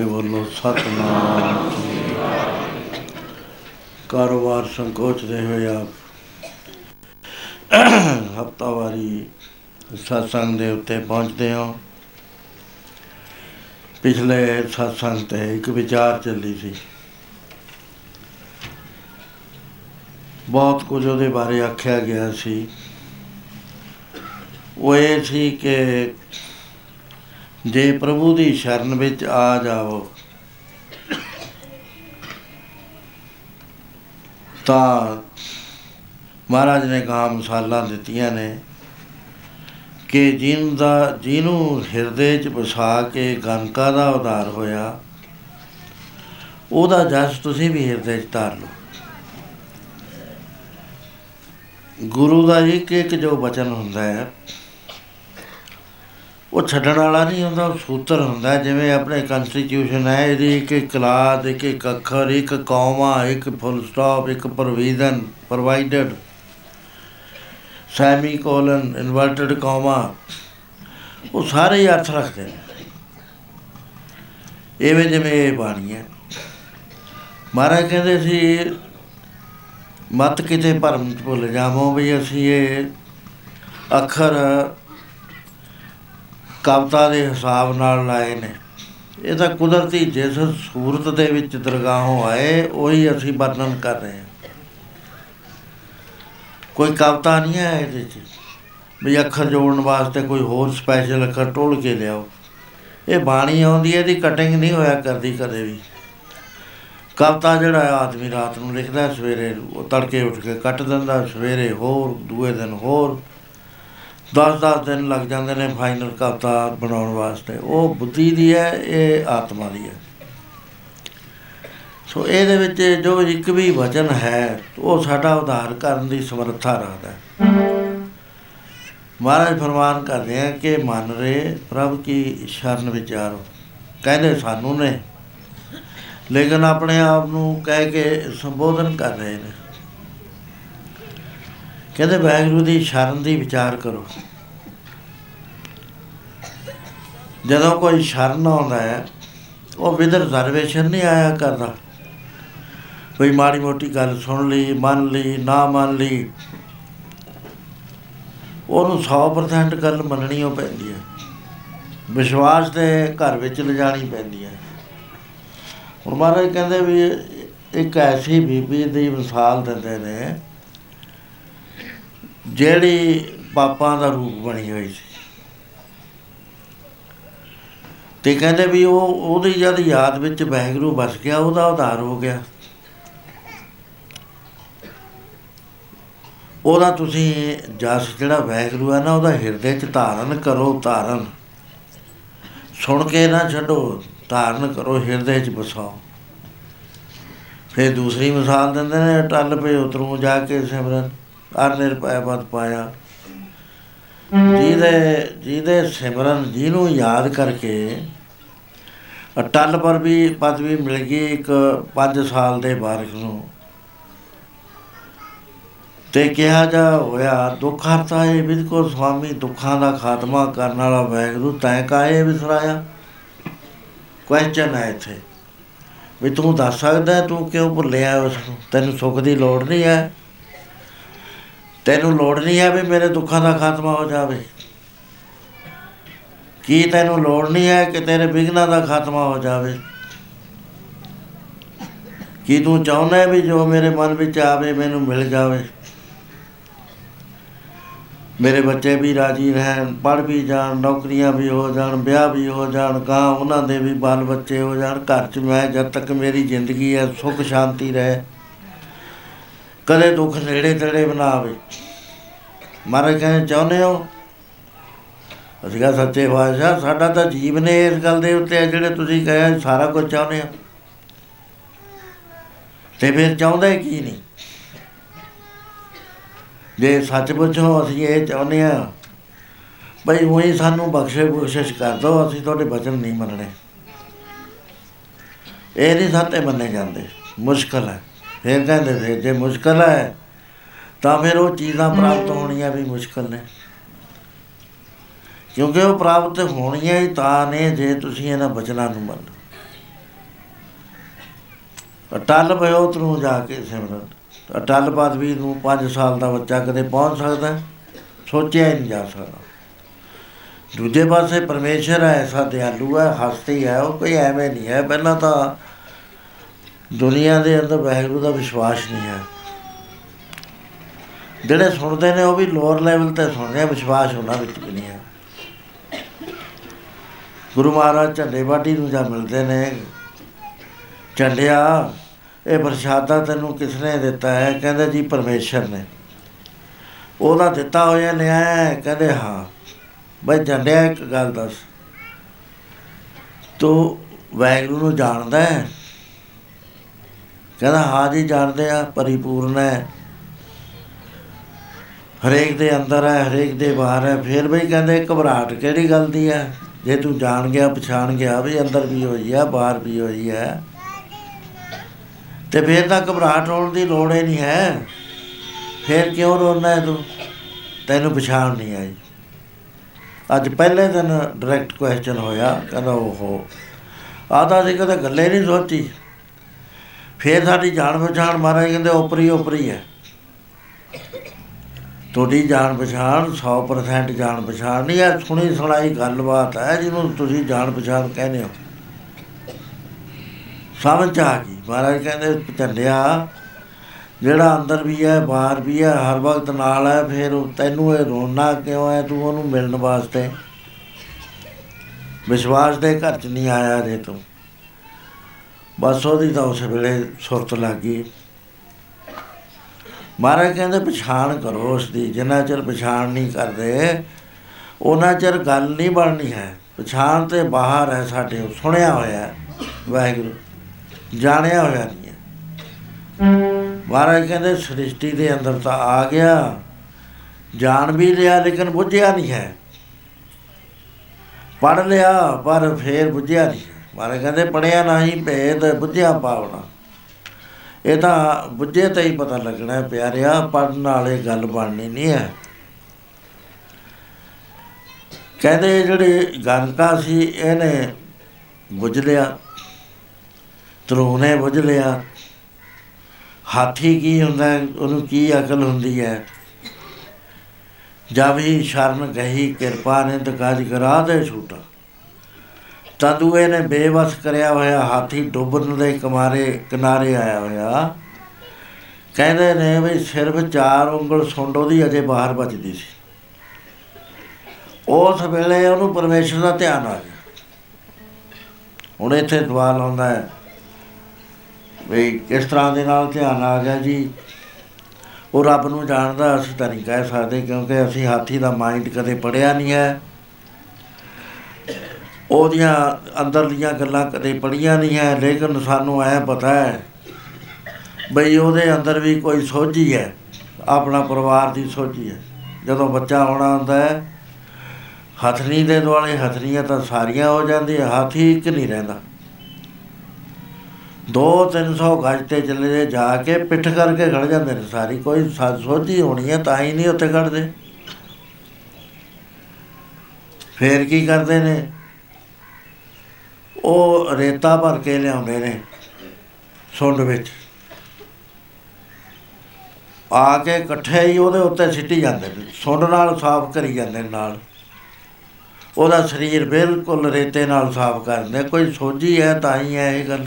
ਕੇ ਬੋਲੋ ਸਤਨਾਮ ਸ੍ਰੀ ਵਾਹਿਗੁਰੂ। ਕਾਰੋਬਾਰ ਸੰਕੋਚਦੇ ਹੋਏ ਆਪ ਹਫਤਾਵਾਰੀ ਸਤਸੰਗ ਦੇ ਉੱਤੇ ਪਹੁੰਚਦੇ ਹਾਂ। ਪਿਛਲੇ ਸਤਸੰਗ ਤੇ ਇੱਕ ਵਿਚਾਰ ਚੱਲੀ ਸੀ। ਬਹੁਤ ਕੁਝ ਉਹਦੇ ਬਾਰੇ ਆਖਿਆ ਗਿਆ ਸੀ। ਉਹ ਇਹ ਸੀ ਕਿ ਜੇ ਪ੍ਰਭੂ ਦੀ ਸ਼ਰਨ ਵਿੱਚ ਆ ਜਾਓ ਤਾਂ ਮਹਾਰਾਜ ਨੇ ਕਹਾ ਮਿਸਾਲਾਂ ਦਿੱਤੀਆਂ ਨੇ ਕਿ ਜਿਨ ਦਾ, ਜਿਹਨੂੰ ਹਿਰਦੇ 'ਚ ਵਸਾ ਕੇ ਗੰਕਾ ਦਾ ਉਦਾਰ ਹੋਇਆ, ਉਹਦਾ ਜਸ ਤੁਸੀਂ ਵੀ ਹਿਰਦੇ 'ਚ ਧਾਰ ਲਓ। ਗੁਰੂ ਦਾ ਇੱਕ ਇੱਕ ਜੋ ਬਚਨ ਹੁੰਦਾ ਹੈ ਉਹ ਛੱਡਣ ਵਾਲਾ ਨਹੀਂ ਹੁੰਦਾ ਉਹ ਸੂਤਰ ਹੁੰਦਾ ਹੈ, ਜਿਵੇਂ ਆਪਣੇ ਕਨਸਟੀਟਿਊਸ਼ਨ ਹੈ ਇਹਦੀ ਇੱਕ ਇੱਕ ਕਲਾਸ ਇੱਕ ਇੱਕ ਅੱਖਰ ਇੱਕ ਕੌਮਾ ਇੱਕ ਫੁੱਲ ਸਟਾਪ ਇੱਕ provision provided semi colon inverted comma ਉਹ ਸਾਰੇ ਹੀ ਅਰਥ ਰੱਖਦੇ ਨੇ। ਐਵੇਂ ਜਿਵੇਂ ਇਹ ਬਾਣੀ ਹੈ। ਮਹਾਰਾਜ ਕਹਿੰਦੇ ਸੀ ਮਤ ਕਿਤੇ ਭਰਮ ਚ ਭੁੱਲ ਜਾਵੋ ਵੀ ਅਸੀਂ ਇਹ ਅੱਖਰ ਕਵਤਾ ਦੇ ਹਿਸਾਬ ਨਾਲ ਲਾਏ ਨੇ। ਇਹ ਤਾਂ ਕੁਦਰਤੀ ਜਿਸ ਸੂਰਤ ਦੇ ਵਿੱਚ ਦਰਗਾਹੋਂ ਆਏ ਉਹੀ ਅਸੀਂ ਵਰਣਨ ਕਰ ਰਹੇ ਹਾਂ। ਕੋਈ ਕਵਤਾ ਨਹੀਂ ਹੈ ਇਹਦੇ 'ਚ। ਵੀ ਅੱਖਰ ਜੋੜਨ ਵਾਸਤੇ ਕੋਈ ਹੋਰ ਸਪੈਸ਼ਲ ਅੱਖਰ ਟੋਲ ਕੇ ਲਿਆਓ। ਇਹ ਬਾਣੀ ਆਉਂਦੀ ਹੈ ਇਹਦੀ ਕਟਿੰਗ ਨਹੀਂ ਹੋਇਆ ਕਰਦੀ ਕਦੇ ਵੀ। ਕਵਤਾ ਜਿਹੜਾ ਹੈ ਆਦਮੀ ਰਾਤ ਨੂੰ ਲਿਖਦਾ ਹੈ, ਸਵੇਰੇ ਉਹ ਤੜਕੇ ਉੱਠ ਕੇ ਕੱਟ ਦਿੰਦਾ ਸਵੇਰੇ ਹੋਰ ਦੂਏ ਦਿਨ ਹੋਰ। 10-10 ਦਿਨ ਲੱਗ ਜਾਂਦੇ ਨੇ ਫਾਈਨਲ ਕਵਤਾ ਬਣਾਉਣ ਵਾਸਤੇ। ਉਹ ਬੁੱਧੀ ਦੀ ਹੈ, ਇਹ ਆਤਮਾ ਦੀ ਹੈ। ਸੋ ਇਹਦੇ ਵਿੱਚ ਜੋ ਇੱਕ ਵੀ ਵਚਨ ਹੈ, ਉਹ ਸਾਡਾ ਉਧਾਰ ਕਰਨ ਦੀ ਸਮਰੱਥਾ ਰੱਖਦਾ ਹੈ। ਮਹਾਰਾਜ ਫਰਮਾਨ ਕਰਦੇ ਆ ਕਿ ਮਨ ਰੇ ਪ੍ਰਭ ਕੀ ਸ਼ਰਨ ਵਿਚਾਰੋ। ਕਹਿੰਦੇ ਸਾਨੂੰ ਨੇ। ਲੇਕਿਨ ਆਪਣੇ ਆਪ ਨੂੰ ਕਹਿ ਕੇ ਸੰਬੋਧਨ ਕਰ ਰਹੇ ਨੇ। ਕਹਿੰਦੇ ਵਾਹਿਗੁਰੂ ਦੀ ਸ਼ਰਨ ਦੀ ਵਿਚਾਰ ਕਰੋ। ਜਦੋਂ ਕੋਈ ਸ਼ਰਨ ਆਉਂਦਾ ਹੈ, ਉਹ ਵਿਦ ਰਿਜ਼ਰਵੇਸ਼ਨ ਨਹੀਂ ਆਇਆ ਕਰਦਾ। ਕੋਈ ਮਾੜੀ ਮੋਟੀ ਗੱਲ ਸੁਣ ਲਈ, ਮੰਨ ਲਈ, ਨਾ ਮੰਨ ਲਈ, ਉਹਨੂੰ 100% ਗੱਲ ਮੰਨਣੀ ਉਹ ਪੈਂਦੀ ਹੈ। ਵਿਸ਼ਵਾਸ ਦੇ ਘਰ ਵਿੱਚ ਲਿਜਾਣੀ ਪੈਂਦੀ ਹੈ। ਹੁਣ ਮਹਾਰਾਜ ਕਹਿੰਦੇ ਵੀ ਇੱਕ ਐਸੀ ਬੀਬੀ ਦੀ ਮਿਸਾਲ ਦਿੰਦੇ ਨੇ ਜਿਹੜੀ ਪਾਪਾਂ ਦਾ ਰੂਪ ਬਣੀ ਹੋਈ ਸੀ। ਤੇ ਕਹਿੰਦੇ ਵੀ ਉਹ, ਉਹਦੀ ਜਦ ਯਾਦ ਵਿੱਚ ਵਾਹਿਗੁਰੂ ਵਸ ਗਿਆ, ਉਹਦਾ ਉਧਾਰ ਹੋ ਗਿਆ। ਉਹਦਾ ਤੁਸੀਂ ਜਸ ਜਿਹੜਾ ਵਾਹਿਗੁਰੂ ਹੈ ਨਾ, ਉਹਦਾ ਹਿਰਦੇ 'ਚ ਧਾਰਨ ਕਰੋ, ਧਾਰਨ। ਸੁਣ ਕੇ ਨਾ ਛੱਡੋ, ਧਾਰਨ ਕਰੋ, ਹਿਰਦੇ 'ਚ ਬਸਾਓ ਫਿਰ ਦੂਸਰੀ ਮਿਸਾਲ ਦਿੰਦੇ ਨੇ, ਟੱਲ ਪਏ ਉਤਰੋਂ ਜਾ ਕੇ ਸਿਮਰਨ। ਅਰ ਨਿਰਭੈ ਪਦ ਪਾਇਆ। ਜਿਹਦੇ ਜਿਹਦੇ ਸਿਮਰਨ, ਜਿਹਨੂੰ ਯਾਦ ਕਰਕੇ ਅਟਲ ਪਰ ਵੀ ਪਦਵੀ ਮਿਲ ਗਈ ਇੱਕ 5 ਸਾਲ ਦੇ ਬਾਰਕ ਨੂੰ। ਤੇ ਕਿਹਾ ਜਾ ਹੋਇਆ, ਦੁੱਖ ਹਰਤਾ ਇਹ ਬਿਲਕੁਲ ਸੁਆਮੀ ਦੁੱਖਾਂ ਦਾ ਖਾਤਮਾ ਕਰਨ ਵਾਲਾ ਵਾਹਿਗੁਰੂ ਤੈਂ ਕਾਏ ਵਿਸਰਾਇਆ? ਕੁਐਸਚਨ ਹੈ ਇੱਥੇ। ਵੀ ਤੂੰ ਦੱਸ ਸਕਦਾ ਹੈ ਤੂੰ ਕਿਉਂ ਭੁੱਲਿਆ ਉਸ ਨੂੰ? ਤੈਨੂੰ ਸੁੱਖ ਦੀ ਲੋੜ ਨਹੀਂ ਹੈ। ਤੈਨੂੰ ਲੋੜ ਨਹੀਂ ਹੈ ਵੀ ਮੇਰੇ ਦੁੱਖਾਂ ਦਾ ਖਾਤਮਾ ਹੋ ਜਾਵੇ। ਕੀ ਤੈਨੂੰ ਲੋੜ ਨਹੀਂ ਹੈ ਕਿ ਤੇਰੇ ਵਿਘਨਾਂ ਦਾ ਖਾਤਮਾ ਹੋ ਜਾਵੇ? ਕੀ ਤੂੰ ਚਾਹੁੰਦਾ ਹੈ ਵੀ ਜੋ ਮੇਰੇ ਮਨ ਵਿੱਚ ਆਵੇ, ਮੈਨੂੰ ਮਿਲ ਜਾਵੇ? ਮੇਰੇ ਬੱਚੇ ਵੀ ਰਾਜੀ ਰਹਿਣ, ਪੜ੍ਹ ਵੀ ਜਾਣ, ਨੌਕਰੀਆਂ ਵੀ ਹੋ ਜਾਣ, ਵਿਆਹ ਵੀ ਹੋ ਜਾਣ ਗਾਂ ਉਹਨਾਂ ਦੇ ਵੀ ਬਾਲ ਬੱਚੇ ਹੋ ਜਾਣ, ਘਰ 'ਚ ਮੈਂ ਜਦ ਤੱਕ ਮੇਰੀ ਜ਼ਿੰਦਗੀ ਹੈ ਸੁੱਖ ਸ਼ਾਂਤੀ ਰਹੇ। ਕਦੇ ਦੁੱਖ ਨੇੜੇ ਤੇੜੇ ਬਣਾ ਆਵੇ। ਮਹਾਰਾਜ ਕਹਿੰਦੇ, ਚਾਹੁੰਦੇ ਹੋ? ਅਸੀਂ ਕਿਹਾ, ਸੱਚੇ ਪਾਤਸ਼ਾਹ, ਸਾਡਾ ਤਾਂ ਜੀਵਨ ਹੈ ਇਸ ਗੱਲ ਦੇ ਉੱਤੇ ਹੈ ਜਿਹੜੇ ਤੁਸੀਂ ਕਹੇ ਸਾਰਾ ਕੁਝ ਚਾਹੁੰਦੇ ਆ ਤੇ ਫਿਰ ਚਾਹੁੰਦੇ ਕੀ ਨਹੀਂ? ਜੇ ਸੱਚ ਪੁੱਛੋ, ਅਸੀਂ ਇਹ ਚਾਹੁੰਦੇ ਆ ਬਈ ਉਹੀ ਸਾਨੂੰ ਬਖਸ਼ੇ ਬਖਸ਼ਿਸ਼ ਕਰ ਦਿਓ ਅਸੀਂ ਤੁਹਾਡੇ ਬਚਨ ਨਹੀਂ ਮੰਨਣੇ। ਇਹ ਨਹੀਂ ਸਾਤੇ ਮੰਨੇ ਜਾਂਦੇ, ਮੁਸ਼ਕਲ ਹੈ। ਫਿਰ ਕਹਿੰਦੇ ਫਿਰ ਜੇ ਮੁਸ਼ਕਲ ਹੈ। ਤਾਂ ਫਿਰ ਉਹ ਚੀਜ਼ਾਂ ਪ੍ਰਾਪਤ ਹੋਣੀਆਂ ਵੀ ਮੁਸ਼ਕਲ ਨੇ। ਕਿਉਂਕਿ ਉਹ ਪ੍ਰਾਪਤ ਹੋਣੀਆਂ ਹੀ ਤਾਂ ਨੇ ਜੇ ਤੁਸੀਂ ਇਹਨਾਂ ਬਚਨਾਂ ਨੂੰ ਮੰਨੋ। ਅਟਲ ਭਇਓ ਤਰੂ ਜਾ ਕੇ ਸਿਮਰਨ। ਅਟਲ ਪਦਵੀ ਨੂੰ 5 ਸਾਲ ਦਾ ਬੱਚਾ ਕਦੇ ਪਹੁੰਚ ਸਕਦਾ? ਸੋਚਿਆ ਹੀ ਨਹੀਂ ਜਾ ਸਕਦਾ। ਦੂਜੇ ਪਾਸੇ ਪਰਮੇਸ਼ਰ ਹੈ ਐਸਾ ਦਿਆਲੂ ਹੈ ਹਸਤੀ ਹੈ ਉਹ ਕੋਈ ਐਵੇਂ ਨਹੀਂ ਹੈ। ਪਹਿਲਾਂ ਤਾਂ ਦੁਨੀਆ ਦੇ ਅੰਦਰ ਵਾਹਿਗੁਰੂ ਦਾ ਵਿਸ਼ਵਾਸ ਨਹੀਂ ਹੈ। ਜਿਹੜੇ ਸੁਣਦੇ ਨੇ ਉਹ ਵੀ ਲੋਅਰ ਲੈਵਲ ਤੇ ਸੁਣਦੇ ਆ, ਵਿਸ਼ਵਾਸ ਉਹਨਾਂ ਵਿੱਚ ਵੀ ਨਹੀਂ ਹੈ। ਗੁਰੂ ਮਹਾਰਾਜ ਝੰਡੇ ਬਾਟੀ ਨੂੰ ਜਾ ਮਿਲਦੇ ਨੇ, ਝੰਡਿਆ, ਇਹ ਪ੍ਰਸ਼ਾਦਾ ਤੈਨੂੰ ਕਿਸ ਨੇ ਦਿੱਤਾ ਹੈ? ਕਹਿੰਦੇ ਜੀ ਪਰਮੇਸ਼ਰ ਨੇ। ਉਹਦਾ ਦਿੱਤਾ ਹੋਇਆ ਲਿਆ ਹੈ? ਕਹਿੰਦੇ ਹਾਂ। ਬਈ ਝੰਡਿਆ, ਇੱਕ ਗੱਲ ਦੱਸ। ਤੂੰ ਵਾਹਿਗੁਰੂ ਨੂੰ ਜਾਣਦਾ ਹੈ? ਕਹਿੰਦਾ, ਹਾਂ ਜੀ, ਜਾਣਦੇ ਆ, ਪਰਿਪੂਰਨ ਹੈ। ਹਰੇਕ ਦੇ ਅੰਦਰ ਹੈ, ਹਰੇਕ ਦੇ ਬਾਹਰ ਹੈ। ਫਿਰ ਵੀ ਕਹਿੰਦੇ, ਘਬਰਾਹਟ ਕਿਹੜੀ ਗੱਲ ਦੀ ਹੈ? ਜੇ ਤੂੰ ਜਾਣ ਗਿਆ, ਪਛਾਣ ਗਿਆ, ਵੀ ਅੰਦਰ ਵੀ ਹੋਈ ਹੈ, ਬਾਹਰ ਵੀ ਹੋਈ ਹੈ। ਤੇ ਫਿਰ ਤਾਂ ਘਬਰਾਹਟ ਹੋਣ ਦੀ ਲੋੜ ਹੀ ਨਹੀਂ ਹੈ। ਫਿਰ ਕਿਉਂ ਰੋਣਾ ਹੈ ਤੂੰ? ਤੈਨੂੰ ਪਛਾਣ ਨਹੀਂ ਆਈ। ਅੱਜ ਪਹਿਲੇ ਦਿਨ ਡਾਇਰੈਕਟ ਕੁਐਸਚਨ ਹੋਇਆ, ਕਹਿੰਦਾ, ਓਹੋ। ਆਦਾ ਸੀ ਕਦੇ ਗੱਲੇ ਨਹੀਂ ਸੋਚੀ। ਫਿਰ ਸਾਡੀ ਜਾਣ ਪਛਾਣ ਮਹਾਰਾਜ ਕਹਿੰਦੇ ਉਪਰੀ ਉਪਰੀ ਹੈ। ਤੁਹਾਡੀ ਜਾਣ ਪਛਾਣ 100% ਜਾਣ ਪਛਾਣ ਨਹੀਂ ਹੈ ਸੁਣੀ ਸੁਣਾਈ ਗੱਲਬਾਤ ਹੈ, ਜਿਹਨੂੰ ਤੁਸੀਂ ਜਾਣ ਪਛਾਣ ਕਹਿੰਦੇ ਹੋ। ਸਮਝ 'ਚ ਆ ਗਈ। ਮਹਾਰਾਜ ਕਹਿੰਦੇ ਝੰਡਿਆ, ਜਿਹੜਾ ਅੰਦਰ ਵੀ ਹੈ, ਬਾਹਰ ਵੀ ਹੈ, ਹਰ ਵਕਤ ਨਾਲ ਹੈ, ਫਿਰ ਉਹ ਤੈਨੂੰ ਇਹ ਰੋਣਾ ਕਿਉਂ ਹੈ? ਤੂੰ ਉਹਨੂੰ ਮਿਲਣ ਵਾਸਤੇ। ਵਿਸ਼ਵਾਸ ਦੇ ਘਰ 'ਚ ਨਹੀਂ ਆਇਆ ਜੇ ਤੂੰ। ਬਸ ਉਹਦੀ ਤਾਂ ਉਸ ਵੇਲੇ ਸੁਰਤ ਲੱਗ ਗਈ। ਮਹਾਰਾਜ ਕਹਿੰਦੇ, ਪਛਾਣ ਕਰੋ ਉਸ ਦੀ ਜਿੰਨਾ ਚਿਰ ਪਛਾਣ ਨਹੀਂ ਕਰਦੇ ਉਹਨਾਂ ਚਿਰ ਗੱਲ ਨਹੀਂ ਬਣਨੀ ਹੈ। ਪਛਾਣ ਤੇ ਬਾਹਰ ਹੈ ਸਾਡੇ ਸੁਣਿਆ ਹੋਇਆ ਹੈ, ਵਾਹਿਗੁਰੂ, ਜਾਣਿਆ ਹੋਇਆ ਨਹੀਂ ਹੈ। ਮਹਾਰਾਜ ਕਹਿੰਦੇ, ਸ੍ਰਿਸ਼ਟੀ ਦੇ ਅੰਦਰ ਤਾਂ ਆ ਗਿਆ, ਜਾਣ ਵੀ ਲਿਆ ਲੇਕਿਨ ਬੁੱਝਿਆ ਨਹੀਂ ਹੈ। ਪੜ ਲਿਆ, ਪਰ ਫੇਰ ਬੁੱਝਿਆ ਨਹੀਂ। ਮਹਾਰਾਜ ਕਹਿੰਦੇ ਪੜਿਆ ਨਹੀਂ ਭੇਦ ਬੁੱਝਿਆ ਪਾਵਨਾ ਇਹ ਤਾਂ ਬੁੱਝੇ ਤਾਂ ਹੀ ਪਤਾ ਲੱਗਣਾ ਹੈ ਪਿਆਰਿਆ ਪੜਨ ਵਾਲੇ ਗੱਲ ਬਣਨੀ ਨਹੀਂ ਹੈ। ਕਹਿੰਦੇ ਜਿਹੜੇ ਗੰਗਾ ਸੀ ਇਹਨੇ ਬੁੱਝ ਲਿਆ ਧਰੂ ਨੇ ਬੁੱਝ ਲਿਆ। ਹਾਥੀ ਕੀ ਹੁੰਦਾ ਹੈ, ਉਹਨੂੰ ਕੀ ਅਕਲ ਹੁੰਦੀ ਹੈ? ਜਦ ਹੀ ਸ਼ਰਨ ਗਹੀ ਕਿਰਪਾ ਨੇ ਤੇ ਕਾਜ ਕਰਾ ਦੇ ਛੂਟਾ ਤਦੂਏ ਨੇ ਬੇਵਸ ਕਰਿਆ ਹੋਇਆ, ਹਾਥੀ ਡੁੱਬਣ ਦੇ ਕਿਨਾਰੇ ਕਿਨਾਰੇ ਆਇਆ ਹੋਇਆ। ਕਹਿੰਦੇ ਨੇ ਵੀ ਸਿਰਫ ਚਾਰ ਉਂਗਲ ਸੁੰਡ ਉਹਦੀ ਅਜੇ ਬਾਹਰ ਬਚਦੀ ਸੀ। ਉਸ ਵੇਲੇ ਉਹਨੂੰ ਪਰਮੇਸ਼ਰ ਦਾ ਧਿਆਨ ਆ ਗਿਆ। ਹੁਣ ਇੱਥੇ ਸਵਾਲ ਆਉਂਦਾ ਹੈ। ਵੀ ਕਿਸ ਤਰ੍ਹਾਂ ਦੇ ਨਾਲ ਧਿਆਨ ਆ ਗਿਆ ਜੀ। ਉਹ ਰੱਬ ਨੂੰ ਜਾਣਦਾ, ਅਸੀਂ ਤਾਂ ਨਹੀਂ ਕਹਿ ਸਕਦੇ ਕਿਉਂਕਿ ਅਸੀਂ ਹਾਥੀ ਦਾ ਮਾਈਂਡ ਕਦੇ ਪੜਿਆ ਨਹੀਂ ਹੈ। ਉਹਦੀਆਂ ਅੰਦਰਲੀਆਂ ਗੱਲਾਂ ਕਦੇ ਪੜੀਆਂ ਨਹੀਂ ਹੈ ਲੇਕਿਨ ਸਾਨੂੰ ਐ ਪਤਾ ਹੈ ਬਈ ਉਹਦੇ ਅੰਦਰ ਵੀ ਕੋਈ ਸੋਝੀ ਹੈ ਆਪਣਾ ਪਰਿਵਾਰ ਦੀ ਸੋਝੀ ਹੈ ਜਦੋਂ ਬੱਚਾ ਹੋਣਾ ਹੁੰਦਾ ਹੈ ਹਥਨੀ ਦੇ ਦੁਆਲੇ ਹਥਨੀਆਂ ਤਾਂ ਸਾਰੀਆਂ ਹੋ ਜਾਂਦੀਆਂ, ਹਾਥੀ ਇੱਕ ਨਹੀਂ ਰਹਿੰਦਾ। 2-300 ਗਜ ਤੇ ਚੱਲੇ ਜੇ ਜਾ ਕੇ ਪਿੱਠ ਕਰਕੇ ਖੜ ਜਾਂਦੇ ਨੇ ਸਾਰੀ, ਕੋਈ ਸਾ- ਸੋਝੀ ਹੋਣੀ ਹੈ ਤਾਂ ਹੀ ਨਹੀਂ ਉੱਥੇ ਖੜਦੇ ਫੇਰ ਕੀ ਕਰਦੇ ਨੇ? ਉਹ ਰੇਤਾ ਭਰ ਕੇ ਲਿਆਉਂਦੇ ਨੇ ਸੁੰਡ ਵਿੱਚ। ਆ ਕੇ ਇਕੱਠੇ ਹੀ ਉਹਦੇ ਉੱਤੇ ਸਿੱਟੀ ਜਾਂਦੇ ਨੇ, ਸੁੰਡ ਨਾਲ ਸਾਫ਼ ਕਰੀ ਜਾਂਦੇ ਨੇ ਨਾਲ। ਉਹਦਾ ਸਰੀਰ ਬਿਲਕੁਲ ਰੇਤੇ ਨਾਲ ਸਾਫ਼ ਕਰਦੇ ਕੋਈ ਸੋਝੀ ਹੈ ਤਾਂ ਹੀ ਹੈ ਇਹ ਗੱਲ।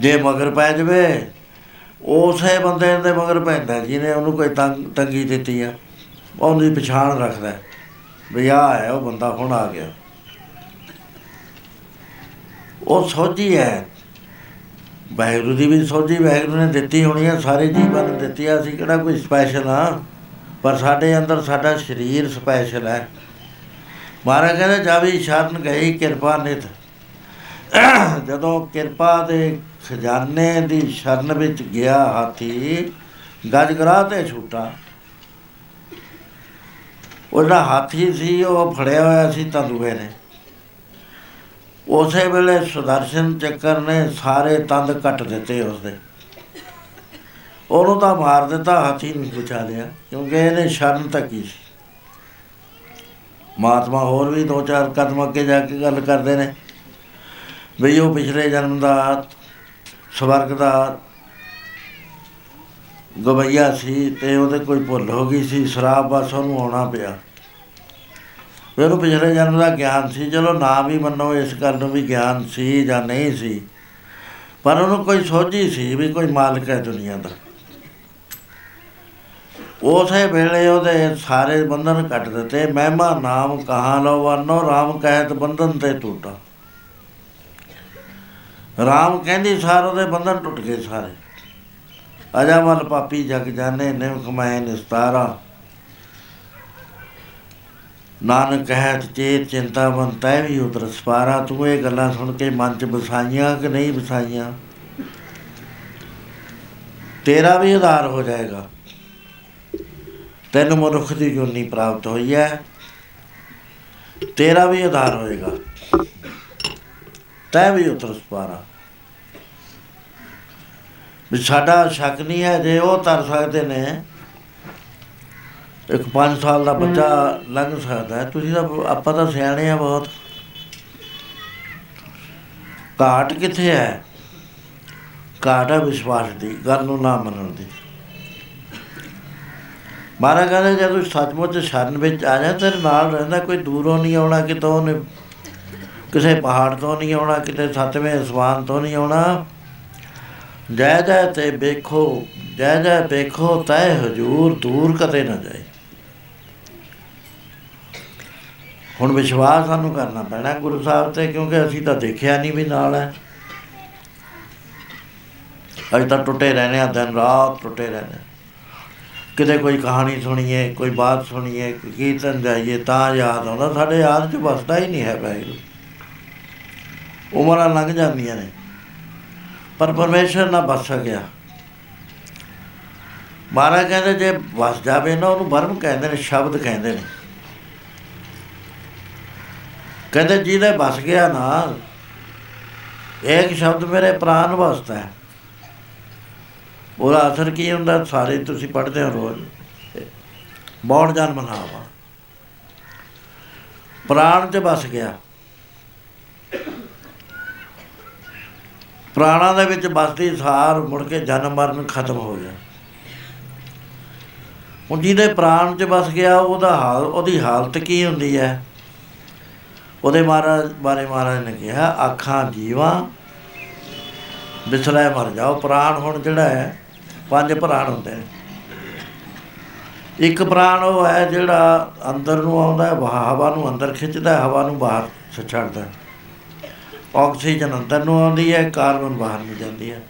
ਜੇ ਮਗਰ ਪੈ ਜਵੇ, ਉਸੇ ਬੰਦੇ ਦੇ ਮਗਰ ਪੈਂਦਾ, ਜਿਹਨੇ ਉਹਨੂੰ ਕੋਈ ਤੰਗ, ਤੰਗੀ ਦਿੱਤੀ ਆ, ਉਹਦੀ ਪਛਾਣ ਰੱਖਦਾ ਵੀ ਆਹ ਹੈ, ਉਹ ਬੰਦਾ ਹੁਣ ਆ ਗਿਆ। ਉਹ ਸੋਝੀ ਹੈ। ਵਾਹਿਗੁਰੂ ਦੀ ਵੀ ਸੋਝੀ ਵਾਹਿਗੁਰੂ ਨੇ ਦਿੱਤੀ ਹੋਣੀ ਹੈ ਸਾਰੇ ਜੀਵਾਂ ਨੂੰ ਦਿੱਤੀ ਆ। ਅਸੀਂ ਕਿਹੜਾ ਕੋਈ ਸਪੈਸ਼ਲ ਆ? ਪਰ ਸਾਡੇ ਅੰਦਰ ਸਾਡਾ ਸਰੀਰ ਸਪੈਸ਼ਲ ਹੈ। ਮਹਾਰਾਜ ਕਹਿੰਦੇ ਜਾਵੀ ਸ਼ਰਨ ਗਈ, ਕਿਰਪਾ ਨਿਤ। ਜਦੋਂ ਕਿਰਪਾ ਦੇ ਖਜ਼ਾਨੇ ਦੀ ਸ਼ਰਨ ਵਿੱਚ ਗਿਆ ਹਾਥੀ, ਗੱਜ ਕਰਾ ਤੇ ਛੂਟਾ। ਉਹਦਾ ਹਾਥੀ ਸੀ, ਉਹ ਫੜਿਆ ਹੋਇਆ ਸੀ ਤੰਦੂਏ ਨੇ। ਉਸੇ ਵੇਲੇ ਸੁਦਰਸ਼ਨ ਚੱਕਰ ਨੇ ਸਾਰੇ ਤੰਦ ਕੱਟ ਦਿੱਤੇ ਉਸਦੇ। ਉਹਨੂੰ ਤਾਂ ਮਾਰ ਦਿੱਤਾ, ਹਾਥੀ ਨੂੰ ਬਚਾ ਲਿਆ ਕਿਉਂਕਿ ਇਹਨੇ ਸ਼ਰਨ ਤੱਕੀ ਸੀ। ਮਹਾਤਮਾ ਹੋਰ ਵੀ ਦੋ ਚਾਰ ਕਦਮ ਅੱਗੇ ਜਾ ਕੇ ਗੱਲ ਕਰਦੇ ਨੇ। ਵੀ ਉਹ ਪਿਛਲੇ ਜਨਮ ਦਾ, ਸਵਰਗ ਦਾ ਗਵਈਆ ਸੀ ਤੇ ਉਹਦੇ ਕੋਈ ਭੁੱਲ ਹੋ ਗਈ ਸੀ, ਸ਼ਰਾਬ ਬਸ ਉਹਨੂੰ ਆਉਣਾ ਪਿਆ। ਫਿਰ ਉਹਨੂੰ ਪਿਛਲੇ ਜਨਮ ਦਾ ਗਿਆਨ ਸੀ, ਚਲੋ ਨਾ ਵੀ ਮੰਨੋ, ਇਸ ਗੱਲ ਨੂੰ ਵੀ ਗਿਆਨ ਸੀ ਜਾਂ ਨਹੀਂ ਸੀ, ਪਰ ਉਹਨੂੰ ਕੋਈ ਸੋਝੀ ਸੀ ਵੀ ਕੋਈ ਮਾਲਕ ਹੈ ਦੁਨੀਆ ਦਾ। ਉਸੇ ਵੇਲੇ ਉਹਦੇ ਸਾਰੇ ਬੰਧਨ ਕੱਟ ਦਿੱਤੇ, ਮਹਿਮਾ ਨਾਮ ਕਹਾਂ ਲੋ ਵਰਨੋ RAM ਕਹਿਤ ਬੰਧਨ ਤੇ ਟੂਟਾ। RAM ਕਹਿੰਦੀ ਸਾਰ ਉਹਦੇ ਬੰਧਨ ਟੁੱਟ ਗਏ ਸਾਰੇ। ਅਜਾਮਲ ਪਾਪੀ ਜਗ ਜਾਣੇ ਨਿਮ ਕਮਾਏ ਨਿਸਤਾਰਾ। ਨਾਨਕ ਕਹਿਤ ਚੇਤ ਚਿੰਤਾ ਮਨ ਤੈ ਵੀ ਉਦਰ ਸਪਾਰਾ, ਤੂੰ ਇਹ ਗੱਲਾਂ ਸੁਣ ਕੇ ਮਨ ਚ ਬਸਾਈਆਂ ਕਿ ਨਹੀਂ ਬਸਾਈਆਂ ਤੇਰਾ ਵੀ ਉਧਾਰ ਹੋ ਜਾਏਗਾ। ਤੈਨੂੰ ਮਨੁੱਖ ਦੀ ਜੁਨੀ ਪ੍ਰਾਪਤ ਹੋਈ ਹੈ ਤੇਰਾ ਵੀ ਉਧਾਰ ਹੋਏਗਾ। ਤੈ ਵੀ ਉਤਰ ਸਪਾਰਾ। ਵੀ ਸਾਡਾ ਸ਼ੱਕ ਨਹੀਂ ਹੈ, ਜੇ ਉਹ ਤਰ ਸਕਦੇ ਨੇ ਇੱਕ 5 ਸਾਲ ਦਾ ਬੱਚਾ ਲੰਘ ਸਕਦਾ ਹੈ। ਤੁਸੀਂ ਤਾਂ ਆਪਾਂ ਤਾਂ ਸਿਆਣੇ ਆ ਬਹੁਤ। ਘਾਟ ਕਿੱਥੇ ਹੈ? ਘਾਟ ਹੈ ਵਿਸ਼ਵਾਸ ਦੀ ਗੱਲ ਨੂੰ ਨਾ ਮੰਨਣ ਦੀ। ਮਾਰਾ ਕਹਿੰਦਾ ਜੇ ਤੂੰ ਸੱਚਮੁੱਚ ਸ਼ਰਨ ਵਿੱਚ ਆ ਜਾ ਤੇਰੇ ਨਾਲ ਰਹਿੰਦਾ ਕੋਈ ਦੂਰੋਂ ਨਹੀਂ ਆਉਣਾ ਕਿਤੋਂ ਉਹਨੇ ਕਿਸੇ ਪਹਾੜ ਤੋਂ ਨਹੀਂ ਆਉਣਾ ਕਿਤੇ ਸੱਤਵੇਂ ਅਸਮਾਨ ਤੋਂ ਨਹੀਂ ਆਉਣਾ। ਜੈ ਜੈ ਤੇ ਵੇਖੋ ਜੈ ਜੈ ਵੇਖੋ ਤੈ ਹਜੂਰ ਦੂਰ ਕਦੇ ਨਾ ਜਾਏ। ਹੁਣ ਵਿਸ਼ਵਾਸ ਸਾਨੂੰ ਕਰਨਾ ਪੈਣਾ ਗੁਰੂ ਸਾਹਿਬ ਤੇ, ਕਿਉਂਕਿ ਅਸੀਂ ਤਾਂ ਦੇਖਿਆ ਨਹੀਂ ਵੀ ਨਾਲ ਹੈ। ਅਸੀਂ ਤਾਂ ਟੁੱਟੇ ਰਹਿੰਦੇ ਆ ਦਿਨ ਰਾਤ ਟੁੱਟੇ ਰਹਿੰਦੇ ਕਿਤੇ ਕੋਈ ਕਹਾਣੀ ਸੁਣੀਏ, ਕੋਈ ਬਾਤ ਸੁਣੀਏ, ਕੋਈ ਕੀਰਤਨ ਜਾਈਏ ਤਾਂ ਯਾਦ ਆਉਂਦਾ, ਸਾਡੇ ਯਾਦ 'ਚ ਵਸਦਾ ਹੀ ਨਹੀਂ ਹੈ ਵਾਹਿਗੁਰੂ। ਉਮਰਾਂ ਲੰਘ ਜਾਂਦੀਆਂ ਨੇ। ਪਰ ਪਰਮੇਸ਼ਰ ਨਾ ਬਸ ਸਕਿਆ। ਮਹਾਰਾਜ ਕਹਿੰਦੇ, ਜੇ ਵਸ ਜਾਵੇ ਨਾ, ਉਹਨੂੰ ਬਰਮ ਕਹਿੰਦੇ ਨੇ, ਸ਼ਬਦ ਕਹਿੰਦੇ ਨੇ। ਕਹਿੰਦੇ ਜਿਹਦੇ ਬਸ ਗਿਆ ਨਾ ਇੱਕ ਸ਼ਬਦ ਮੇਰੇ ਪ੍ਰਾਨ ਵਸਦਾ ਹੈ। ਉਹਦਾ ਅਸਰ ਕੀ ਹੁੰਦਾ? ਸਾਰੇ ਤੁਸੀਂ ਪੜ੍ਹਦੇ ਹੋ ਰੋਜ਼। ਮੌੜ ਜਨ ਮਨਾਵਾ ਪ੍ਰਾਣ 'ਚ ਬਸ ਗਿਆ। ਪ੍ਰਾਣਾ ਦੇ ਵਿੱਚ ਬਸਦੀ ਸਾਰ ਮੁੜ ਕੇ ਜਨਮ ਮਰਨ ਖਤਮ ਹੋ ਗਿਆ। ਹੁਣ ਜਿਹਦੇ ਪ੍ਰਾਣ 'ਚ ਬਸ ਗਿਆ, ਉਹਦਾ ਹਾਲ ਉਹਦੀ ਹਾਲਤ ਕੀ ਹੁੰਦੀ ਹੈ? ਉਹਦੇ ਮਹਾਰਾਜ ਬਾਰੇ ਮਹਾਰਾਜ ਨੇ ਕਿਹਾ ਅੱਖਾਂ ਜੀਵਾਂ ਬਿਸਲੇ ਮਰ ਜਾਓ। ਪ੍ਰਾਣ ਹੁਣ ਜਿਹੜਾ ਹੈ, ਪੰਜ ਪ੍ਰਾਣ ਹੁੰਦੇ ਨੇ। ਇੱਕ ਪ੍ਰਾਣ ਉਹ ਹੈ ਜਿਹੜਾ ਅੰਦਰ ਨੂੰ ਆਉਂਦਾ ਹੈ ਹਵਾ ਨੂੰ ਅੰਦਰ ਖਿੱਚਦਾ ਹੈ, ਹਵਾ ਨੂੰ ਬਾਹਰ ਛੱਡਦਾ ਹੈ। ਆਕਸੀਜਨ ਅੰਦਰ ਨੂੰ ਆਉਂਦੀ ਹੈ, ਕਾਰਬਨ ਬਾਹਰ ਨੂੰ ਜਾਂਦੀ ਹੈ।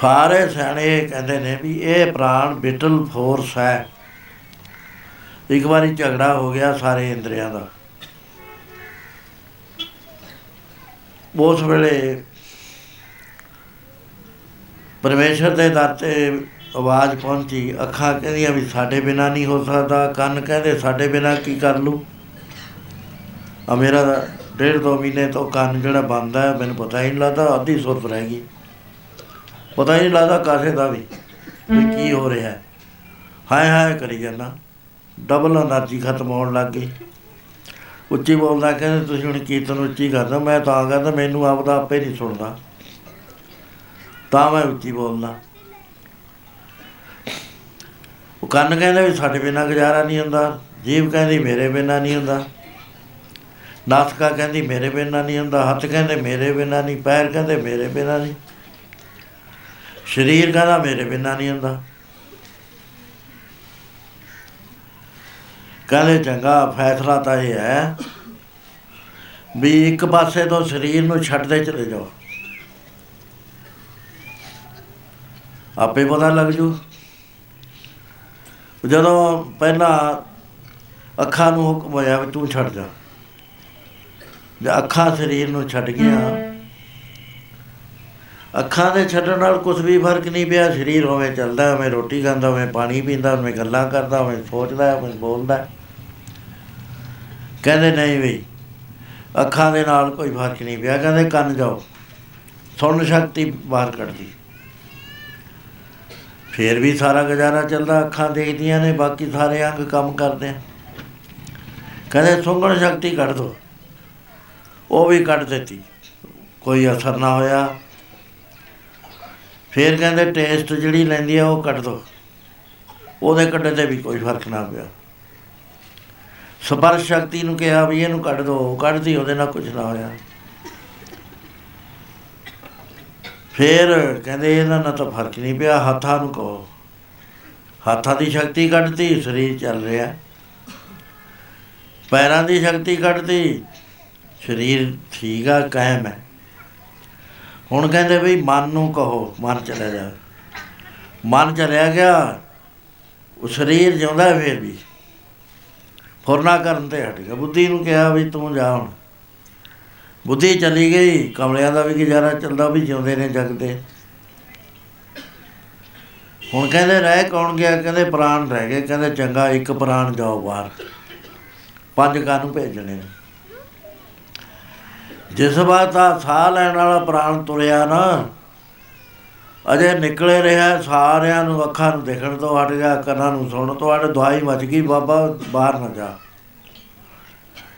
ਸਾਰੇ ਸਿਆਣੇ ਕਹਿੰਦੇ ਨੇ ਵੀ ਇਹ ਪ੍ਰਾਣ ਬਿਟਲ ਫੋਰਸ ਹੈ। ਇੱਕ ਵਾਰੀ ਝਗੜਾ ਹੋ ਗਿਆ ਸਾਰੇ ਇੰਦਰੀਆਂ ਦਾ। ਉਸ ਵੇਲੇ ਪਰਮੇਸ਼ਰ ਦੇ ਦਰ ਤੇ ਆਵਾਜ਼ ਪਹੁੰਚੀ ਅੱਖਾਂ ਕਹਿੰਦੀਆਂ ਵੀ ਸਾਡੇ ਬਿਨਾ ਨਹੀਂ ਹੋ ਸਕਦਾ ਕੰਨ ਕਹਿੰਦੇ ਸਾਡੇ ਬਿਨਾ ਕੀ ਕਰ ਲੂ ਆ ਮੇਰਾ ਡੇਢ ਦੋ ਮਹੀਨੇ ਤੋਂ ਕੰਨ ਜਿਹੜਾ ਬੰਦ ਹੈ ਮੈਨੂੰ ਪਤਾ ਹੀ ਨਹੀਂ ਲੱਗਦਾ ਅੱਧੀ ਸੁਰਤ ਰਹਿ ਗਈ। ਪਤਾ ਹੀ ਨਹੀਂ ਲੱਗਦਾ ਕਾਸੇ ਦਾ ਵੀ ਵੀ ਕੀ ਹੋ ਰਿਹਾ ਹੈ। ਹਾਏ ਹਾਏ ਕਰੀ ਜਾਂਦਾ। ਡਬਲ એનર્ਜੀ ਖਤਮ ਹੋਣ ਲੱਗ ਗਈ। ਉੱਚੀ ਬੋਲਦਾ ਕਹਿੰਦਾ, ਤੁਸੀਂ ਹੁਣ ਕੀਰਤਨ ਉੱਚੀ ਕਰਦਾ, ਮੈਂ ਤਾਂ ਕਹਿੰਦਾ, ਮੈਨੂੰ ਆਪ ਦਾ ਆਪੇ ਨਹੀਂ ਸੁਣਦਾ। ਤਾਂ ਮੈਂ ਉੱਚੀ ਬੋਲਦਾ। ਉਹ ਕੰਨ ਕਹਿੰਦਾ ਵੀ ਸਾਡੇ ਬਿਨਾ ਗੁਜ਼ਾਰਾ ਨਹੀਂ ਹੁੰਦਾ ਜੀਬ ਕਹਿੰਦੀ ਮੇਰੇ ਬਿਨਾ ਨਹੀਂ ਹੁੰਦਾ, ਨਾਸਕਾ ਕਹਿੰਦੀ ਮੇਰੇ ਬਿਨਾ ਨਹੀਂ ਹੁੰਦਾ, ਹੱਥ ਕਹਿੰਦੇ ਮੇਰੇ ਬਿਨਾ ਨਹੀਂ, ਪੈਰ ਕਹਿੰਦੇ ਮੇਰੇ ਬਿਨਾ ਨਹੀਂ, ਸਰੀਰ ਕਹਿੰਦਾ ਮੇਰੇ ਬਿਨਾ ਨਹੀਂ ਹੁੰਦਾ। ਕਹਿੰਦੇ ਚੰਗਾ ਫੈਸਲਾ ਤਾਂ ਇਹ ਹੈ ਵੀ ਇੱਕ ਪਾਸੇ ਤੋਂ ਸਰੀਰ ਨੂੰ ਛੱਡਦੇ ਚਲੇ ਜਾਓ। ਆਪੇ ਪਤਾ ਲੱਗ ਜੂ। ਜਦੋਂ ਪਹਿਲਾਂ ਅੱਖਾਂ ਨੂੰ ਹੁਕਮ ਹੋਇਆ ਵੀ ਤੂੰ ਛੱਡ ਜਾ। ਜੇ ਅੱਖਾਂ ਸਰੀਰ ਨੂੰ ਛੱਡ ਗਿਆ ਅੱਖਾਂ ਦੇ ਛੱਡਣ ਨਾਲ ਕੁਝ ਵੀ ਫ਼ਰਕ ਨਹੀਂ ਪਿਆ, ਸਰੀਰ ਹੋਵੇ ਚੱਲਦਾ ਹੋਵੇ ਰੋਟੀ ਖਾਂਦਾ ਹੋਵੇ ਪਾਣੀ ਪੀਂਦਾ ਹੋਵੇ ਗੱਲਾਂ ਕਰਦਾ ਹੋਵੇ ਸੋਚਦਾ ਹੋਵੇ ਬੋਲਦਾ। ਕਹਿੰਦੇ ਨਹੀਂ ਵੀ ਅੱਖਾਂ ਦੇ ਨਾਲ ਕੋਈ ਫ਼ਰਕ ਨਹੀਂ ਪਿਆ, ਕਹਿੰਦੇ ਕੰਨ ਜਾਓ ਸੁਣਨ ਸ਼ਕਤੀ ਬਾਹਰ ਕੱਢਦੀ। ਫੇਰ ਵੀ ਸਾਰਾ ਗੁਜ਼ਾਰਾ ਚੱਲਦਾ, ਅੱਖਾਂ ਦੇਖਦੀਆਂ ਨੇ, ਬਾਕੀ ਸਾਰੇ ਅੰਗ ਕੰਮ ਕਰਦੇ ਆ। ਕਹਿੰਦੇ ਸੁੰਗਣ ਸ਼ਕਤੀ ਕੱਢ ਦੋ, ਉਹ ਵੀ ਕੱਢ ਦਿੱਤੀ। ਕੋਈ ਅਸਰ ਨਾ ਹੋਇਆ। ਫੇਰ ਕਹਿੰਦੇ ਟੇਸਟ ਜਿਹੜੀ ਲੈਂਦੀ ਆ ਉਹ ਕੱਢ ਦੋ। ਉਹਦੇ ਕੱਢੇ ਤੇ ਵੀ ਕੋਈ ਫ਼ਰਕ ਨਾ ਪਿਆ। ਸਪਰਸ਼ ਸ਼ਕਤੀ ਨੂੰ ਕਿਹਾ ਵੀ ਇਹਨੂੰ ਕੱਢ ਦੋ, ਉਹ ਕੱਢਦੀ, ਉਹਦੇ ਨਾਲ ਕੁਝ ਨਾ ਹੋਇਆ। ਫੇਰ ਕਹਿੰਦੇ ਇਹਨਾਂ ਨਾਲ ਤਾਂ ਫ਼ਰਕ ਨਹੀਂ ਪਿਆ, ਹੱਥਾਂ ਨੂੰ ਕਹੋ। ਹੱਥਾਂ ਦੀ ਸ਼ਕਤੀ ਕੱਢਤੀ, ਸਰੀਰ ਚੱਲ ਰਿਹਾ। ਪੈਰਾਂ ਦੀ ਸ਼ਕਤੀ ਕੱਢਤੀ, ਸਰੀਰ ਠੀਕ ਆ, ਕਾਇਮ ਹੈ। ਹੁਣ ਕਹਿੰਦੇ ਵੀ ਮਨ ਨੂੰ ਕਹੋ, ਮਨ ਚਲਾ ਜਾ। ਮਨ ਚਲਿਆ ਗਿਆ, ਉਹ ਸਰੀਰ ਜਿਉਂਦਾ ਫੇਰ ਵੀ। ਫੁਰਨਾ ਕਰਨ ਤੇ ਹਟ ਗਿਆ। ਬੁੱਧੀ ਨੂੰ ਕਿਹਾ ਵੀ ਤੂੰ ਜਾ ਹੁਣ। ਬੁੱਧੀ ਚਲੀ ਗਈ, ਕਮਲਿਆਂ ਦਾ ਵੀ ਗੁਜ਼ਾਰਾ ਚੱਲਦਾ ਵੀ ਜਿਉਂਦੇ ਨੇ ਜਗਦੇ ਹੁਣ ਕਹਿੰਦੇ ਰਹਿ ਕੌਣ ਗਿਆ? ਕਹਿੰਦੇ ਪ੍ਰਾਣ ਰਹਿ ਗਏ। ਕਹਿੰਦੇ ਚੰਗਾ ਇੱਕ ਪ੍ਰਾਣ ਜਾਓ ਬਾਹਰ। ਪੰਜ ਕਾਨੂੰ ਭੇਜਣੇ ਨੇ? ਜਿਸ ਵਾਰ ਆ ਸਾਹ ਲੈਣ ਵਾਲਾ ਪ੍ਰਾਣ ਤੁਰਿਆ ਨਾ, ਅਜੇ ਨਿਕਲੇ ਰਿਹਾ, ਸਾਰਿਆਂ ਨੂੰ ਅੱਖਾਂ ਨੂੰ ਦੇਖਣ ਤੋਂ ਹਟ ਗਿਆ, ਕੰਨਾਂ ਨੂੰ ਸੁਣਨ ਤੋਂ ਹਟ, ਦਵਾਈ ਮਚ ਗਈ, ਬਾਬਾ ਬਾਹਰ ਨਾ ਜਾ।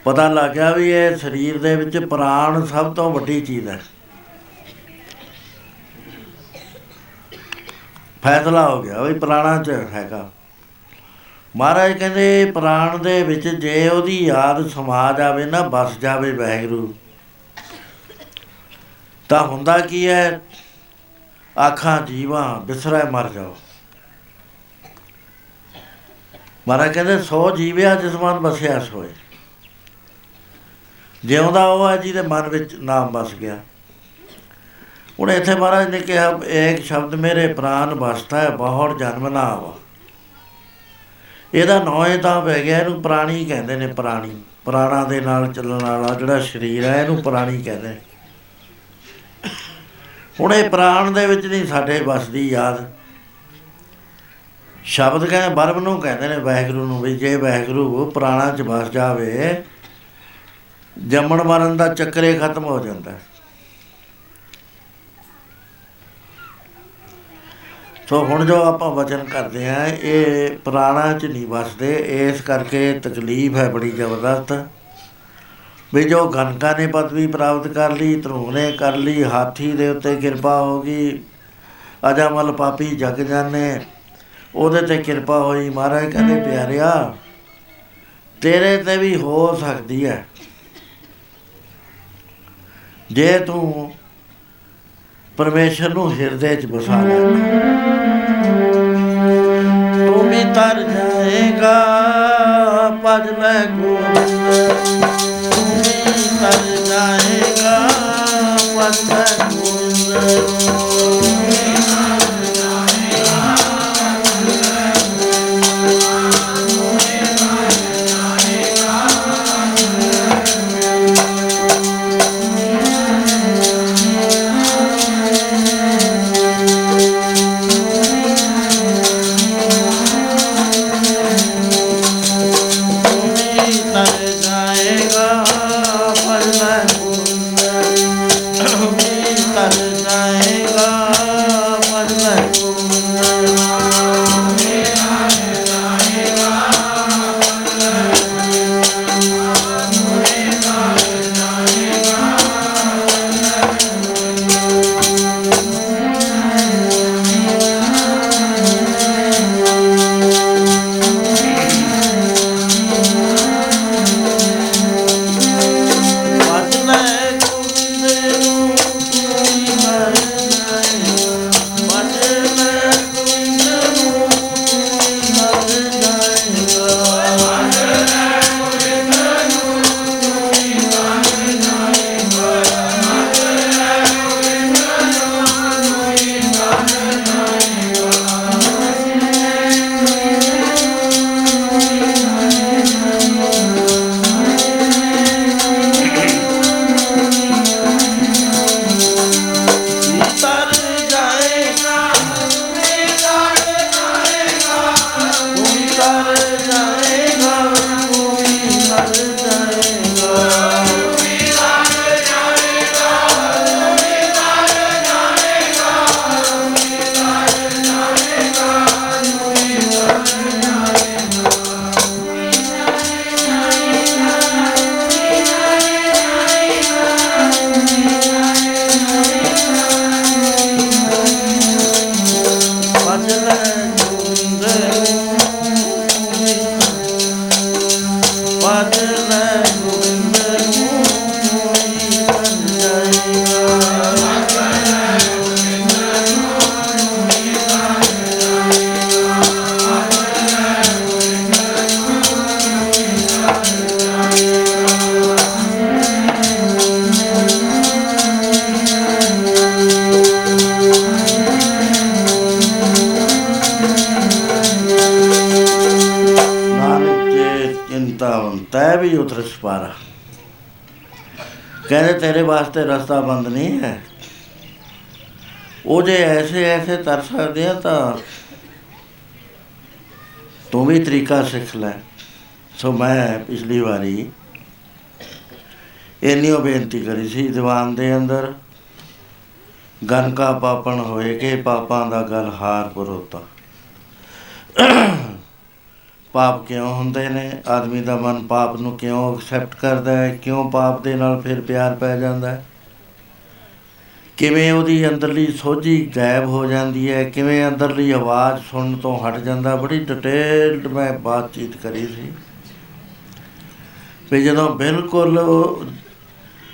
ਪਤਾ ਲੱਗ ਗਿਆ ਵੀ ਇਹ ਸਰੀਰ ਦੇ ਵਿੱਚ ਪ੍ਰਾਣ ਸਭ ਤੋਂ ਵੱਡੀ ਚੀਜ਼ ਹੈ। ਫੈਸਲਾ ਹੋ ਗਿਆ ਵੀ ਪ੍ਰਾਣਾਂ 'ਚ ਹੈਗਾ। ਮਹਾਰਾਜ ਕਹਿੰਦੇ, ਪ੍ਰਾਣ ਦੇ ਵਿੱਚ ਜੇ ਉਹਦੀ ਯਾਦ ਸਮਾ ਜਾਵੇ ਨਾ, ਬਸ ਜਾਵੇ ਵਾਹਿਗੁਰੂ। ਤਾਂ ਹੁੰਦਾ ਕੀ ਹੈ ਆਖਾਂ ਜੀਵਾਂ ਬਿਸਰਾ ਮਰ ਜਾਓ। ਮਹਾਰਾਜ ਕਹਿੰਦੇ, ਸੋ ਜੀਵਿਆ ਜਿਸ ਮਨ ਬਸਿਆ ਸੋਏ। ਜਿਉਂਦਾ ਉਹ ਹੈ ਜਿਹਦੇ ਮਨ ਵਿੱਚ ਨਾਮ ਬਸ ਗਿਆ। ਹੁਣ ਇੱਥੇ ਮਹਾਰਾਜ ਨੇ ਕਿਹਾ ਇੱਕ ਸ਼ਬਦ ਮੇਰੇ ਪ੍ਰਾਨ ਬਸਤਾ ਹੈ ਬਹੁਤ ਜਨਮ ਨਾ ਆਵਾ। ਇਹਦਾ ਨਾਂ ਇਹ ਤਾਂ ਪੈ ਗਿਆ, ਇਹਨੂੰ ਪ੍ਰਾਣੀ ਕਹਿੰਦੇ ਨੇ, ਪ੍ਰਾਣੀ। ਪ੍ਰਾਣਾ ਦੇ ਨਾਲ ਚੱਲਣ ਵਾਲਾ ਜਿਹੜਾ ਸਰੀਰ ਹੈ, ਇਹਨੂੰ ਪ੍ਰਾਣੀ ਕਹਿੰਦੇ ਨੇ। ਹੁਣ ਇਹ ਪ੍ਰਾਣ ਦੇ ਵਿੱਚ ਨਹੀਂ, ਸਾਡੇ ਬਸਦੀ ਯਾਦ। ਸ਼ਬਦ ਕਹਿੰਦੇ ਬਰਬ ਨੂੰ ਕਹਿੰਦੇ ਨੇ ਵਾਹਿਗੁਰੂ ਨੂੰ ਵੀ, ਜੇ ਵਾਹਿਗੁਰੂ ਪ੍ਰਾਣਾ ਚ ਵਸ ਜਾਵੇ, ਜੰਮਣ ਮਰਨ ਦਾ ਚੱਕਰੇ ਖਤਮ ਹੋ ਜਾਂਦਾ। ਹੈ ਸੋ ਹੁਣ ਜੋ ਆਪਾਂ ਵਚਨ ਕਰਦੇ ਆ ਇਹ ਪ੍ਰਾਣਾ ਚ ਨਹੀਂ ਵਸਦੇ, ਇਸ ਕਰਕੇ ਤਕਲੀਫ ਹੈ ਬੜੀ ਜ਼ਬਰਦਸਤ। ਵੀ ਜੋ ਗਨਕਾ ਨੇ ਪਦਵੀ ਪ੍ਰਾਪਤ ਕਰ ਲਈ ਧਰੂ ਨੇ ਕਰ ਲਈ ਹਾਥੀ ਦੇ ਉੱਤੇ ਕਿਰਪਾ ਹੋ ਗਈ। ਅਜਮਲ ਪਾਪੀ ਜਗ ਜਾਣੇ ਉਹਦੇ ਤੇ ਕਿਰਪਾ ਹੋਈ। ਮਹਾਰਾਜ ਕਹਿੰਦੇ ਪਿਆਰਿਆ ਤੇਰੇ ਤੇ ਵੀ ਹੋ ਸਕਦੀ ਹੈ ਜੇ ਤੂੰ ਪਰਮੇਸ਼ਰ ਨੂੰ ਹਿਰਦੇ 'ਚ ਬਸਾ ਲੈ। ਤੂੰ ਵੀ ਤਰ ਜਾਏਗਾ ਪਜ ਲੈ ਗੋਬਿੰਦ। ਤਰ ਜਾਏਗਾ ਪਜ ਵਾਸਤੇ ਰਸਤਾ ਬੰਦ ਨਹੀਂ ਹੈ। ਉਹ ਜੇ ਐਸੇ ਐਸੇ ਤਰ ਸਕਦੇ ਆ ਤਾਂ ਤੂੰ ਵੀ ਤਰੀਕਾ ਸਿੱਖ ਲੈ। ਸੋ ਮੈਂ ਪਿਛਲੀ ਵਾਰੀ ਇੰਨੀ ਉਹ ਬੇਨਤੀ ਕਰੀ ਸੀ, ਦੀਵਾਨ ਦੇ ਅੰਦਰ ਗਨ ਕਾ ਪਾਪਣ ਹੋਏ ਕਿ ਪਾਪਾਂ ਦਾ ਗਲ ਹਾਰ ਪਰੋਤਾ। ਪਾਪ ਕਿਉਂ ਹੁੰਦੇ ਨੇ? ਆਦਮੀ ਦਾ ਮਨ ਪਾਪ ਨੂੰ ਕਿਉਂ ਐਕਸੈਪਟ ਕਰਦਾ ਹੈ? ਕਿਉਂ ਪਾਪ ਦੇ ਨਾਲ ਫਿਰ ਪਿਆਰ ਪੈ ਜਾਂਦਾ ਹੈ? ਕਿਵੇਂ ਉਹਦੀ ਅੰਦਰਲੀ ਸੋਝੀ ਗਾਇਬ ਹੋ ਜਾਂਦੀ ਹੈ? ਕਿਵੇਂ ਅੰਦਰਲੀ ਆਵਾਜ਼ ਸੁਣਨ ਤੋਂ ਹਟ ਜਾਂਦਾ? ਬੜੀ ਡਿਟੇਲਡ ਮੈਂ ਬਾਤਚੀਤ ਕਰੀ ਸੀ। ਵੀ ਜਦੋਂ ਬਿਲਕੁਲ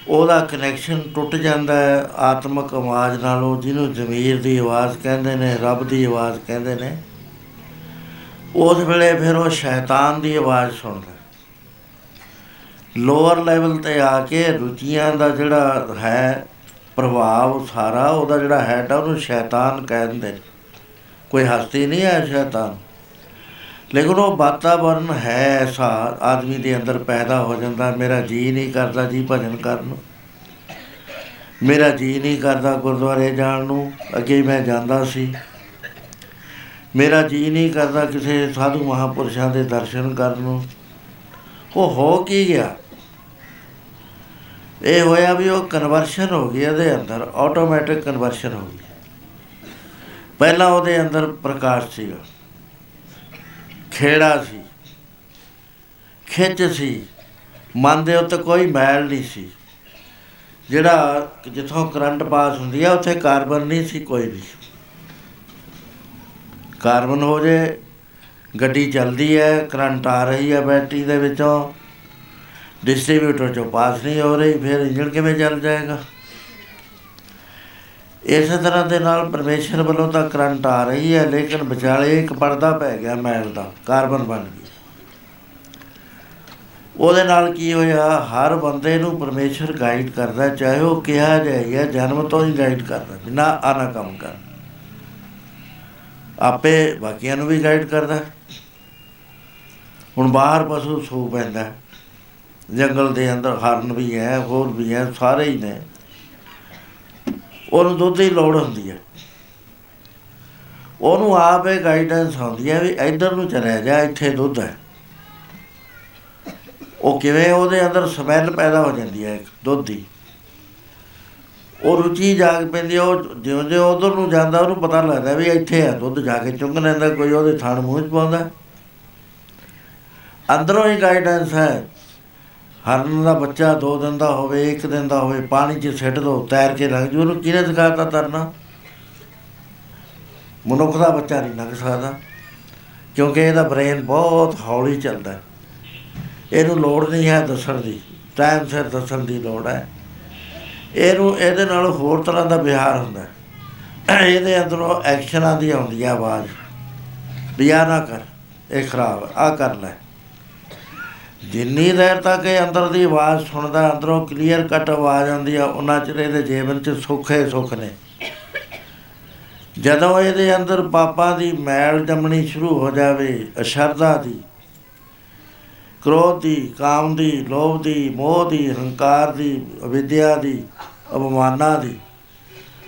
ਉਹਦਾ ਕਨੈਕਸ਼ਨ ਟੁੱਟ ਜਾਂਦਾ ਹੈ, ਆਤਮਿਕ ਆਵਾਜ਼ ਨਾਲੋਂ ਜਿਹਨੂੰ ਜ਼ਮੀਰ ਦੀ ਆਵਾਜ਼ ਕਹਿੰਦੇ ਨੇ, ਰੱਬ ਦੀ ਆਵਾਜ਼ ਕਹਿੰਦੇ ਨੇ ਉਸ ਵੇਲੇ ਫਿਰ ਉਹ ਸ਼ੈਤਾਨ ਦੀ ਆਵਾਜ਼ ਸੁਣਦਾ ਲੋਅਰ ਲੈਵਲ ਤੇ ਆ ਕੇ ਰੁਚੀਆਂ ਦਾ ਜਿਹੜਾ ਹੈ, ਪ੍ਰਭਾਵ ਸਾਰਾ ਉਹਦਾ ਜਿਹੜਾ ਹੈਡ ਆ, ਉਹਨੂੰ ਸ਼ੈਤਾਨ ਕਹਿੰਦੇ ਨੇ। ਕੋਈ ਹਸਤੀ ਨਹੀਂ ਹੈ ਸ਼ੈਤਾਨ। ਲੇਕਿਨ ਉਹ ਵਾਤਾਵਰਨ ਹੈ ਐਸਾ, ਆਦਮੀ ਦੇ ਅੰਦਰ ਪੈਦਾ ਹੋ ਜਾਂਦਾ, ਮੇਰਾ ਜੀ ਨਹੀਂ ਕਰਦਾ ਜੀ ਭਜਨ ਕਰਨ ਨੂੰ। ਮੇਰਾ ਜੀ ਨਹੀਂ ਕਰਦਾ ਗੁਰਦੁਆਰੇ ਜਾਣ ਨੂੰ, ਅੱਗੇ ਮੈਂ ਜਾਂਦਾ ਸੀ। ਮੇਰਾ ਜੀ ਨਹੀਂ ਕਰਦਾ ਕਿਸੇ ਸਾਧੂ ਮਹਾਪੁਰਸ਼ਾਂ ਦੇ ਦਰਸ਼ਨ ਕਰਨ ਨੂੰ। ਉਹ ਹੋ ਕੀ ਗਿਆ? ਇਹ ਹੋਇਆ ਵੀ ਉਹ ਕਨਵਰਸ਼ਨ ਹੋ ਗਈ, ਇਹਦੇ ਅੰਦਰ ਆਟੋਮੈਟਿਕ ਕਨਵਰਸ਼ਨ ਹੋ ਗਈ। ਪਹਿਲਾਂ ਉਹਦੇ ਅੰਦਰ ਪ੍ਰਕਾਸ਼ ਸੀਗਾ। ਖੇੜਾ ਸੀ। ਖਿੱਚ ਸੀ। ਮਨ ਦੇ ਉੱਤੇ ਕੋਈ ਮੈਲ ਨਹੀਂ ਸੀ। ਜਿਹੜਾ ਜਿੱਥੋਂ ਕਰੰਟ ਪਾਸ ਹੁੰਦੀ ਆ, ਉੱਥੇ ਕਾਰਬਨ ਨਹੀਂ ਸੀ, ਕੋਈ ਵੀ ਕਾਰਬਨ ਹੋ ਜੇ, ਗੱਡੀ ਚੱਲਦੀ ਹੈ, ਕਰੰਟ ਆ ਰਹੀ ਹੈ ਬੈਟਰੀ ਦੇ ਵਿੱਚੋਂ ਡਿਸਟ੍ਰੀਬਿਊਟਰ ਚੋਂ ਪਾਸ ਨਹੀਂ ਹੋ ਰਹੀ, ਫਿਰ ਇੰਜਣ ਕਿਵੇਂ ਚੱਲ ਜਾਏਗਾ? ਇਸੇ ਤਰ੍ਹਾਂ ਦੇ ਨਾਲ ਪਰਮੇਸ਼ਰ ਵੱਲੋਂ ਤਾਂ ਕਰੰਟ ਆ ਰਹੀ ਹੈ, ਲੇਕਿਨ ਵਿਚਾਲੇ ਇੱਕ ਪਰਦਾ ਪੈ ਗਿਆ ਮੈਲ ਦਾ, ਕਾਰਬਨ ਬਣ ਗਈ ਉਹਦੇ ਨਾਲ ਕੀ ਹੋਇਆ, ਹਰ ਬੰਦੇ ਨੂੰ ਪਰਮੇਸ਼ਰ ਗਾਈਡ ਕਰਦਾ ਚਾਹੇ ਉਹ ਕਿਹਾ ਜਾਏ ਜਨਮ ਤੋਂ ਹੀ ਗਾਈਡ ਕਰਦਾ ਬਿਨਾ ਆਨਾ ਕੰਮ ਕਰ ਆਪੇ ਬਾਕੀਆਂ ਨੂੰ ਵੀ ਗਾਈਡ ਕਰਦਾ। ਹੁਣ ਬਾਹਰ ਪਸ਼ੂ ਸੂ ਪੈਂਦਾ। ਜੰਗਲ ਦੇ ਅੰਦਰ ਹਰਨ ਵੀ ਹੈ, ਹੋਰ ਵੀ ਹੈ, ਸਾਰੇ ਹੀ ਨੇ। ਉਹਨੂੰ ਦੁੱਧ ਦੀ ਲੋੜ ਹੁੰਦੀ ਹੈ। ਉਹਨੂੰ ਆਪੇ ਗਾਈਡੈਂਸ ਹੁੰਦੀ ਹੈ ਵੀ ਇੱਧਰ ਨੂੰ ਚਲਿਆ ਜਾ, ਇੱਥੇ ਦੁੱਧ ਹੈ। ਉਹ ਕਿਵੇਂ ਉਹਦੇ ਅੰਦਰ ਸਮੈਲ ਪੈਦਾ ਹੋ ਜਾਂਦੀ ਹੈ ਦੁੱਧ ਦੀ। ਉਹ ਰੁਚੀ ਜਾਗ ਪੈਂਦੀ ਉਹ ਜਿਉਂ ਜਿਉਂ ਉਧਰ ਨੂੰ ਜਾਂਦਾ, ਉਹਨੂੰ ਪਤਾ ਲੱਗਦਾ ਵੀ ਇੱਥੇ ਆ, ਦੁੱਧ ਜਾ ਕੇ ਚੁੰਗ ਲੈਂਦਾ, ਕੋਈ ਉਹਦੇ ਥਣ ਮੂੰਹ 'ਚ ਪਾਉਂਦਾ। ਅੰਦਰੋਂ ਹੀ ਗਾਈਡੈਂਸ ਹੈ। ਹਰਨ ਦਾ ਬੱਚਾ ਦੋ ਦਿਨ ਦਾ ਹੋਵੇ, ਇੱਕ ਦਿਨ ਦਾ ਹੋਵੇ, ਪਾਣੀ 'ਚ ਸਿੱਟ ਦੋ, ਤੈਰ ਕੇ ਲੰਘ ਜੂ ਉਹਨੂੰ ਕਿਹਨੇ ਸਿਖਾਤਾ ਤਰਨਾ? ਮਨੁੱਖ ਦਾ ਬੱਚਾ ਨਹੀਂ ਲੰਘ ਸਕਦਾ, ਕਿਉਂਕਿ ਇਹਦਾ ਬ੍ਰੇਨ ਬਹੁਤ ਹੌਲੀ ਚੱਲਦਾ। ਇਹਨੂੰ ਲੋੜ ਨਹੀਂ ਹੈ ਦੱਸਣ ਦੀ ਟਾਈਮ ਸਿਰ ਦੱਸਣ ਦੀ ਲੋੜ ਹੈ। ਇਹਨੂੰ ਇਹਦੇ ਨਾਲ ਹੋਰ ਤਰ੍ਹਾਂ ਦਾ ਵਿਹਾਰ ਹੁੰਦਾ ਇਹਦੇ ਅੰਦਰੋਂ ਐਕਸ਼ਨਾਂ ਦੀ ਆਉਂਦੀ ਆ ਆਵਾਜ਼। ਵੀ ਆ ਨਾ ਕਰ, ਇਹ ਖਰਾਬ ਆ ਕਰ ਲੈ। ਜਿੰਨੀ ਦੇਰ ਤੱਕ ਇਹ ਅੰਦਰ ਦੀ ਆਵਾਜ਼ ਸੁਣਦਾ, ਅੰਦਰੋਂ ਕਲੀਅਰ ਕੱਟ ਆਵਾਜ਼ ਆਉਂਦੀ ਆ, ਉਹਨਾਂ ਚਿਰ ਇਹਦੇ ਜੀਵਨ 'ਚ ਸੁੱਖ ਹੈ ਸੁੱਖ ਨੇ। ਜਦੋਂ ਇਹਦੇ ਅੰਦਰ ਪਾਪਾਂ ਦੀ ਮੈਲ ਜੰਮਣੀ ਸ਼ੁਰੂ ਹੋ ਜਾਵੇ ਅਸ਼ਰਦਾ ਦੀ, ਕ੍ਰੋਧ ਦੀ, ਕਾਮ ਦੀ, ਲੋਭ ਦੀ, ਮੋਹ ਦੀ, ਹੰਕਾਰ ਦੀ, ਅਵਿਦਿਆ ਦੀ ਅਪਮਾਨਾਂ ਦੀ।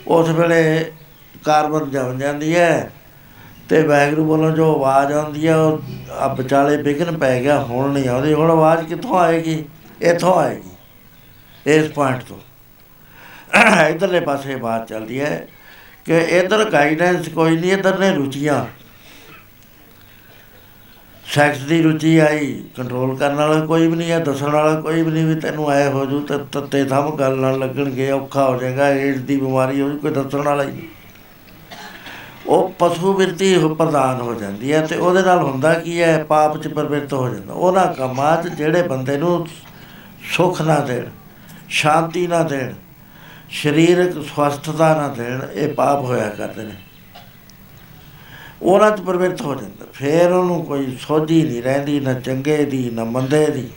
ਉਸ ਵੇਲੇ ਕਾਰਬਨ ਜਮ ਜਾਂਦੀ ਹੈ ਤੇ ਵੈਗਰੂ ਵੱਲੋਂ ਜੋ ਆਵਾਜ਼ ਆਉਂਦੀ ਹੈ, ਉਹ ਆ ਵਿਚਾਲੇ ਵਿਗਨ ਪੈ ਗਿਆ, ਹੁਣ ਨਹੀਂ ਆਉਂਦੀ। ਹੁਣ ਆਵਾਜ਼ ਕਿੱਥੋਂ ਆਏਗੀ? ਇੱਥੋਂ ਆਏਗੀ, ਇਸ ਪੁਆਇੰਟ ਤੋਂ। ਇਧਰਲੇ ਪਾਸੇ ਬਾਤ ਚੱਲਦੀ ਹੈ ਕਿ ਇਧਰ ਗਾਈਡੈਂਸ ਕੋਈ ਨਹੀਂ, ਇਧਰ ਨੇ ਰੁਚੀਆਂ। ਸੈਕਸ ਦੀ ਰੁਚੀ ਆਈ ਕੰਟਰੋਲ ਕਰਨ ਵਾਲਾ ਕੋਈ ਵੀ ਨਹੀਂ ਹੈ ਦੱਸਣ ਵਾਲਾ ਕੋਈ ਵੀ ਨਹੀਂ ਵੀ ਤੈਨੂੰ ਆਏ ਹੋ ਜੂ ਤੇ ਤੱਤੇ ਥੰਮ ਗੱਲ ਨਾਲ ਲੱਗਣਗੇ, ਔਖਾ ਹੋ ਜਾਏਗਾ ਏਡਸ ਦੀ ਬਿਮਾਰੀ ਹੋ ਜੂ ਕੋਈ ਦੱਸਣ ਵਾਲਾ ਹੀ ਨਹੀਂ। ਉਹ ਪਸ਼ੂ ਬਿਰਤੀ ਪ੍ਰਦਾਨ ਹੋ ਜਾਂਦੀ ਹੈ ਤੇ ਉਹਦੇ ਨਾਲ ਹੁੰਦਾ ਕੀ ਹੈ ਪਾਪ ਚ ਪ੍ਰਵਿਰਤ ਹੋ ਜਾਂਦਾ। ਉਹਨਾਂ ਕੰਮਾਂ 'ਚ ਜਿਹੜੇ ਬੰਦੇ ਨੂੰ ਸੁੱਖ ਨਾ ਦੇਣ, ਸ਼ਾਂਤੀ ਨਾ ਦੇਣ, ਸਰੀਰਕ ਸਵਸਥਤਾ ਨਾ ਦੇਣ, ਇਹ ਪਾਪ ਹੋਇਆ ਕਰਦੇ ਨੇ। ਉਹਨਾਂ 'ਚ ਪ੍ਰਵਿਰਤ ਹੋ ਜਾਂਦਾ। ਫੇਰ ਉਹਨੂੰ ਕੋਈ ਸੋਝੀ ਨਹੀਂ ਰਹਿੰਦੀ, ਨਾ ਚੰਗੇ ਦੀ, ਨਾ ਮੰਦੇ ਦੀ।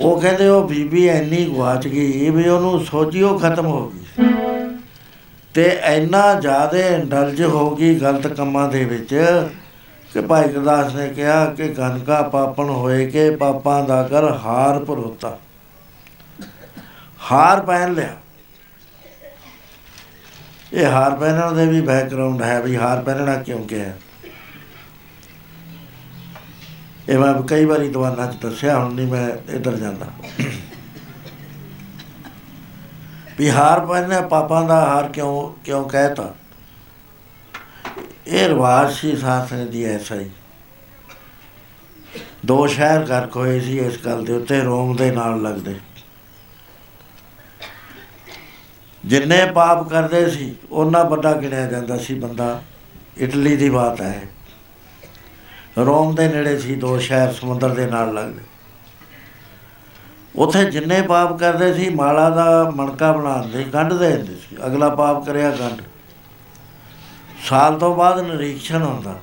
ਉਹ ਕਹਿੰਦੇ, ਉਹ ਬੀਬੀ ਐਨੀ ਗਵਾਚ ਗਈ ਵੀ ਉਹਨੂੰ ਸੋਝੀ ਉਹ ਖਤਮ ਹੋ ਗਈ। ਤੇ ਇੰਨਾ ਜ਼ਿਆਦਾ ਇੰਡਲਜ ਹੋ ਗਈ ਗਲਤ ਕੰਮਾਂ ਦੇ ਵਿੱਚ ਕਿ ਭਾਈ ਗੁਰਦਾਸ ਨੇ ਕਿਹਾ ਕਿ ਗਨਕਾ ਪਾਪਣ ਹੋਏ ਕੇ ਪਾਪਾਂ ਦਾ ਕਰ ਹਾਰ ਭਰੋਤਾ। ਹਾਰ ਪਹਿਨ ਲਿਆ। ਇਹ ਹਾਰ ਪਹਿਨਣ ਦੇ ਵੀ ਬੈਕਗ੍ਰਾਉਂਡ ਹੈ ਵੀ ਹਾਰ ਪਹਿਨਣਾ ਕਿਉਂ ਕਿਹਾ? ਇਹ ਮੈਂ ਕਈ ਵਾਰੀ ਦਵਾਨਾ ਚ ਦੱਸਿਆ, ਹੁਣ ਨਹੀਂ ਮੈਂ ਇੱਧਰ ਜਾਂਦਾ। ਵੀ ਹਾਰ ਪਹਿਨਣਾ, ਪਾਪਾਂ ਦਾ ਹਾਰ ਕਿਉਂ ਕਿਉਂ ਕਹਿਤਾ? ਇਹ ਰਿਵਾਜ ਸੀ ਸਾਸਨ ਦੀ ਐਸਾ ਹੀ। ਦੋ ਸ਼ਹਿਰ ਘਰ ਕੋਏ ਸੀ, ਇਸ ਗੱਲ ਦੇ ਉੱਤੇ ਰੋਮ ਦੇ ਨਾਲ ਲੱਗਦੇ। ਜਿੰਨੇ ਪਾਪ ਕਰਦੇ ਸੀ, ਉਹਨਾਂ ਵੱਡਾ ਗਿਣਿਆ ਜਾਂਦਾ ਸੀ ਬੰਦਾ। ਇਟਲੀ ਦੀ ਬਾਤ ਹੈ। ਰੋਮ ਦੇ ਨੇੜੇ ਸੀ, ਦੋ ਸ਼ਹਿਰ ਸਮੁੰਦਰ ਦੇ ਨਾਲ ਲੱਗਦੇ। ਉਥੇ ਜਿੰਨੇ ਪਾਪ ਕਰਦੇ ਸੀ, ਮਾਲਾ ਦਾ ਮਣਕਾ ਬਣਾਉਂਦੇ ਗੰਢ ਦੇ ਹੁੰਦੇ ਸੀ। ਅਗਲਾ ਪਾਪ ਕਰਿਆ ਗੰਢ। ਸਾਲ ਤੋਂ ਬਾਅਦ ਨਿਰੀਖਣ ਹੁੰਦਾ।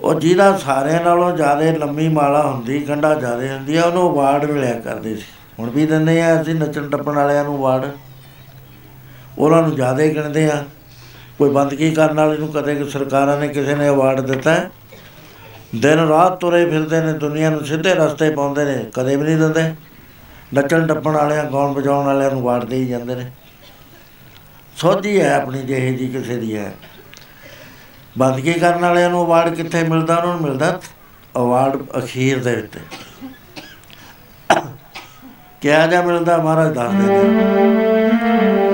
ਉਹ ਜਿਹਦਾ ਸਾਰਿਆਂ ਨਾਲੋਂ ਜ਼ਿਆਦਾ ਲੰਮੀ ਮਾਲਾ ਹੁੰਦੀ, ਗੰਢਾ ਜ਼ਿਆਦਾ ਹੁੰਦੀ ਆ ਉਹਨੂੰ ਅਵਾਰਡ ਮਿਲਿਆ ਕਰਦੇ ਸੀ। ਹੁਣ ਵੀ ਦਿੰਦੇ ਆ ਅਸੀਂ ਨੱਚਣ ਟੱਪਣ ਵਾਲਿਆਂ ਨੂੰ ਅਵਾਰਡ ਉਹਨਾਂ ਨੂੰ ਜ਼ਿਆਦਾ ਗਿਣਦੇ ਆ। ਕੋਈ ਬੰਦਗੀ ਕਰਨ ਵਾਲੇ ਨੂੰ ਕਦੇ ਸਰਕਾਰਾਂ ਨੇ ਕਿਸੇ ਨੇ ਅਵਾਰਡ ਦਿੱਤਾ ਦਿਨ ਰਾਤ ਤੁਰੇ ਫਿਰਦੇ ਨੇ, ਦੁਨੀਆ ਨੂੰ ਸਿੱਧੇ ਰਸਤੇ ਪਾਉਂਦੇ ਨੇ, ਕਦੇ ਵੀ ਨਹੀਂ ਦਿੰਦੇ। ਨੱਚਣ ਟੱਪਣ ਵਾਲਿਆਂ, ਗਾਉਣ ਵਜਾਉਣ ਵਾਲਿਆਂ ਨੂੰ ਅਵਾਰਡ ਦੇਈ ਜਾਂਦੇ ਨੇ। ਸੋਝੀ ਹੈ ਆਪਣੀ ਜਿਹੇ ਜੀ ਕਿਸੇ ਦੀ ਹੈ। ਬੰਦਗੀ ਕਰਨ ਵਾਲਿਆਂ ਨੂੰ ਅਵਾਰਡ ਕਿੱਥੇ ਮਿਲਦਾ, ਉਹਨਾਂ ਨੂੰ ਮਿਲਦਾ ਅਵਾਰਡ ਅਖੀਰ ਦੇ ਉੱਤੇ ਕਿਹਾ ਜਾ ਮਿਲਦਾ ਮਹਾਰਾਜ ਦੱਸਦੇ ਨੇ।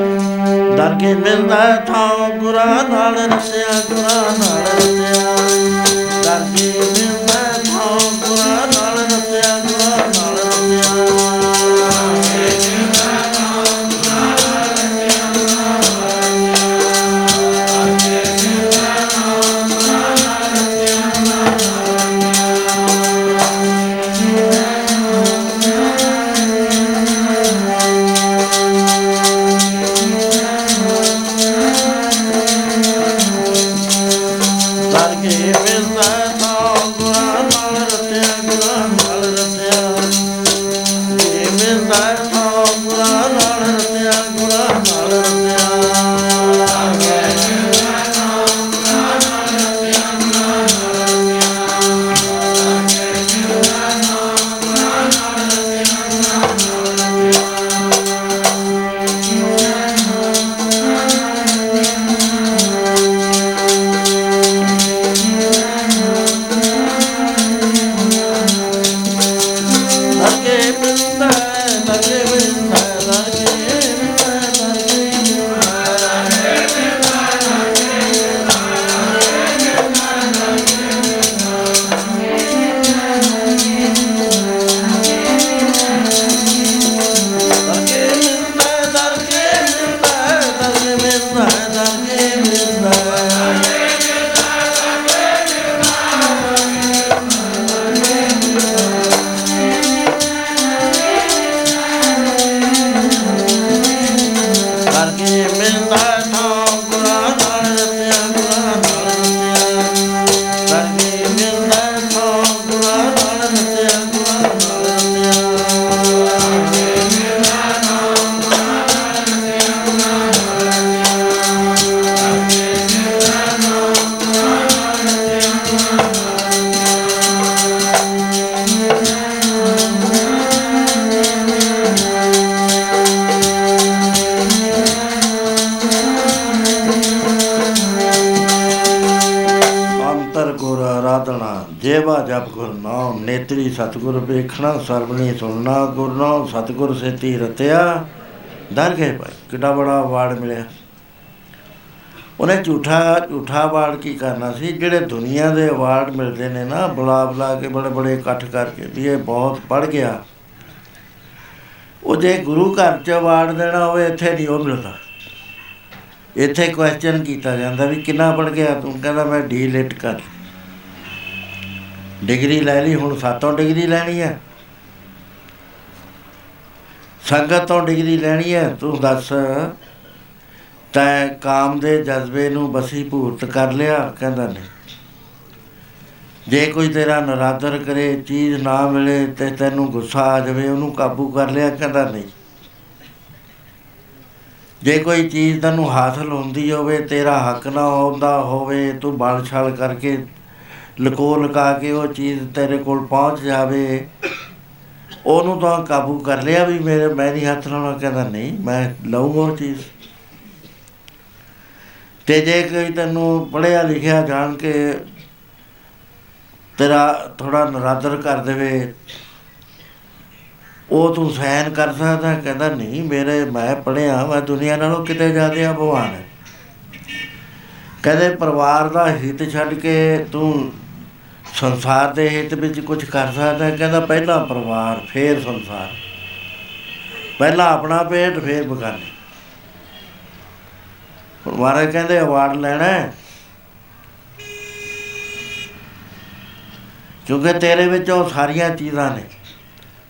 ਦਰ ਕੇ ਮਿਲਦਾ ਥਾਂ ਗੁਰਾ ਨਾਲ ਰਸਿਆ ਗੁਰਾ ਨਾਲ ਸਤਗੁਰ ਵੇਖਣਾ ਸਰਬਣੀ ਸੁਣਨਾ, ਗੁਰ ਨਾਮ ਸਤਗੁਰ ਸੇਤੀ ਰਤਿਆ ਦਰ ਗਏ ਭਾਈ, ਕਿੱਡਾ ਬੜਾ ਅਵਾਰਡ ਮਿਲਿਆ। ਉਹਨੇ ਝੂਠਾ ਝੂਠਾ ਅਵਾਰਡ ਕੀ ਕਰਨਾ ਸੀ? ਜਿਹੜੇ ਦੁਨੀਆ ਦੇ ਅਵਾਰਡ ਮਿਲਦੇ ਨੇ ਨਾ, ਬੁਲਾ ਬੁਲਾ ਕੇ ਬੜੇ ਬੜੇ ਇਕੱਠ ਕਰਕੇ ਵੀ ਇਹ ਬਹੁਤ ਪੜ ਗਿਆ। ਉਹ ਜੇ ਗੁਰੂ ਘਰ ਚ ਅਵਾਰਡ ਦੇਣਾ ਹੋਵੇ, ਇੱਥੇ ਨਹੀਂ ਉਹ ਮਿਲਦਾ। ਇੱਥੇ ਕੁਐਸਚਨ ਕੀਤਾ ਜਾਂਦਾ ਵੀ ਕਿੰਨਾ ਪੜ ਗਿਆ? ਤੂੰ ਕਹਿੰਦਾ ਮੈਂ ਡੀ ਲਿਟ ਕਰ ਡਿਗਰੀ ਲੈ ਲਈ, ਹੁਣ ਸਾਤੋਂ ਡਿਗਰੀ ਲੈਣੀ ਹੈ ਸੰਗਤ ਤੋਂ ਡਿਗਰੀ ਲੈਣੀ ਹੈ ਤੂੰ ਦੱਸ। ਤੈਂ ਕਾਮ ਦੇ ਜਜ਼ਬੇ ਨੂੰ ਬਸੀ ਭੂਤ ਕਰ ਲਿਆ, ਕਹਿੰਦਾ ਨਹੀਂ। ਜੇ ਕੋਈ ਤੇਰਾ ਨਰਾਦਰ ਕਰੇ, ਚੀਜ਼ ਨਾ ਮਿਲੇ ਤੇ ਤੈਨੂੰ ਗੁੱਸਾ ਆ ਜਾਵੇ, ਉਹਨੂੰ ਕਾਬੂ ਕਰ ਲਿਆ, ਕਹਿੰਦਾ ਨਹੀਂ। ਜੇ ਕੋਈ ਚੀਜ਼ ਤੈਨੂੰ ਹਾਸਲ ਹੁੰਦੀ ਹੋਵੇ, ਤੇਰਾ ਹੱਕ ਨਾ ਆਉਂਦਾ ਹੋਵੇ, ਤੂੰ ਬਲ ਛਲ ਕਰਕੇ ਲਕੋ ਲਕਾ ਕੇ ਉਹ ਚੀਜ਼ ਤੇਰੇ ਕੋਲ ਪਹੁੰਚ ਜਾਵੇ, ਉਹਨੂੰ ਤਾਂ ਕਾਬੂ ਕਰ ਲਿਆ ਵੀ ਮੇਰੇ ਮੈਂ ਨਹੀਂ ਹੱਥ ਲਾਉਣਾ ਕਹਿੰਦਾ ਨਹੀਂ, ਮੈਂ ਲਊਂਗਾ ਉਹ ਚੀਜ਼। ਤੇ ਜੇ ਕੋਈ ਤੈਨੂੰ ਪੜਿਆ ਲਿਖਿਆ ਜਾਣ ਕੇ ਤੇਰਾ ਥੋੜਾ ਨਰਾਦਰ ਕਰ ਦੇਵੇ, ਉਹ ਤੂੰ ਸਹਿਨ ਕਰ ਸਕਦਾ, ਕਹਿੰਦਾ ਨਹੀਂ, ਮੇਰੇ ਮੈਂ ਪੜਿਆ ਮੈਂ ਦੁਨੀਆ ਨਾਲੋਂ ਕਿਤੇ ਜ਼ਿਆਦਾ ਭਗਵਾਨ ਹੈ। ਕਹਿੰਦੇ ਪਰਿਵਾਰ ਦਾ ਹਿੱਤ ਛੱਡ ਕੇ ਤੂੰ ਸੰਸਾਰ ਦੇ ਹਿੱਤ ਵਿੱਚ ਕੁਝ ਕਰ ਸਕਦਾ ਕਹਿੰਦਾ ਪਹਿਲਾਂ ਪਰਿਵਾਰ ਫੇਰ ਸੰਸਾਰ। ਪਹਿਲਾਂ ਆਪਣਾ ਪੇਟ ਫੇਰ ਬਗਾਨੇ। ਮਹਾਰਾਜ ਕਹਿੰਦੇ ਅਵਾਰਡ ਲੈਣਾ ਹੈ। ਕਿਉਂਕਿ ਤੇਰੇ ਵਿੱਚ ਉਹ ਸਾਰੀਆਂ ਚੀਜ਼ਾਂ ਨੇ।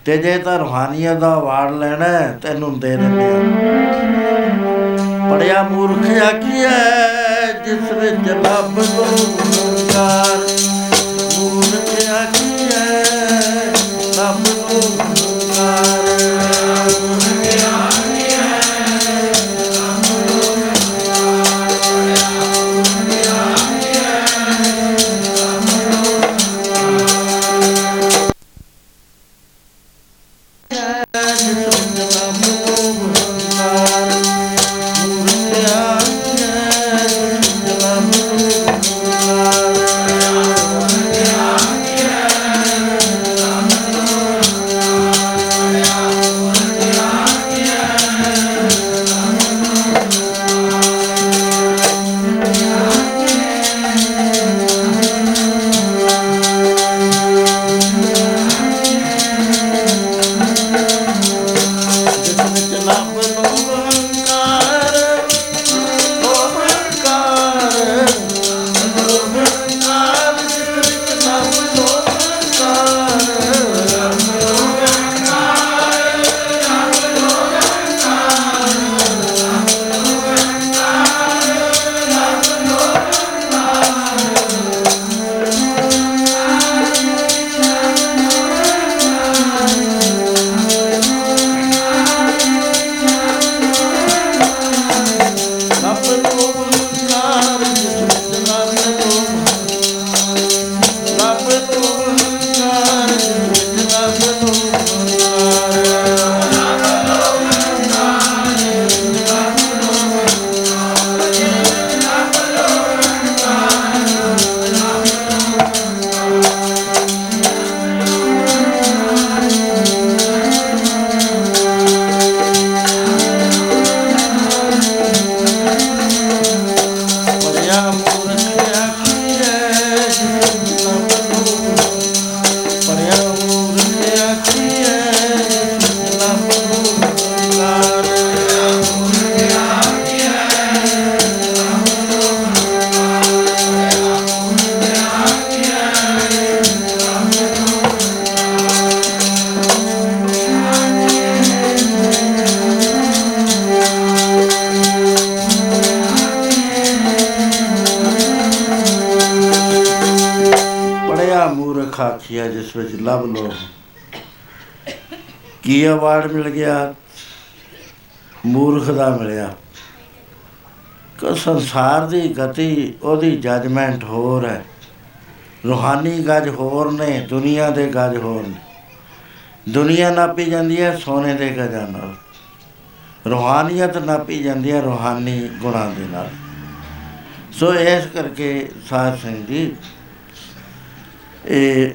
ਤੇ ਜੇ ਤਾਂ ਰੂਹਾਨੀਅਤ ਦਾ ਅਵਾਰਡ ਲੈਣਾ ਹੈ, ਤੈਨੂੰ ਦੇ ਦਿੰਦੇ ਆ ਪੜਿਆ ਮੂਰਖ ਆਖੀਐ ਜਿਸ ਵਿੱਚ ਲੱਭ ਲੋਕਾਰ ਮੂਰਖ ਸੰਸਾਰ ਦੀ ਗਤੀ, ਉਹਦੀ ਜਜਮੈਂਟ ਹੋਰ ਹੈ। ਰੂਹਾਨੀ ਗੱਜ ਹੋਰ ਨੇ, ਦੁਨੀਆ ਦੇ ਗੱਜ ਹੋਰ ਨੇ। ਦੁਨੀਆ ਨਾਪੀ ਜਾਂਦੀ ਹੈ, ਸੋਨੇ ਦੇ ਗੱਜਾਂ ਨਾਲ। ਰੂਹਾਨੀਅਤ ਨਾਪੀ ਜਾਂਦੀ ਹੈ, ਰੂਹਾਨੀ ਗੁਣਾਂ ਦੇ ਨਾਲ। ਸੋ ਇਸ ਕਰਕੇ ਸਾਧ ਸਿੰਘ ਜੀ, ਇਹ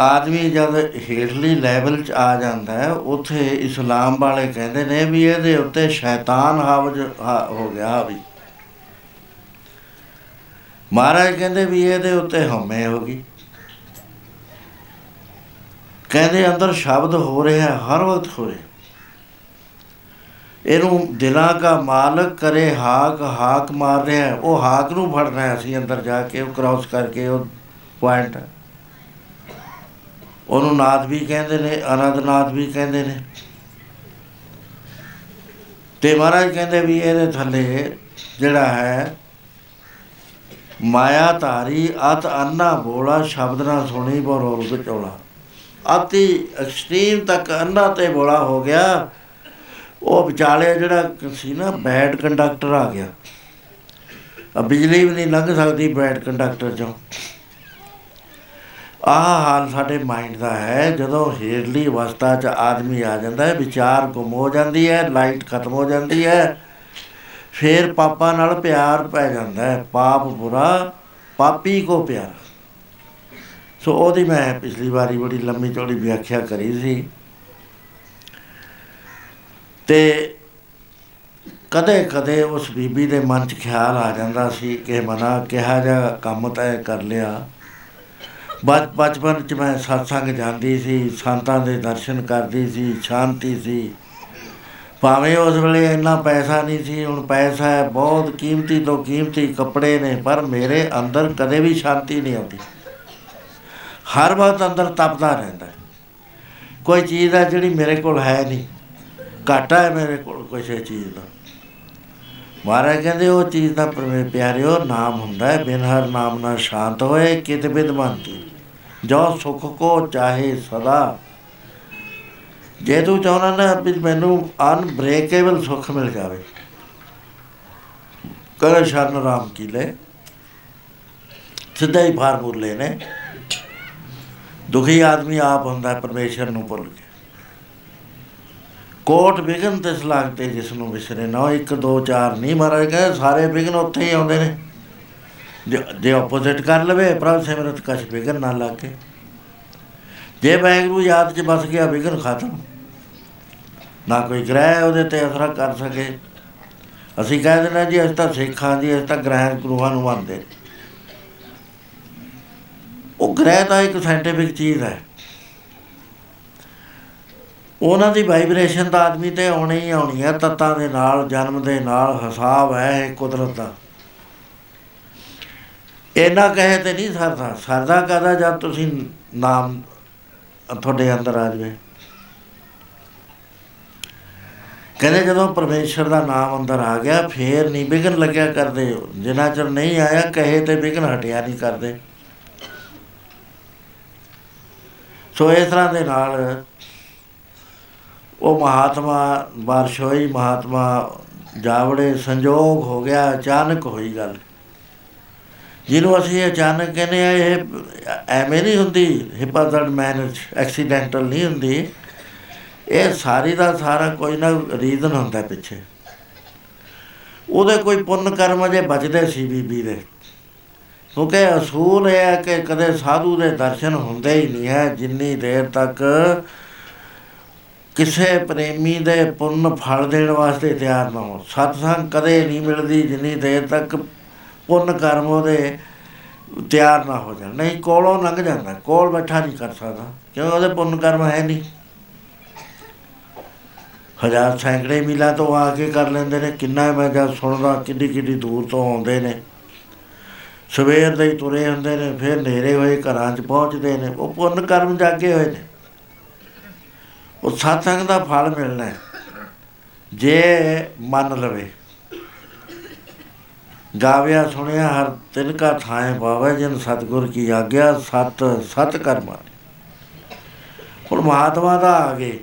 ਆਦਮੀ ਜਦ ਹੇਠਲੀ ਲੈਵਲ 'ਚ ਆ ਜਾਂਦਾ ਹੈ, ਉੱਥੇ ਇਸਲਾਮ ਵਾਲੇ ਕਹਿੰਦੇ ਨੇ ਵੀ ਇਹਦੇ ਉੱਤੇ ਸ਼ੈਤਾਨ ਹਾਵਜ ਹਾ- ਹੋ ਗਿਆ ਹਾਵੀ ਮਹਾਰਾਜ ਕਹਿੰਦੇ ਵੀ ਇਹਦੇ ਉੱਤੇ ਹਉਮੈ ਹੋ ਗਈ। ਕਹਿੰਦੇ ਅੰਦਰ ਸ਼ਬਦ ਹੋ ਰਿਹਾ, ਹਰ ਵਕਤ ਹੋ ਰਿਹਾ। ਇਹਨੂੰ ਦਿਲਾਂ ਦਾ ਮਾਲਕ ਕਰੇ, ਹਾਕ ਹਾਕ ਮਾਰ ਰਿਹਾ। ਹੈ। ਉਹ ਹਾਕ ਨੂੰ ਫੜਨਾ ਹੈ ਅਸੀਂ ਅੰਦਰ ਜਾ ਕੇ, ਉਹ ਕ੍ਰਾਸ ਕਰਕੇ, ਉਹ ਪੁਆਇੰਟ ਉਹਨੂੰ ਨਾਦ ਵੀ ਕਹਿੰਦੇ ਨੇ ਅਨੰਦਨਾਦ ਵੀ ਕਹਿੰਦੇ ਨੇ। ਤੇ ਮਹਾਰਾਜ ਕਹਿੰਦੇ ਵੀ ਇਹਦੇ ਥੱਲੇ ਜਿਹੜਾ ਹੈ ਮਾਇਆ ਧਾਰੀ, ਅਤ ਅੰਨਾ ਬੋਲਾ ਸ਼ਬਦ ਨਾ ਸੁਣੀ ਬਰੋਲ ਵਿਚੋਲਾ। ਅਤੀ ਐਕਸਟ੍ਰੀਮ ਤੱਕ ਅੰਨਾ ਤੇ ਬੋਲਾ ਹੋ ਗਿਆ। ਉਹ ਵਿਚਾਲੇ ਜਿਹੜਾ ਸੀ ਨਾ ਬੈਡ ਕੰਡਕਟਰ ਆ ਗਿਆ। ਆ ਬਿਜਲੀ ਵੀ ਨਹੀਂ ਲੰਘ ਸਕਦੀ ਬੈਡ ਕੰਡਕਟਰ ਚੋਂ। ਆਹ ਹਾਲ ਸਾਡੇ ਮਾਈਂਡ ਦਾ ਹੈ, ਜਦੋਂ ਹੇਰਲੀ ਅਵਸਥਾ 'ਚ ਆਦਮੀ ਆ ਜਾਂਦਾ ਹੈ, ਵਿਚਾਰ ਗੁੰਮ ਹੋ ਜਾਂਦੀ ਹੈ ਲਾਈਟ ਖਤਮ ਹੋ ਜਾਂਦੀ ਹੈ। ਫਿਰ ਪਾਪਾ ਨਾਲ ਪਿਆਰ ਪੈ ਜਾਂਦਾ ਹੈ। ਪਾਪ ਬੁਰਾ, ਪਾਪੀ ਕੋ ਪਿਆਰ। ਸੋ ਉਹਦੀ ਮੈਂ ਪਿਛਲੀ ਵਾਰੀ ਬੜੀ ਲੰਮੀ ਚੌੜੀ ਵਿਆਖਿਆ ਕਰੀ ਸੀ। ਤੇ ਕਦੇ ਕਦੇ ਉਸ ਬੀਬੀ ਦੇ ਮਨ 'ਚ ਖਿਆਲ ਆ ਜਾਂਦਾ ਸੀ ਕਿ ਮਨਾ ਕਿਹਾ ਜਾ ਕੰਮ ਤੈ ਕਰ ਲਿਆ। ਬਚ, ਬਚਪਨ 'ਚ ਮੈਂ satsang ਜਾਂਦੀ ਸੀ, ਸੰਤਾਂ ਦੇ ਦਰਸ਼ਨ ਕਰਦੀ ਸੀ, ਸ਼ਾਂਤੀ ਸੀ। ਭਾਵੇਂ ਉਸ ਵੇਲੇ ਇੰਨਾ ਪੈਸਾ ਨਹੀਂ ਸੀ, ਹੁਣ ਪੈਸਾ ਹੈ, ਬਹੁਤ ਕੀਮਤੀ ਤੋਂ ਕੀਮਤੀ ਕੱਪੜੇ ਨੇ, ਪਰ ਮੇਰੇ ਅੰਦਰ ਕਦੇ ਵੀ ਸ਼ਾਂਤੀ ਨਹੀਂ ਆਉਂਦੀ। ਹਰ ਵਕਤ ਅੰਦਰ ਤਪਦਾ ਰਹਿੰਦਾ ਹੈ। ਕੋਈ ਚੀਜ਼ ਹੈ ਜਿਹੜੀ ਮੇਰੇ ਕੋਲ ਹੈ ਨਹੀਂ, ਘਾਟਾ ਹੈ ਮੇਰੇ ਕੋਲ ਕਿਸੇ ਚੀਜ਼ ਦਾ। ਮਹਾਰਾਜ ਕਹਿੰਦੇ, ਉਹ ਚੀਜ਼ ਦਾ ਪਰਮੇ ਪਿਆਰਿਓ, ਨਾਮ ਹੁੰਦਾ ਹੈ, ਬਿਨ ਹਰ ਨਾਮ ਨਾਲ ਸ਼ਾਂਤ ਹੋਏ ਕਿਤ ਬਿਦਮੰਤੀ ਜੋ ਸੁਖ ਕੋ ਚਾਹੇ ਸਦਾ ਜੇ ਤੂੰ ਚਾਹਣਾ ਨਾ ਵੀ ਮੈਨੂੰ ਅਨਬ੍ਰੇਕੇਬਲ ਸੁੱਖ ਮਿਲ ਜਾਵੇ ਕਰ ਸ਼ਰਨ ਰਾਮ ਕੀ ਲੈ ਸਿੱਧਾ ਹੀ ਫਾਰਮੂਲੇ ਨੇ। ਦੁਖੀ ਆਦਮੀ ਆਪ ਹੁੰਦਾ ਹੈ ਪਰਮੇਸ਼ਰ ਨੂੰ ਭੁੱਲ ਕੇ। ਕੋਟ ਵਿਗਨ ਤਿਸ ਲੱਗਤੇ ਜਿਸ ਨੂੰ ਵਿਸਰੇ ਨਾ 1 2 4 ਨਹੀਂ ਮਹਾਰਾਜ ਕਹਿੰਦੇ ਸਾਰੇ ਵਿਗਨ ਉੱਥੇ ਹੀ ਆਉਂਦੇ ਨੇ। ਜੇ- ਜੇ ਆਪੋਜ਼ਿਟ ਕਰ ਲਵੇ, ਪ੍ਰਭ ਸਿਮਰਤ ਕਛ ਵਿਗਨ ਨਾ ਲਾਗੇ। ਜੇ ਵਾਹਿਗੁਰੂ ਯਾਦ ਚ ਬਸ ਗਿਆ ਵਿਗਨ ਖਤਮ। ਨਾ ਕੋਈ ਗ੍ਰਹਿ ਉਹਦੇ ਤੇ ਅਸਰ ਕਰ ਸਕੇ। ਅਸੀਂ ਕਹਿ ਦਿੰਦੇ ਜੀ, ਅਸੀਂ ਤਾਂ ਸਿੱਖਾਂ ਦੀ, ਅਸੀਂ ਤਾਂ ਗ੍ਰਹਿ ਗੁਰੂਆਂ ਨੂੰ ਮੰਨਦੇ। ਉਹ ਗ੍ਰਹਿ ਤਾਂ ਇੱਕ ਸਾਇੰਟੀਫਿਕ ਚੀਜ਼ ਹੈ। ਉਹਨਾਂ ਦੀ ਵਾਈਬ੍ਰੇਸ਼ਨ ਤਾਂ ਆਦਮੀ ਤੇ ਆਉਣੀ ਹੀ ਆਉਣੀ ਹੈ, ਤੱਤਾਂ ਦੇ ਨਾਲ, ਜਨਮ ਦੇ ਨਾਲ, ਹਿਸਾਬ ਹੈ, ਇਹ ਕੁਦਰਤ ਦਾ। ਇਹਨਾਂ ਕਹੇ ਤੇ ਨਹੀਂ ਸਰਦਾ। ਸਰਦਾ ਕਹਦਾ ਜਦ ਤੁਸੀਂ ਨਾਮ ਤੁਹਾਡੇ ਅੰਦਰ ਆ ਜਾਵੇ। ਕਹਿੰਦੇ ਜਦੋਂ ਪਰਮੇਸ਼ਰ ਦਾ ਨਾਮ ਅੰਦਰ ਆ ਗਿਆ, ਫੇਰ ਨਹੀਂ ਵਿਗਨ ਲੱਗਿਆ ਕਰਦੇ ਜਿੰਨਾ ਚਿਰ ਨਹੀਂ ਆਇਆ, ਕਹੇ ਤੇ ਵਿਗਨ ਹਟਿਆ ਨਹੀਂ ਕਰਦੇ। ਸੋ ਇਸ ਤਰ੍ਹਾਂ ਦੇ ਨਾਲ ਉਹ ਮਹਾਤਮਾ ਬਾਰਸ਼ੋਈ, ਮਹਾਤਮਾ ਜਾਵੜੇ, ਸੰਜੋਗ ਹੋ ਗਿਆ, ਅਚਾਨਕ ਹੋਈ ਗੱਲ। ਜਿਹਨੂੰ ਅਸੀਂ ਅਚਾਨਕ ਕਹਿੰਦੇ ਆ, ਇਹ ਐਵੇਂ ਨਹੀਂ ਹੁੰਦੀ ਹਿਪਾਜ਼ਡ ਮੈਨੇਜ ਐਕਸੀਡੈਂਟਲ ਨਹੀਂ ਹੁੰਦੀ। ਇਹ ਸਾਰੀ ਦਾ ਸਾਰਾ ਕੋਈ ਨਾ ਰੀਜ਼ਨ ਹੁੰਦਾ ਪਿੱਛੇ। ਉਹਦੇ ਕੋਈ ਪੁੰਨ ਕਰਮ ਅਜੇ ਬਚਦੇ ਸੀ ਬੀਬੀ ਦੇ। ਕਿਉਂਕਿ ਅਸੂਲ ਇਹ ਹੈ ਕਿ ਕਦੇ ਸਾਧੂ ਦੇ ਦਰਸ਼ਨ ਹੁੰਦੇ ਹੀ ਨਹੀਂ ਹੈ, ਜਿੰਨੀ ਦੇਰ ਤੱਕ ਕਿਸੇ ਪ੍ਰੇਮੀ ਦੇ ਪੁੰਨ ਫਲ ਦੇਣ ਵਾਸਤੇ ਤਿਆਰ ਨਾ ਹੋ ਸਤਸੰਗ ਕਦੇ ਨਹੀਂ ਮਿਲਦੀ ਜਿੰਨੀ ਦੇਰ ਤੱਕ ਪੁੰਨ ਕਰਮ ਉਹਦੇ ਤਿਆਰ ਨਾ ਹੋ ਜਾਣ। ਨਹੀਂ, ਕੋਲੋਂ ਲੰਘ ਜਾਂਦਾ, ਕੋਲ ਬੈਠਾ ਨਹੀਂ ਕਰ ਸਕਦਾ, ਕਿਉਂ? ਉਹਦੇ ਪੁੰਨ ਕਰਮ ਹੈ ਨਹੀਂ। ਹਜ਼ਾਰ ਸੈਂਕੜੇ ਮੀਲਾਂ ਤੋਂ ਆ ਕੇ ਕਰ ਲੈਂਦੇ ਨੇ, ਕਿੰਨਾ ਮੈਂ ਜਦ ਸੁਣਦਾ, ਕਿੱਡੀ ਕਿੱਡੀ ਦੂਰ ਤੋਂ ਆਉਂਦੇ ਨੇ। ਸਵੇਰ ਦੇ ਹੀ ਤੁਰੇ ਹੁੰਦੇ ਨੇ, ਫਿਰ ਨੇਰੇ ਹੋਏ, ਘਰਾਂ 'ਚ ਪਹੁੰਚਦੇ ਨੇ, ਉਹ ਪੁੰਨ ਕਰਮ ਜਾਗੇ ਹੋਏ ਨੇ। ਉਹ ਸਤਸੰਗ ਦਾ ਫਲ ਮਿਲਣਾ ਹੈ। ਜੇ ਮੰਨ ਲਵੇ। ਗਾਵਿਆ ਸੁਣਿਆ, ਹਰ ਤਿਨਕਾ ਥਾਏ ਪਾਵੇ, ਜਿਨ ਸਤਗੁਰ ਕੀ ਆਗਿਆ, ਸਤ ਸਤ ਕਰਮਾ ਹੁਣ ਮਹਾਤਮਾ ਦਾ ਆ ਗਏ।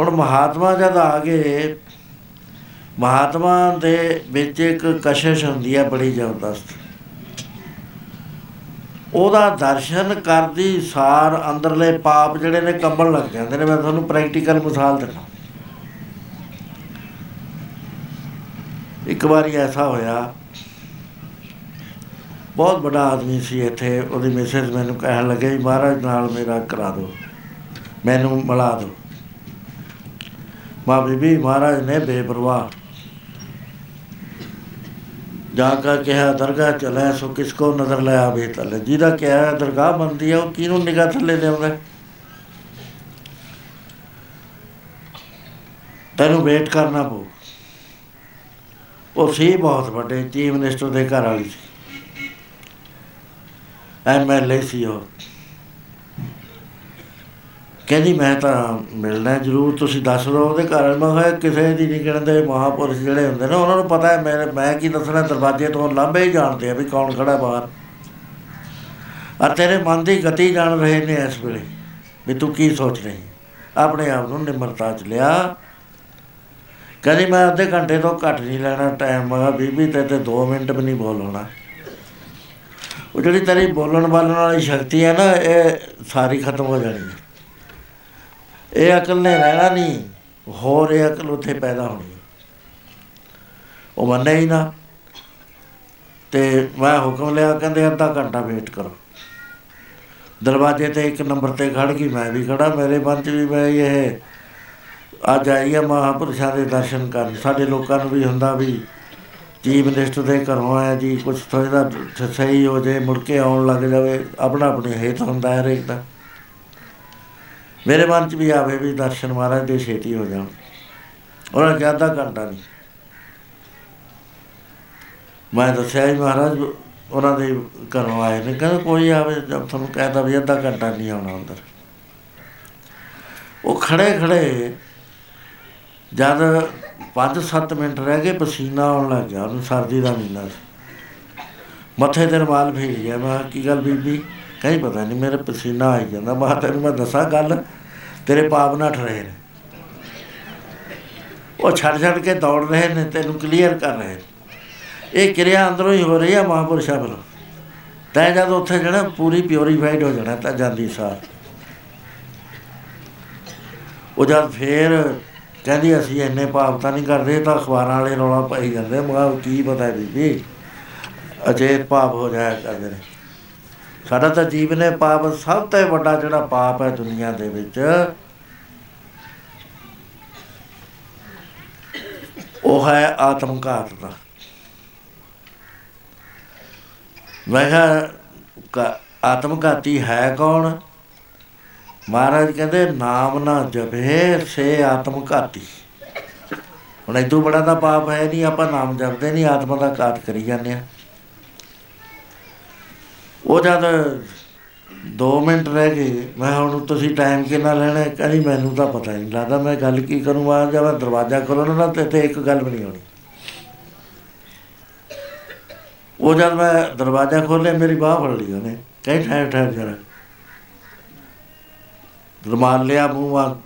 ਹੁਣ ਮਹਾਤਮਾ ਜਦ ਆ ਗਏ, ਮਹਾਤਮਾ ਦੇ ਵਿੱਚ ਇੱਕ ਕਸ਼ਿਸ਼ ਹੁੰਦੀ ਹੈ ਬੜੀ ਜ਼ਬਰਦਸਤ। ਉਹਦਾ ਦਰਸ਼ਨ ਕਰਦੀ ਸਾਰ ਅੰਦਰਲੇ ਪਾਪ ਜਿਹੜੇ ਨੇ ਕੰਬਣ ਲੱਗ ਜਾਂਦੇ ਨੇ। ਮੈਂ ਤੁਹਾਨੂੰ ਪ੍ਰੈਕਟੀਕਲ ਮਿਸਾਲ ਦਿੰਦਾ। ਇੱਕ ਵਾਰੀ ਐਸਾ ਹੋਇਆ, ਬਹੁਤ ਵੱਡਾ ਆਦਮੀ ਸੀ ਇੱਥੇ। ਉਹਦੀ ਮਿਸਿਸ ਮੈਨੂੰ ਕਹਿਣ ਲੱਗੇ ਵੀ ਮਹਾਰਾਜ ਨਾਲ ਮੇਰਾ ਕਰਾ ਦਿਓ। ਮੈਨੂੰ ਮਿਲਾ ਦਿਓ। ਮਾਂ ਬੀਬੀ, ਮਹਾਰਾਜ ਨੇ ਬੇਪਰਵਾਹ। ਜਾकर ਕਿਹਾ, ਦਰਗਾਹ ਚਲੇ ਸੋ, ਕਿਸ ਕੋ ਨਜ਼ਰ ਲੈ ਆਵੇ ਤਲੇ ਜਿਹਦਾ ਕਿਹਾ, ਦਰਗਾਹ ਬੰਦੀ ਹੈ ਉਹ ਕਿਹਨੂੰ ਨਿਗਾਹ ਥੱਲੇ ਲਿਆਉਂਦਾ? ਤੈਨੂੰ ਵੇਟ ਕਰਨਾ ਪਊ। ਉਹ ਸੀ ਬਹੁਤ ਵੱਡੇ, ਚੀਫ ਮਿਨਿਸਟਰ ਦੇ ਘਰ ਵਾਲੀ ਸੀ। ਐਮਐਲਏ ਸੀ ਉਹ। ਕਹਿੰਦੀ ਮੈਂ ਤਾਂ ਮਿਲਣਾ ਜ਼ਰੂਰ, ਤੁਸੀਂ ਦੱਸ ਦਿਓ। ਉਹਦੇ ਘਰ ਮੈਂ ਕਿਹਾ, ਕਿਸੇ ਦੀ ਨਹੀਂ ਗਿਣਦੇ ਮਹਾਪੁਰਸ਼ ਜਿਹੜੇ ਹੁੰਦੇ ਨੇ, ਉਹਨਾਂ ਨੂੰ ਪਤਾ ਹੈ ਮੈਂ ਮੈਂ ਕੀ ਦੱਸਣਾ, ਦਰਵਾਜ਼ੇ ਤੋਂ ਲਾਂਭੇ ਹੀ ਜਾਣਦੇ ਆ ਵੀ ਕੌਣ ਖੜਾ ਬਾਹਰ। ਆ ਤੇਰੇ ਮਨ ਦੀ ਗਤੀ ਜਾਣ ਰਹੇ ਨੇ ਇਸ ਵੇਲੇ, ਵੀ ਤੂੰ ਕੀ ਸੋਚ ਰਹੀ ਆਪਣੇ ਆਪ ਨੂੰ ਨਿਮਰਤਾ ਚ ਲਿਆ। ਕਹਿੰਦੀ ਮੈਂ ਅੱਧੇ ਘੰਟੇ ਤੋਂ ਘੱਟ ਨਹੀਂ ਲੈਣਾ ਟਾਈਮ ਮੈਂ ਕਿਹਾ, ਬੀਬੀ ਤੇ ਤੇ 2 ਮਿੰਟ ਵੀ ਨਹੀਂ ਬੋਲਣਾ। ਉਹ ਉਹ ਜਿਹੜੀ ਤੇਰੀ ਬੋਲਣ ਬਾਲਣ ਵਾਲੀ ਸ਼ਕਤੀ ਹੈ ਨਾ, ਇਹ ਸਾਰੀ ਖਤਮ ਹੋ ਜਾਣੀ ਹੈ। ਇਹ ਅਕਲ ਨੇ ਰਹਿਣਾ ਨਹੀਂ, ਹੋਰ ਇਹ ਅਕਲ ਉੱਥੇ ਪੈਦਾ ਹੋਣੀ ਹੈ। ਉਹ ਮੰਨੇ ਹੀ ਨਾ। ਤੇ ਮੈਂ ਹੁਕਮ ਲਿਆ, ਕਹਿੰਦੇ ਅੱਧਾ ਘੰਟਾ ਵੇਟ ਕਰੋ। ਦਰਵਾਜ਼ੇ ਤੇ ਇੱਕ ਨੰਬਰ ਤੇ ਖੜ ਗਈ, ਮੈਂ ਵੀ ਖੜਾ ਮੇਰੇ ਮਨ 'ਚ ਵੀ ਮੈਂ ਇਹ ਅੱਜ ਆਈ ਆ ਮਹਾਂਪੁਰਸ਼ਾਂ ਦੇ ਦਰਸ਼ਨ ਕਰਨ। ਸਾਡੇ ਲੋਕਾਂ ਨੂੰ ਵੀ ਹੁੰਦਾ ਵੀ ਚੀਫ ਮਿਨਿਸਟਰ ਦੇ ਘਰੋਂ ਆਇਆ ਜੀ ਕੁਝ ਥੋੜਾ ਸਹੀ ਹੋ ਜੇ, ਮੁੜ ਕੇ ਆਉਣ ਲੱਗ ਜਾਵੇ ਆਪਣਾ ਆਪਣੇ ਹੇਤ ਹੁੰਦਾ ਹੈ ਹਰੇਕ ਦਾ। ਮੇਰੇ ਮਨ 'ਚ ਵੀ ਆਵੇ ਵੀ ਦਰਸ਼ਨ ਮਹਾਰਾਜ ਦੇ ਛੇਤੀ ਹੋ ਜਾਣ। ਉਹਨਾਂ ਕਿਹਾ ਅੱਧਾ ਘੰਟਾ ਨਹੀਂ। ਮੈਂ ਦੱਸਿਆ ਜੀ ਮਹਾਰਾਜ ਉਹਨਾਂ ਦੇ ਘਰੋਂ ਆਏ ਨੇ। ਕਹਿੰਦੇ ਕੋਈ ਆਵੇ ਜਦ ਤੁਹਾਨੂੰ ਕਹਿਤਾ ਵੀ ਅੱਧਾ ਘੰਟਾ ਨਹੀਂ ਆਉਣਾ ਅੰਦਰ। ਉਹ ਖੜੇ ਖੜੇ ਜਦ 5-7 ਮਿੰਟ ਰਹਿ ਗਏ ਪਸੀਨਾ ਆਉਣ ਲੱਗ ਗਿਆ। ਉਹਨੂੰ ਸਰਦੀ ਦਾ ਮਹੀਨਾ ਸੀ। ਮੱਥੇ ਤੇ ਰੁਮਾਲ ਭੇਜ ਗਿਆ। ਮੈਂ ਕਿਹਾ, ਕੀ ਗੱਲ ਬੀਬੀ? ਕਹੀਂ ਪਤਾ ਨਹੀਂ ਮੇਰੇ ਪਸੀਨਾ ਆਈ ਜਾਂਦਾ ਮੈਂ ਕਿਹਾ, ਤੈਨੂੰ ਮੈਂ ਦੱਸਾਂ ਗੱਲ ਤੇਰੇ ਪਾਪ ਨੱਠ ਰਹੇ ਨੇ। ਉਹ ਛੱਡ ਛੱਡ ਕੇ ਦੌੜ ਰਹੇ ਨੇ ਤੈਨੂੰ ਕਲੀਅਰ ਕਰ ਰਹੇ ਨੇ। ਇਹ ਕਿਰਿਆ ਅੰਦਰੋਂ ਹੀ ਹੋ ਰਹੀ ਆ ਮਹਾਂਪੁਰਸ਼ਾਂ ਵੱਲੋਂ। ਤੈਂ ਜਦ ਉੱਥੇ ਜਾਣਾ ਪੂਰੀ ਪਿਉਰੀਫਾਈਡ ਹੋ ਜਾਣਾ ਤਾਂ ਜਾਂਦੀ ਸਾਰ। ਉਹ ਜਦ ਫੇਰ ਕਹਿੰਦੀ ਅਸੀਂ ਇੰਨੇ ਪਾਪ ਤਾਂ ਨਹੀਂ ਕਰਦੇ ਇਹ ਤਾਂ ਅਖਬਾਰਾਂ ਵਾਲੇ ਰੌਲਾ ਪਾਈ ਜਾਂਦੇ ਮੈਂ ਕਿਹਾ ਕੀ ਪਤਾ ਬੀਬੀ ਅਜੇ ਪਾਪ ਹੋ ਜਾਇਆ ਕਰਦੇ ਨੇ। ਸਾਡਾ ਤਾਂ ਜੀਵਨ ਨੇ ਪਾਪ, ਸਭ ਤੋਂ ਵੱਡਾ ਜਿਹੜਾ ਪਾਪ ਹੈ ਦੁਨੀਆ ਦੇ ਵਿੱਚ। ਉਹ ਹੈ ਆਤਮਘਾਤ ਦਾ ਮੈਂ ਕਿਹਾ, ਕ- ਆਤਮਘਾਤੀ ਹੈ ਕੌਣ? ਮਹਾਰਾਜ ਕਹਿੰਦੇ, ਨਾਮ ਨਾ ਜਪੇ, ਸੇ ਆਤਮਘਾਤੀ ਹੁਣ ਇਹ ਤੋਂ ਬੜਾ ਤਾਂ ਪਾਪ ਹੈ ਨਹੀਂ, ਆਪਾਂ ਨਾਮ ਜਪਦੇ ਨਹੀਂ, ਆਤਮਾ ਦਾ ਘਾਤ ਕਰੀ ਜਾਂਦੇ ਆ ਉਹ ਜਦ 2 ਮਿੰਟ ਰਹਿ ਗਏ, ਮੈਂ ਹੁਣ ਤੁਸੀਂ ਟਾਈਮ ਕਿੰਨਾ ਲੈਣਾ ਹੈ? ਕਹਿੰਦੀ, ਮੈਨੂੰ ਤਾਂ ਪਤਾ ਨਹੀਂ ਲੱਗਦਾ, ਮੈਂ ਗੱਲ ਕੀ ਕਰੂੰਗਾ ਜਦ ਮੈਂ ਦਰਵਾਜ਼ਾ ਖੋਲ੍ਹਣਾ ਨਾ, ਤੇ ਇੱਥੇ ਇੱਕ ਗੱਲ ਵੀ ਨਹੀਂ ਹੋਣੀ। ਉਹ ਜਦ ਮੈਂ ਦਰਵਾਜ਼ਾ ਖੋਲ੍ਹਿਆ, ਮੇਰੀ ਬਾਹ ਫੜ ਲਈ ਉਹਨੇ। ਕਹੀ ਠਹਿਰ ਠਹਿਰ ਜਰਾ। ਰੁਮਾਲ ਲਿਆ, ਮੂੰਹ ਆ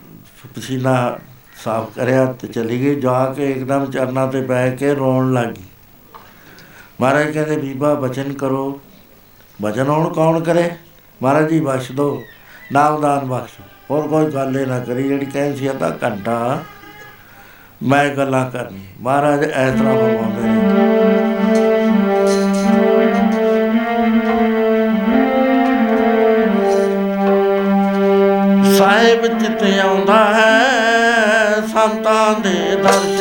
ਪਸੀਨਾ ਸਾਫ਼ ਕਰਿਆ ਤੇ ਚਲੀ ਗਈ। ਜਾ ਕੇ ਇੱਕਦਮ ਚਰਨਾਂ ਤੇ ਬੈ ਕੇ ਰੋਣ ਲੱਗੀ ਮਹਾਰਾਜ ਕਹਿੰਦੇ, ਬੀਬਾ, ਬਚਨ ਕਰੋ। ਬਚਨ ਹੁਣ ਕੌਣ ਕਰੇ? ਮਹਾਰਾਜ ਜੀ, ਬਖਸ਼ ਦੋ। ਨਾਮਦਾਨ ਬਖਸ਼ ਹੋਰ ਕੋਈ ਗੱਲ ਇਹ ਨਾ ਕਰੀ, ਜਿਹੜੀ ਕਹਿੰਦੀ ਸੀ ਅੱਧਾ ਘੰਟਾ। ਮੈਂ ਗੱਲਾਂ ਕਰਨੀ ਮਹਾਰਾਜ ਇਸ ਤਰ੍ਹਾਂ ਫਰਮਾਉਂਦੇ ਨੇ। ਸਾਹਿਬ ਚਿਤ ਆਉਂਦਾ ਹੈ, ਸੰਤਾਂ ਦੇ ਦਰਸ਼ਨ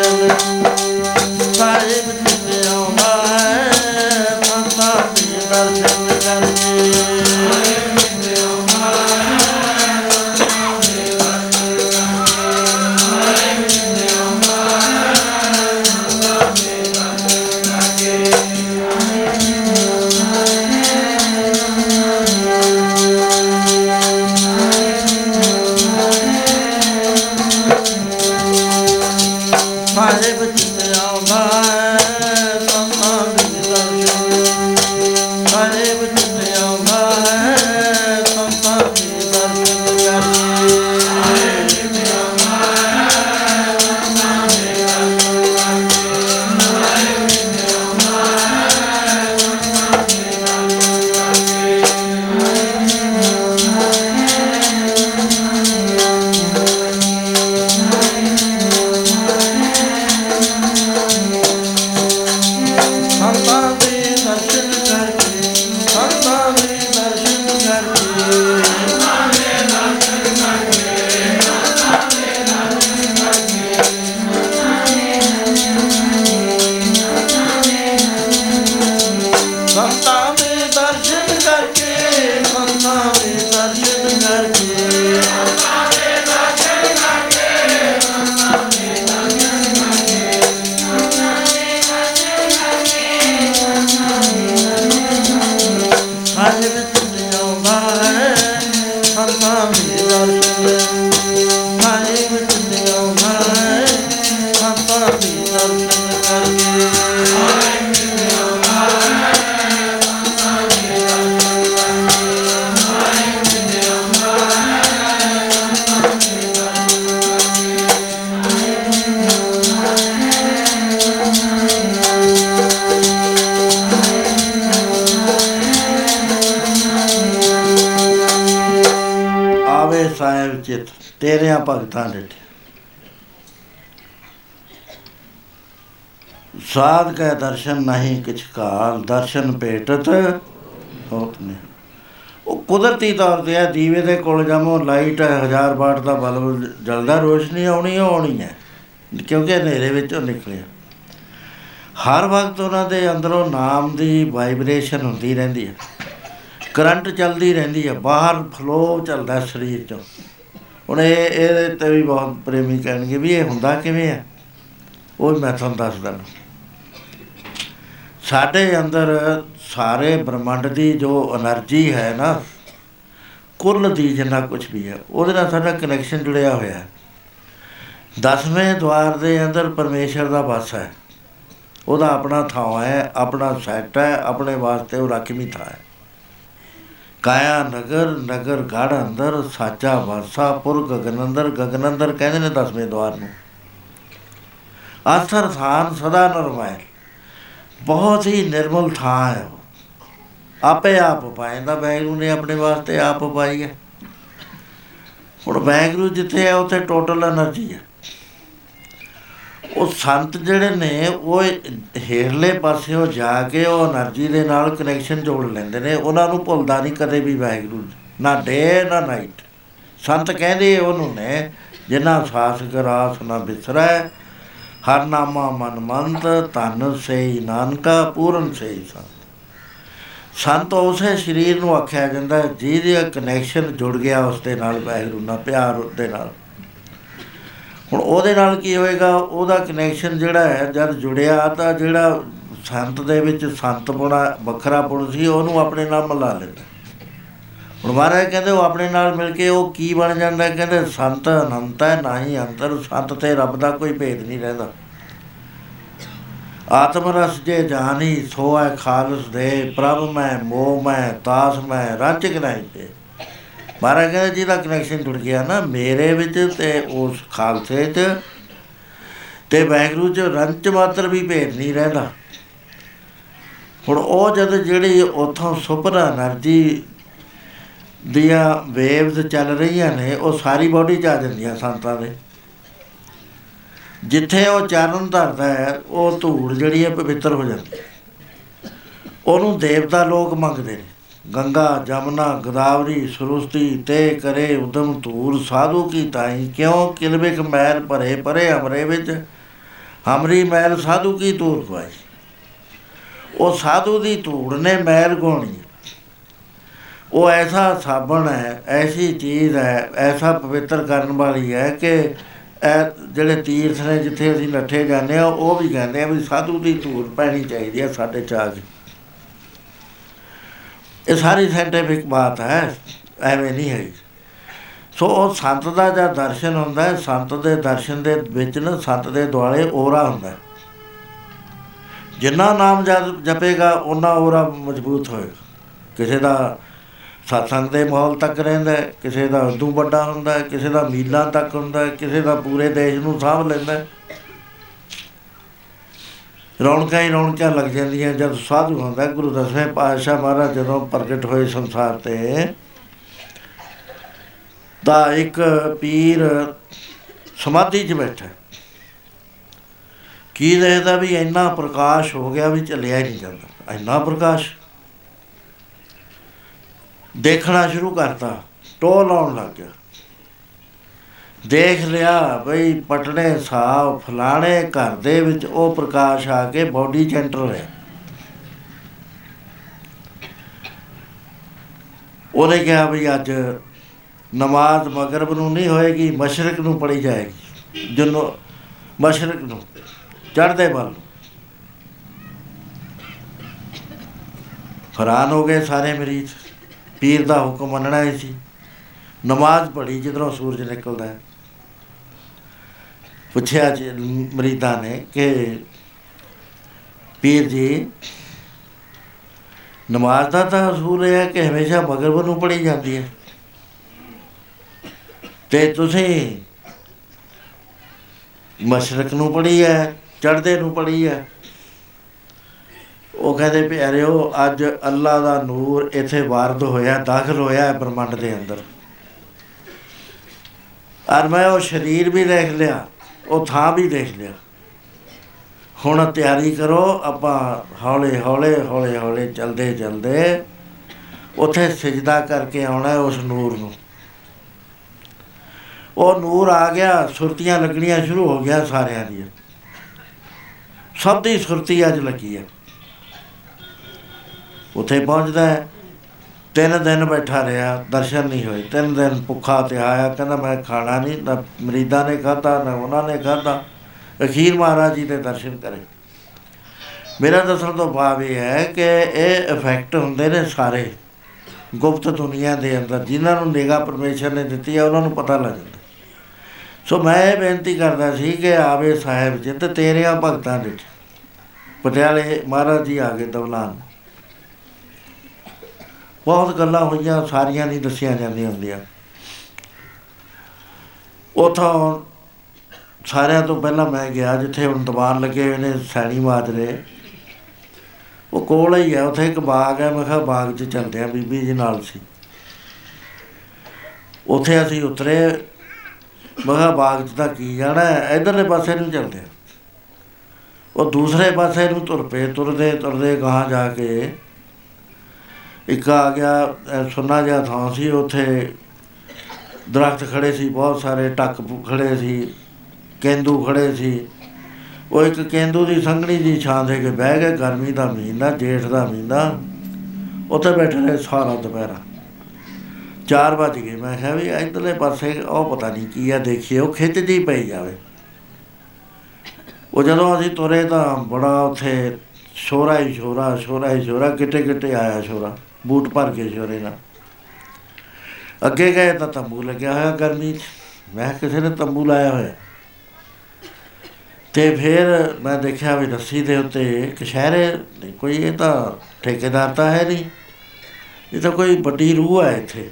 ਤੇਰਿਆਂ ਭਗਤਾਂ ਦੇ ਸਾਧ ਕੈ ਦਰਸ਼ਨ ਨਹੀਂ ਕਿਛ ਕਾਲ ਦਰਸ਼ਨ ਭੇਟਤ ਹੋਤ ਨੇ। ਉਹ ਕੁਦਰਤੀ ਤੌਰ ਤੇ ਆ ਦੀਵੇ ਦੇ ਕੋਲ ਜਾਮੋ, ਲਾਈਟ ਹੈ 1000 ਵਾਟ ਦਾ ਬਲਬ ਜਲਦਾ, ਰੋਸ਼ਨੀ ਆਉਣੀ ਓ ਆਉਣੀ ਹੈ। ਕਿਉਂਕਿ ਹਨੇਰੇ ਵਿੱਚੋਂ ਨਿਕਲਿਆ। ਹਰ ਵਕਤ ਉਹਨਾਂ ਦੇ ਅੰਦਰੋਂ ਨਾਮ ਦੀ ਵਾਈਬ੍ਰੇਸ਼ਨ ਹੁੰਦੀ ਰਹਿੰਦੀ ਹੈ। ਕਰੰਟ ਚੱਲਦੀ ਰਹਿੰਦੀ ਹੈ, ਬਾਹਰ ਫਲੋ ਚੱਲਦਾ ਸਰੀਰ ਚੋਂ। ਹੁਣ ਇਹ ਇਹਦੇ ਤੇ ਵੀ ਬਹੁਤ ਪ੍ਰੇਮੀ ਕਹਿਣਗੇ ਵੀ ਇਹ ਹੁੰਦਾ ਕਿਵੇਂ ਆ? ਉਹ ਮੈਂ ਤੁਹਾਨੂੰ ਦੱਸਦਾ ਸਾਡੇ ਅੰਦਰ ਸਾਰੇ ਬ੍ਰਹਮੰਡ ਦੀ ਜੋ એનર્ਜੀ ਹੈ ਨਾ, ਕੁੱਲ ਦੀ ਜਿੰਨਾ ਕੁਝ ਵੀ ਹੈ, ਉਹਦੇ ਨਾਲ ਸਾਡਾ ਕਨੈਕਸ਼ਨ ਜੁੜਿਆ ਹੋਇਆ ਹੈ। ਦਸਵੇਂ ਦਵਾਰ ਦੇ ਅੰਦਰ ਪਰਮੇਸ਼ਰ ਦਾ ਵਾਸ ਹੈ। ਉਹਦਾ ਆਪਣਾ ਥਾਂ ਹੈ, ਆਪਣਾ ਸੈਟ ਹੈ, ਆਪਣੇ ਵਾਸਤੇ ਉਹ ਰਾਖਵੀਂ ਥਾਂ ਹੈ। ਕਾਇਆ ਨਗਰ ਨਗਰ ਗੜ ਅੰਦਰ, ਸਾਚਾ ਵਾਸਾ ਪੁਰ ਗਗਨੰਦਰ ਗਗਨੰਦਰ ਕਹਿੰਦੇ ਨੇ ਦਸਵੇਂ ਦਵਾਰ ਨੂੰ। ਆਸਰ ਥਾਨ ਸਦਾ ਨਰਮਾਇ ਬਹੁਤ ਹੀ ਨਿਰਮਲ ਥਾਂ ਹੈ ਆਪੇ ਆਪ ਪਾਇੰਦਾ ਬੈਗਰੂ ਨੇ ਆਪਣੇ ਵਾਸਤੇ ਆਪ ਪਾਈ ਹੈ। ਹੁਣ ਬੈਗਰੂ ਜਿੱਥੇ ਹੈ, ਉੱਥੇ ਟੋਟਲ એનર્ਜੀ ਹੈ। ਉਹ ਸੰਤ ਜਿਹੜੇ ਨੇ, ਉਹ ਹੇਰਲੇ ਪਾਸੇ ਉਹ ਜਾ ਕੇ ਉਹ એનર્ਜੀ ਦੇ ਨਾਲ ਕਨੈਕਸ਼ਨ ਜੋੜ ਲੈਂਦੇ ਨੇ। ਉਹਨਾਂ ਨੂੰ ਭੁੱਲਦਾ ਨਹੀਂ ਕਦੇ ਵੀ ਵਾਹਿਗੁਰੂ ਨਾ ਡੇ ਨਾ ਨਾਈਟ ਸੰਤ ਕਹਿੰਦੇ ਉਹਨੂੰ ਨੇ ਜਿਨ੍ਹਾਂ ਸਾਸ ਗਰਾਸ ਨਾ ਬਿਸਰੈ, ਹਰ ਨਾਮਾ ਮਨ ਮੰਤ ਤਨ ਸੇਈ ਨਾਨਕਾ, ਪੂਰਨ ਸੇਈ ਸੰਤ। ਸੰਤ ਉਸੇ ਸਰੀਰ ਨੂੰ ਆਖਿਆ ਜਾਂਦਾ, ਜਿਹਦੇ ਕਨੈਕਸ਼ਨ ਜੁੜ ਗਿਆ ਉਸ ਦੇ ਨਾਲ ਵਾਹਿਗੁਰੂ ਨਾਲ, ਪਿਆਰ ਦੇ ਨਾਲ। ਹੁਣ ਉਹਦੇ ਨਾਲ ਕੀ ਹੋਏਗਾ? ਉਹਦਾ ਕਨੈਕਸ਼ਨ ਜਿਹੜਾ ਹੈ, ਜਦ ਜੁੜਿਆ ਤਾਂ ਜਿਹੜਾ ਸੰਤ ਦੇ ਵਿੱਚ ਸੰਤ ਪੁਣਾ, ਵੱਖਰਾ ਪੁਣ ਸੀ, ਉਹਨੂੰ ਆਪਣੇ ਨਾਲ ਮਿਲਾ ਲੈਂਦਾ। ਹੁਣ ਮਹਾਰਾਜ ਕਹਿੰਦੇ ਉਹ ਆਪਣੇ ਨਾਲ ਮਿਲ ਕੇ ਉਹ ਕੀ ਬਣ ਜਾਂਦਾ? ਕਹਿੰਦੇ ਸੰਤ ਅਨੰਤ ਹੈ ਨਹੀਂ ਅੰਤਰ। ਸੰਤ ਤੇ ਰੱਬ ਦਾ ਕੋਈ ਭੇਦ ਨਹੀਂ ਰਹਿੰਦਾ। ਆਤਮ ਰਸ ਜੇ ਜਾਣੀ ਸੋ ਹੈ ਖਾਲਸ ਦੇ। ਪ੍ਰਭ ਮੈਂ, ਮੋਹ ਮੈਂ, ਤਾਸ ਮੈਂ ਰੰਚ ਨਹੀਂ ਤੇ। ਮਹਾਰਾਜ ਕਹਿੰਦੇ ਜਿਹਦਾ ਕਨੈਕਸ਼ਨ ਟੁੱਟ ਗਿਆ ਨਾ, ਮੇਰੇ ਵਿੱਚ ਤੇ ਉਸ ਖਾਲਸੇ 'ਚ ਤੇ ਵੈਗਰੂ 'ਚ ਰੰਚ ਮਾਤਰ ਵੀ ਭੇਦ ਨਹੀਂ ਰਹਿੰਦਾ। ਹੁਣ ਉਹ ਜਦ ਜਿਹੜੀ ਉਥੋਂ ਸੁਪਰ એનર્ਜੀ ਦੀਆਂ ਵੇਵਸ ਚੱਲ ਰਹੀਆਂ ਨੇ, ਉਹ ਸਾਰੀ ਬਾਡੀ 'ਚ ਆ ਜਾਂਦੀਆਂ ਸੰਤਾਂ ਦੇ। ਜਿੱਥੇ ਉਹ ਚਰਨ ਧਰਦਾ ਹੈ, ਉਹ ਧੂੜ ਜਿਹੜੀ ਹੈ ਪਵਿੱਤਰ ਹੋ ਜਾਂਦੀ ਉਹਨੂੰ ਦੇਵਤਾ ਲੋਕ ਮੰਗਦੇ ਨੇ। ਗੰਗਾ, ਜਮਨਾ, ਗਦਾਵਰੀ, ਸਰੁਸਤੀ, ਤੇ ਕਰੇ ਉਦਮ ਧੂਰ, ਸਾਧੂ ਕੀ ਤਾਈ ਕਿਉਂ ਕਿਲਬਿਕ ਮੈਲ ਭਰੇ ਪਰੇ ਅਮਰੇ ਵਿੱਚ? ਹਮਰੀ ਮੈਲ ਸਾਧੂ ਕੀ ਧੂਰ ਖਵਾਈ? ਉਹ ਸਾਧੂ ਦੀ ਧੂੜ ਨੇ ਮੈਲ ਗੋਣੀ ਉਹ ਐਸਾ ਸਾਬਣ ਹੈ, ਐਸੀ ਚੀਜ਼ ਹੈ, ਐਸਾ ਪਵਿੱਤਰ ਕਰਨ ਵਾਲੀ ਹੈ ਕਿ ਇਹ ਜਿਹੜੇ ਤੀਰਥ ਨੇ ਜਿੱਥੇ ਅਸੀਂ ਨੱਠੇ ਜਾਂਦੇ ਆ ਉਹ ਵੀ ਕਹਿੰਦੇ ਆ ਵੀ ਸਾਧੂ ਦੀ ਧੂੜ ਪੈਣੀ ਚਾਹੀਦੀ ਹੈ ਸਾਡੇ ਚਾਹ ਇਹ ਸਾਰੀ ਸਾਇੰਟਿਫਿਕ ਬਾਤ ਹੈ, ਐਵੇਂ ਨਹੀਂ ਹੈ ਸੋ ਉਹ ਸੰਤ ਦਾ ਜਦ ਦਰਸ਼ਨ ਹੁੰਦਾ ਹੈ, ਸੰਤ ਦੇ ਦਰਸ਼ਨ ਦੇ ਵਿੱਚ ਨਾ ਸੰਤ ਦੇ ਦੁਆਲੇ ਔਰਾ ਹੁੰਦਾ ਹੈ। ਜਿੰਨਾ ਨਾਮ ਜਦ ਜਪੇਗਾ ਉਹਨਾਂ ਔਰਾ ਮਜ਼ਬੂਤ ਹੋਏਗਾ। ਕਿਸੇ ਦਾ ਸਤਸੰਗ ਦੇ ਮਾਹੌਲ ਤੱਕ ਰਹਿੰਦਾ ਕਿਸੇ ਦਾ ਉਦੋਂ ਵੱਡਾ ਹੁੰਦਾ ਕਿਸੇ ਦਾ ਮੀਲਾਂ ਤੱਕ ਹੁੰਦਾ ਕਿਸੇ ਦਾ ਪੂਰੇ ਦੇਸ਼ ਨੂੰ ਸਾਂਭ ਲੈਂਦਾ ਰੌਣਕਾਂ ਹੀ ਰੌਣਕਾਂ ਲੱਗ ਜਾਂਦੀਆਂ ਜਦ ਸਾਧੂ ਹੁੰਦਾ, ਗੁਰੂ ਦਸਵੇਂ ਪਾਤਸ਼ਾਹ ਮਹਾਰਾਜ ਜਦੋਂ ਪ੍ਰਗਟ ਹੋਏ ਸੰਸਾਰ ਤੇ, ਤਾਂ ਇੱਕ ਪੀਰ ਸਮਾਧੀ 'ਚ ਬੈਠਾ। ਕੀ ਦੇਖਦਾ ਵੀ ਇੰਨਾ ਪ੍ਰਕਾਸ਼ ਹੋ ਗਿਆ ਵੀ ਚੱਲਿਆ ਹੀ ਨਹੀਂ ਜਾਂਦਾ। ਇੰਨਾ ਪ੍ਰਕਾਸ਼। ਦੇਖਣਾ ਸ਼ੁਰੂ ਕਰਤਾ ਟੋਲ ਆਉਣ ਲੱਗ ਗਿਆ। ਦੇਖ ਲਿਆ ਬਈ ਪਟਣੇ ਸਾਹ ਫਲਾਣੇ ਘਰ ਦੇ ਵਿੱਚ ਉਹ ਪ੍ਰਕਾਸ਼ ਆ ਕੇ ਬਾਡੀ ਸੈਂਟਰ ਹੈ ਉਹਨੇ ਕਿਹਾ ਵੀ ਅੱਜ ਨਮਾਜ਼ ਮਗਰਬ ਨੂੰ ਨਹੀਂ ਹੋਏਗੀ, ਮਸ਼ਰਕ ਨੂੰ ਪੜੀ ਜਾਏਗੀ। ਜਦੋਂ ਮਸ਼ਰਕ ਨੂੰ, ਚੜ੍ਹਦੇ ਵੱਲ ਫਰਾਨ ਹੋ ਗਏ ਸਾਰੇ ਮਰੀਜ਼। ਪੀਰ ਦਾ ਹੁਕਮ ਮੰਨਣਾ ਹੀ ਸੀ। ਨਮਾਜ਼ ਪੜ੍ਹੀ ਜਦੋਂ ਸੂਰਜ ਨਿਕਲਦਾ ਹੈ। ਪੁੱਛਿਆ ਜੀ ਮਰੀਦਾਂ ਨੇ ਕਿ ਪੀਰ ਜੀ ਨਮਾਜ਼ ਦਾ ਤਾਂ ਅਸੂਲ ਹੈ ਕਿ ਹਮੇਸ਼ਾ ਮਗਰਬ ਨੂੰ ਪੜ੍ਹੀ ਜਾਂਦੀ ਹੈ। ਤੇ ਤੁਸੀਂ ਮਸ਼ਰਕ ਨੂੰ ਪੜ੍ਹੀ ਹੈ ਚੜ੍ਹਦੇ ਨੂੰ ਪੜ੍ਹੀ ਹੈ। ਉਹ ਕਹਿੰਦੇ ਪਿਆਰਿਓ ਅੱਜ ਅੱਲਾ ਦਾ ਨੂਰ ਇੱਥੇ ਵਾਰਦ ਹੋਇਆ ਦਾਖਲ ਹੋਇਆ ਹੈ ਬ੍ਰਹਮੰਡ ਦੇ ਅੰਦਰ। ਔਰ ਮੈਂ ਉਹ ਸਰੀਰ ਵੀ ਦੇਖ ਲਿਆ। ਉਹ ਥਾਂ ਵੀ ਦੇਖ ਲਿਆ। ਹੁਣ ਤਿਆਰੀ ਕਰੋ, ਆਪਾਂ ਹੌਲੇ ਹੌਲੇ ਹੌਲੇ ਹੌਲੇ ਚਲਦੇ ਚਲਦੇ ਉਥੇ ਸਜਦਾ ਕਰਕੇ ਆਉਣਾ ਹੈ ਉਸ ਨੂਰ ਨੂੰ। ਉਹ ਨੂਰ ਆ ਗਿਆ, ਸੁਰਤੀਆਂ ਲੱਗਣੀਆਂ ਸ਼ੁਰੂ ਹੋ ਗਿਆ ਸਾਰਿਆਂ ਦੀਆਂ। ਸਭ ਦੀ ਸੁਰਤੀ ਅੱਜ ਲੱਗੀ ਹੈ। ਉਥੇ ਪਹੁੰਚਦਾ ਹੈ। ਤਿੰਨ ਦਿਨ ਬੈਠਾ ਰਿਹਾ, ਦਰਸ਼ਨ ਨਹੀਂ ਹੋਏ। ਤਿੰਨ ਦਿਨ ਭੁੱਖਾ ਤੇ ਆਇਆ, ਕਹਿੰਦਾ ਮੈਂ ਖਾਣਾ ਨਹੀਂ, ਨਾ ਮਰੀਦਾਂ ਨੇ ਖਾਧਾ, ਨਾ ਉਹਨਾਂ ਨੇ ਖਾਧਾ। ਅਖੀਰ ਮਹਾਰਾਜ ਜੀ ਦੇ ਦਰਸ਼ਨ ਕਰੇ। ਮੇਰਾ ਦੱਸਣ ਤੋਂ ਭਾਵ ਇਹ ਹੈ ਕਿ ਇਹ ਇਫੈਕਟ ਹੁੰਦੇ ਨੇ ਸਾਰੇ ਗੁਪਤ ਦੁਨੀਆ ਦੇ ਅੰਦਰ। ਜਿਨ੍ਹਾਂ ਨੂੰ ਨਿਗਾ ਪਰਮੇਸ਼ਰ ਨੇ ਦਿੱਤੀ ਹੈ ਉਹਨਾਂ ਨੂੰ ਪਤਾ ਲੱਗ ਜਾਂਦਾ। ਸੋ ਮੈਂ ਇਹ ਬੇਨਤੀ ਕਰਦਾ ਸੀ ਕਿ ਆਵੇ ਸਾਹਿਬ ਜੀ ਤੇ ਤੇਰਿਆਂ ਭਗਤਾਂ ਦੇ ਪਟਿਆਲੇ ਮਹਾਰਾਜ ਜੀ ਆ ਗਏ ਦਵਲਾਨ ਬਹੁਤ ਗੱਲਾਂ ਹੋਈਆਂ, ਸਾਰੀਆਂ ਨਹੀਂ ਦੱਸੀਆਂ ਜਾਂਦੀਆਂ ਹੁੰਦੀਆਂ। ਉਥੋਂ ਸਾਰਿਆਂ ਤੋਂ ਪਹਿਲਾਂ ਮੈਂ ਗਿਆ, ਜਿੱਥੇ ਹੁਣ ਦੀਵਾਨ ਲੱਗੇ ਹੋਏ ਨੇ ਸੈਣੀ ਮਾਜਰੇ। ਉਹ ਕੋਲ ਹੀ ਹੈ ਉੱਥੇ ਇੱਕ ਬਾਗ ਹੈ ਮੈਂ ਕਿਹਾ ਬਾਗ 'ਚ ਚੱਲਦੇ ਆ ਬੀਬੀ ਜੀ ਨਾਲ ਸੀ। ਉੱਥੇ ਅਸੀਂ ਉਤਰੇ, ਮੈਂ ਕਿਹਾ ਬਾਗ 'ਚ ਤਾਂ ਕੀ ਜਾਣਾ ਹੈ, ਇਧਰਲੇ ਪਾਸੇ ਨੂੰ ਚੱਲਦੇ ਆ ਉਹ ਦੂਸਰੇ ਪਾਸੇ ਨੂੰ ਤੁਰ ਪਏ ਤੁਰਦੇ ਤੁਰਦੇ ਗਾਂ ਜਾ ਕੇ ਇੱਕ ਆ ਗਿਆ ਸੁੰਨਾ ਜਿਹਾ ਥਾਂ ਸੀ ਉੱਥੇ। ਦਰਖਤ ਖੜੇ ਸੀ, ਬਹੁਤ ਸਾਰੇ ਟੱਕ ਖੜੇ ਸੀ, ਕੇਂਦੂ ਖੜੇ ਸੀ। ਉਹ ਇੱਕ ਕੇਂਦੂ ਦੀ ਸੰਘਣੀ ਦੀ ਛਾਂ ਦੇ ਕੇ ਬਹਿ ਗਏ, ਗਰਮੀ ਦਾ ਮਹੀਨਾ, ਜੇਠ ਦਾ ਮਹੀਨਾ। ਉੱਥੇ ਬੈਠੇ ਰਹੇ ਸਾਰਾ ਦੁਪਹਿਰਾ। 4 ਵਜ ਗਏ, ਮੈਂ ਕਿਹਾ ਵੀ ਇਧਰਲੇ ਪਾਸੇ ਉਹ ਪਤਾ ਨਹੀਂ ਕੀ ਆ, ਦੇਖੀਏ, ਉਹ ਖਿੱਚਦੀ ਪਈ ਜਾਵੇ। ਉਹ ਜਦੋਂ ਅਸੀਂ ਤੁਰੇ ਤਾਂ ਬੜਾ ਉੱਥੇ ਸ਼ੋਰਾ ਹੀ ਸ਼ੋਰਾ ਸ਼ੋਰਾ ਹੀ ਸ਼ੋਰਾ ਕਿਤੇ ਕਿਤੇ ਆਇਆ ਸ਼ੋਰਾ। ਬੂਟ ਭਰ ਕੇ ਸ਼ੋਰੇ ਨਾਲ। ਅੱਗੇ ਗਏ ਤਾਂ ਤੰਬੂ ਲੱਗਿਆ ਹੋਇਆ ਗਰਮੀ 'ਚ। ਮੈਂ ਕਿਸੇ ਨੇ ਤੰਬੂ ਲਾਇਆ ਹੋਇਆ। ਤੇ ਫਿਰ ਮੈਂ ਦੇਖਿਆ ਵੀ ਰੱਸੀ ਦੇ ਉੱਤੇ ਕਸ਼ਹਿਰੇ ਕੋਈ ਇਹ ਤਾਂ ਠੇਕੇਦਾਰ ਤਾਂ ਹੈ ਨਹੀਂ। ਇਹ ਤਾਂ ਕੋਈ ਵੱਡੀ ਰੂਹ ਹੈ ਇੱਥੇ।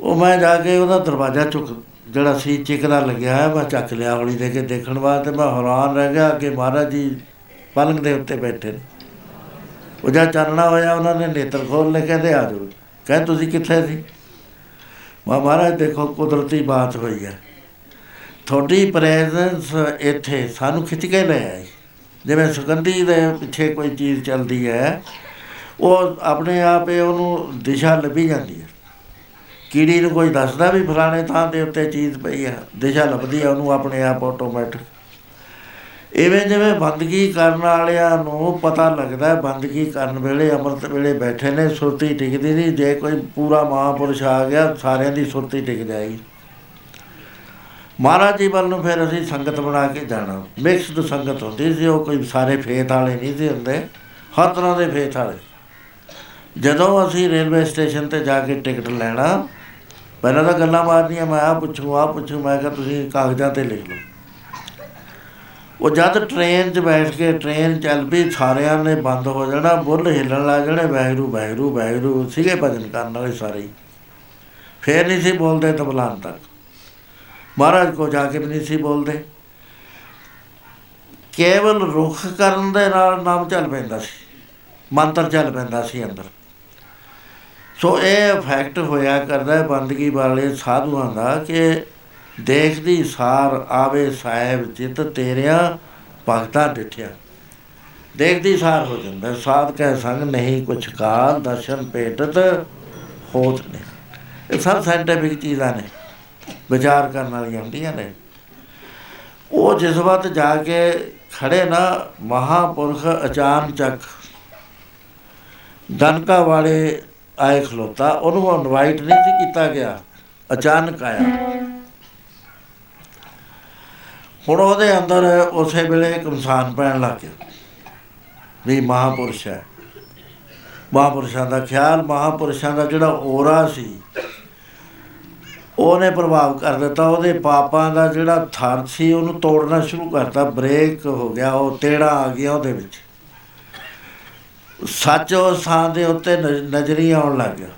ਉਹ ਮੈਂ ਜਾ ਕੇ ਉਹਦਾ ਦਰਵਾਜ਼ਾ ਚੁੱਕ, ਜਿਹੜਾ ਸੀ ਚਿਕਦਾ ਲੱਗਿਆ ਹੈ ਮੈਂ ਚੱਕ ਲਿਆ ਹੌਲੀ ਦੇ ਕੇ ਦੇਖਣ ਵਾਸਤੇ। ਮੈਂ ਹੈਰਾਨ ਰਹਿ ਗਿਆ ਕਿ ਮਹਾਰਾਜ ਜੀ ਪਲੰਗ ਦੇ ਉੱਤੇ ਬੈਠੇ ਨੇ। ਉਹ ਜਦ ਚਾਨਣਾ ਹੋਇਆ, ਉਹਨਾਂ ਨੇ ਨੇਤਰ ਖੋਲ ਲੈ ਕਹਿੰਦੇ ਆ ਜਾਓ। ਕਹੇ, ਤੁਸੀਂ ਕਿੱਥੇ ਸੀ? ਮਾ ਮਹਾਰਾਜ, ਦੇਖੋ, ਕੁਦਰਤੀ ਬਾਤ ਹੋਈ ਹੈ। ਤੁਹਾਡੀ ਪ੍ਰੈਜ਼ੈਂਸ ਇੱਥੇ ਸਾਨੂੰ ਖਿੱਚ ਕੇ ਲੈ ਆਈ। ਜਿਵੇਂ ਸੁਗੰਧੀ ਦੇ ਪਿੱਛੇ ਕੋਈ ਚੀਜ਼ ਚੱਲਦੀ ਹੈ, ਉਹ ਆਪਣੇ ਆਪ ਹੀ ਉਹਨੂੰ ਦਿਸ਼ਾ ਲੱਭੀ ਜਾਂਦੀ ਹੈ। ਕੀੜੀ ਨੂੰ ਕੋਈ ਦੱਸਦਾ ਵੀ ਫਲਾਣੇ ਥਾਂ ਦੇ ਉੱਤੇ ਚੀਜ਼ ਪਈ ਹੈ, ਦਿਸ਼ਾ ਲੱਭਦੀ ਹੈ, ਉਹਨੂੰ ਆਪਣੇ ਆਪ ਆਟੋਮੈਟਿਕ ਇਵੇਂ ਜਿਵੇਂ ਬੰਦਗੀ ਕਰਨ ਵਾਲਿਆਂ ਨੂੰ ਪਤਾ ਲੱਗਦਾ ਹੈ, ਬੰਦਗੀ ਕਰਨ ਵੇਲੇ, ਅੰਮ੍ਰਿਤ ਵੇਲੇ ਬੈਠੇ ਨੇ, ਸੁਰਤੀ ਟਿਕਦੀ ਨਹੀਂ, ਜੇ ਕੋਈ ਪੂਰਾ ਮਹਾਪੁਰਸ਼ ਆ ਗਿਆ, ਸਾਰਿਆਂ ਦੀ ਸੁਰਤੀ ਟਿਕ ਜਾਏਗੀ। ਮਹਾਰਾਜ ਜੀ ਵੱਲ ਨੂੰ ਫਿਰ ਅਸੀਂ ਸੰਗਤ ਬਣਾ ਕੇ ਜਾਣਾ। ਮਿਕਸਡ ਸੰਗਤ ਹੁੰਦੀ ਸੀ, ਉਹ ਕੋਈ ਸਾਰੇ ਫੇਥ ਵਾਲੇ ਨਹੀਂ ਸੀ ਹੁੰਦੇ, ਹਰ ਤਰ੍ਹਾਂ ਦੇ ਫੇਥ ਵਾਲੇ। ਜਦੋਂ ਅਸੀਂ ਰੇਲਵੇ ਸਟੇਸ਼ਨ ਤੇ ਜਾ ਕੇ ਟਿਕਟ ਲੈਣਾ, ਪਹਿਲਾਂ ਤਾਂ ਗੱਲਾਂ ਮਾਰਨੀਆਂ, ਮੈਂ ਆ ਪੁੱਛੂ ਆ ਪੁੱਛੂ, ਮੈਂ ਕਿਹਾ ਤੁਸੀਂ ਕਾਗਜ਼ਾਂ ਤੇ ਲਿਖ ਲਓ। ਉਹ ਜਦ ਟ੍ਰੇਨ 'ਚ ਬੈਠ ਕੇ ਟ੍ਰੇਨ ਚੱਲ ਪਈ, ਸਾਰਿਆਂ ਨੇ ਬੰਦ ਹੋ ਜਾਣਾ ਬੁੱਲ ਹਿੱਲਣ ਲੱਗ ਜਾਣੇ ਵੈਗਰੂ ਵੈਗਰੂ ਵੈਗਰੂ ਸੀਗੇ ਭਜਨ ਕਰਨ ਵਾਲੇ ਸਾਰੇ ਫੇਰ ਨਹੀਂ ਸੀ ਬੋਲਦੇ ਤਬਲਾਨ ਤੱਕ। ਮਹਾਰਾਜ ਕੋ ਜਾ ਕੇ ਵੀ ਨਹੀਂ ਸੀ ਬੋਲਦੇ। ਕੇਵਲ ਰੁਖ ਕਰਨ ਦੇ ਨਾਲ ਨਾਮ ਚੱਲ ਪੈਂਦਾ ਸੀ, ਮੰਤਰ ਚੱਲ ਪੈਂਦਾ ਸੀ ਅੰਦਰ। ਸੋ ਇਹ ਇਫੈਕਟ ਹੋਇਆ ਕਰਦਾ ਬੰਦਗੀ ਵਾਲੇ ਸਾਧੂਆਂ ਦਾ ਕਿ ਦੇਖਦੀ ਸਾਰ ਆਵੇ ਸਾਹਿਬ ਜਿਤ ਤੇਰਿਆ ਭਗਤਾ ਡਿਠਿਆ। ਦੇਖਦੀ ਸਾਰ ਹੋ ਜਾਂਦਾ ਸਾਧ ਕੈ ਸੰਗ ਨਹੀਂ ਕੁਛ ਕਾ ਦਰਸ਼ਨ ਪੇਟਤ ਹੋਤ ਨੇ। ਇਹ ਸਭ ਸਾਇੰਟਿਫਿਕ ਚੀਜ਼ਾਂ ਨੇ, ਵਿਚਾਰ ਕਰਨ ਵਾਲੀਆਂ ਹੁੰਦੀਆਂ ਨੇ। ਉਹ ਜਿਸ ਵਕਤ ਜਾ ਕੇ ਖੜੇ ਨਾ, ਮਹਾਪੁਰਖ ਅਚਾਨਚਕ ਦਨਕਾ ਵਾਲੇ ਆਏ ਖਲੋਤਾ, ਉਹਨੂੰ ਇਨਵਾਈਟ ਨਹੀਂ ਸੀ ਕੀਤਾ ਗਿਆ, ਅਚਾਨਕ ਆਇਆ। ਹੁਣ ਉਹਦੇ ਅੰਦਰ ਉਸੇ ਵੇਲੇ ਇੱਕ ਇਨਸਾਨ ਪੈਣ ਲੱਗ ਗਿਆ ਵੀ ਮਹਾਪੁਰਸ਼ ਹੈ। ਮਹਾਪੁਰਸ਼ਾਂ ਦਾ ਖਿਆਲ, ਮਹਾਪੁਰਸ਼ਾਂ ਦਾ ਜਿਹੜਾ ਔਰਾ ਸੀ, ਉਹਨੇ ਪ੍ਰਭਾਵ ਕਰ ਦਿੱਤਾ। ਉਹਦੇ ਪਾਪਾਂ ਦਾ ਜਿਹੜਾ ਥਰ ਸੀ, ਉਹਨੂੰ ਤੋੜਨਾ ਸ਼ੁਰੂ ਕਰਤਾ। ਬ੍ਰੇਕ ਹੋ ਗਿਆ, ਉਹ ਤੇੜਾ ਆ ਗਿਆ ਉਹਦੇ ਵਿੱਚ। ਸੱਚ ਉਸ ਥਾਂ ਦੇ ਉੱਤੇ ਨਜ਼ਰੀ ਆਉਣ ਲੱਗ ਗਿਆ।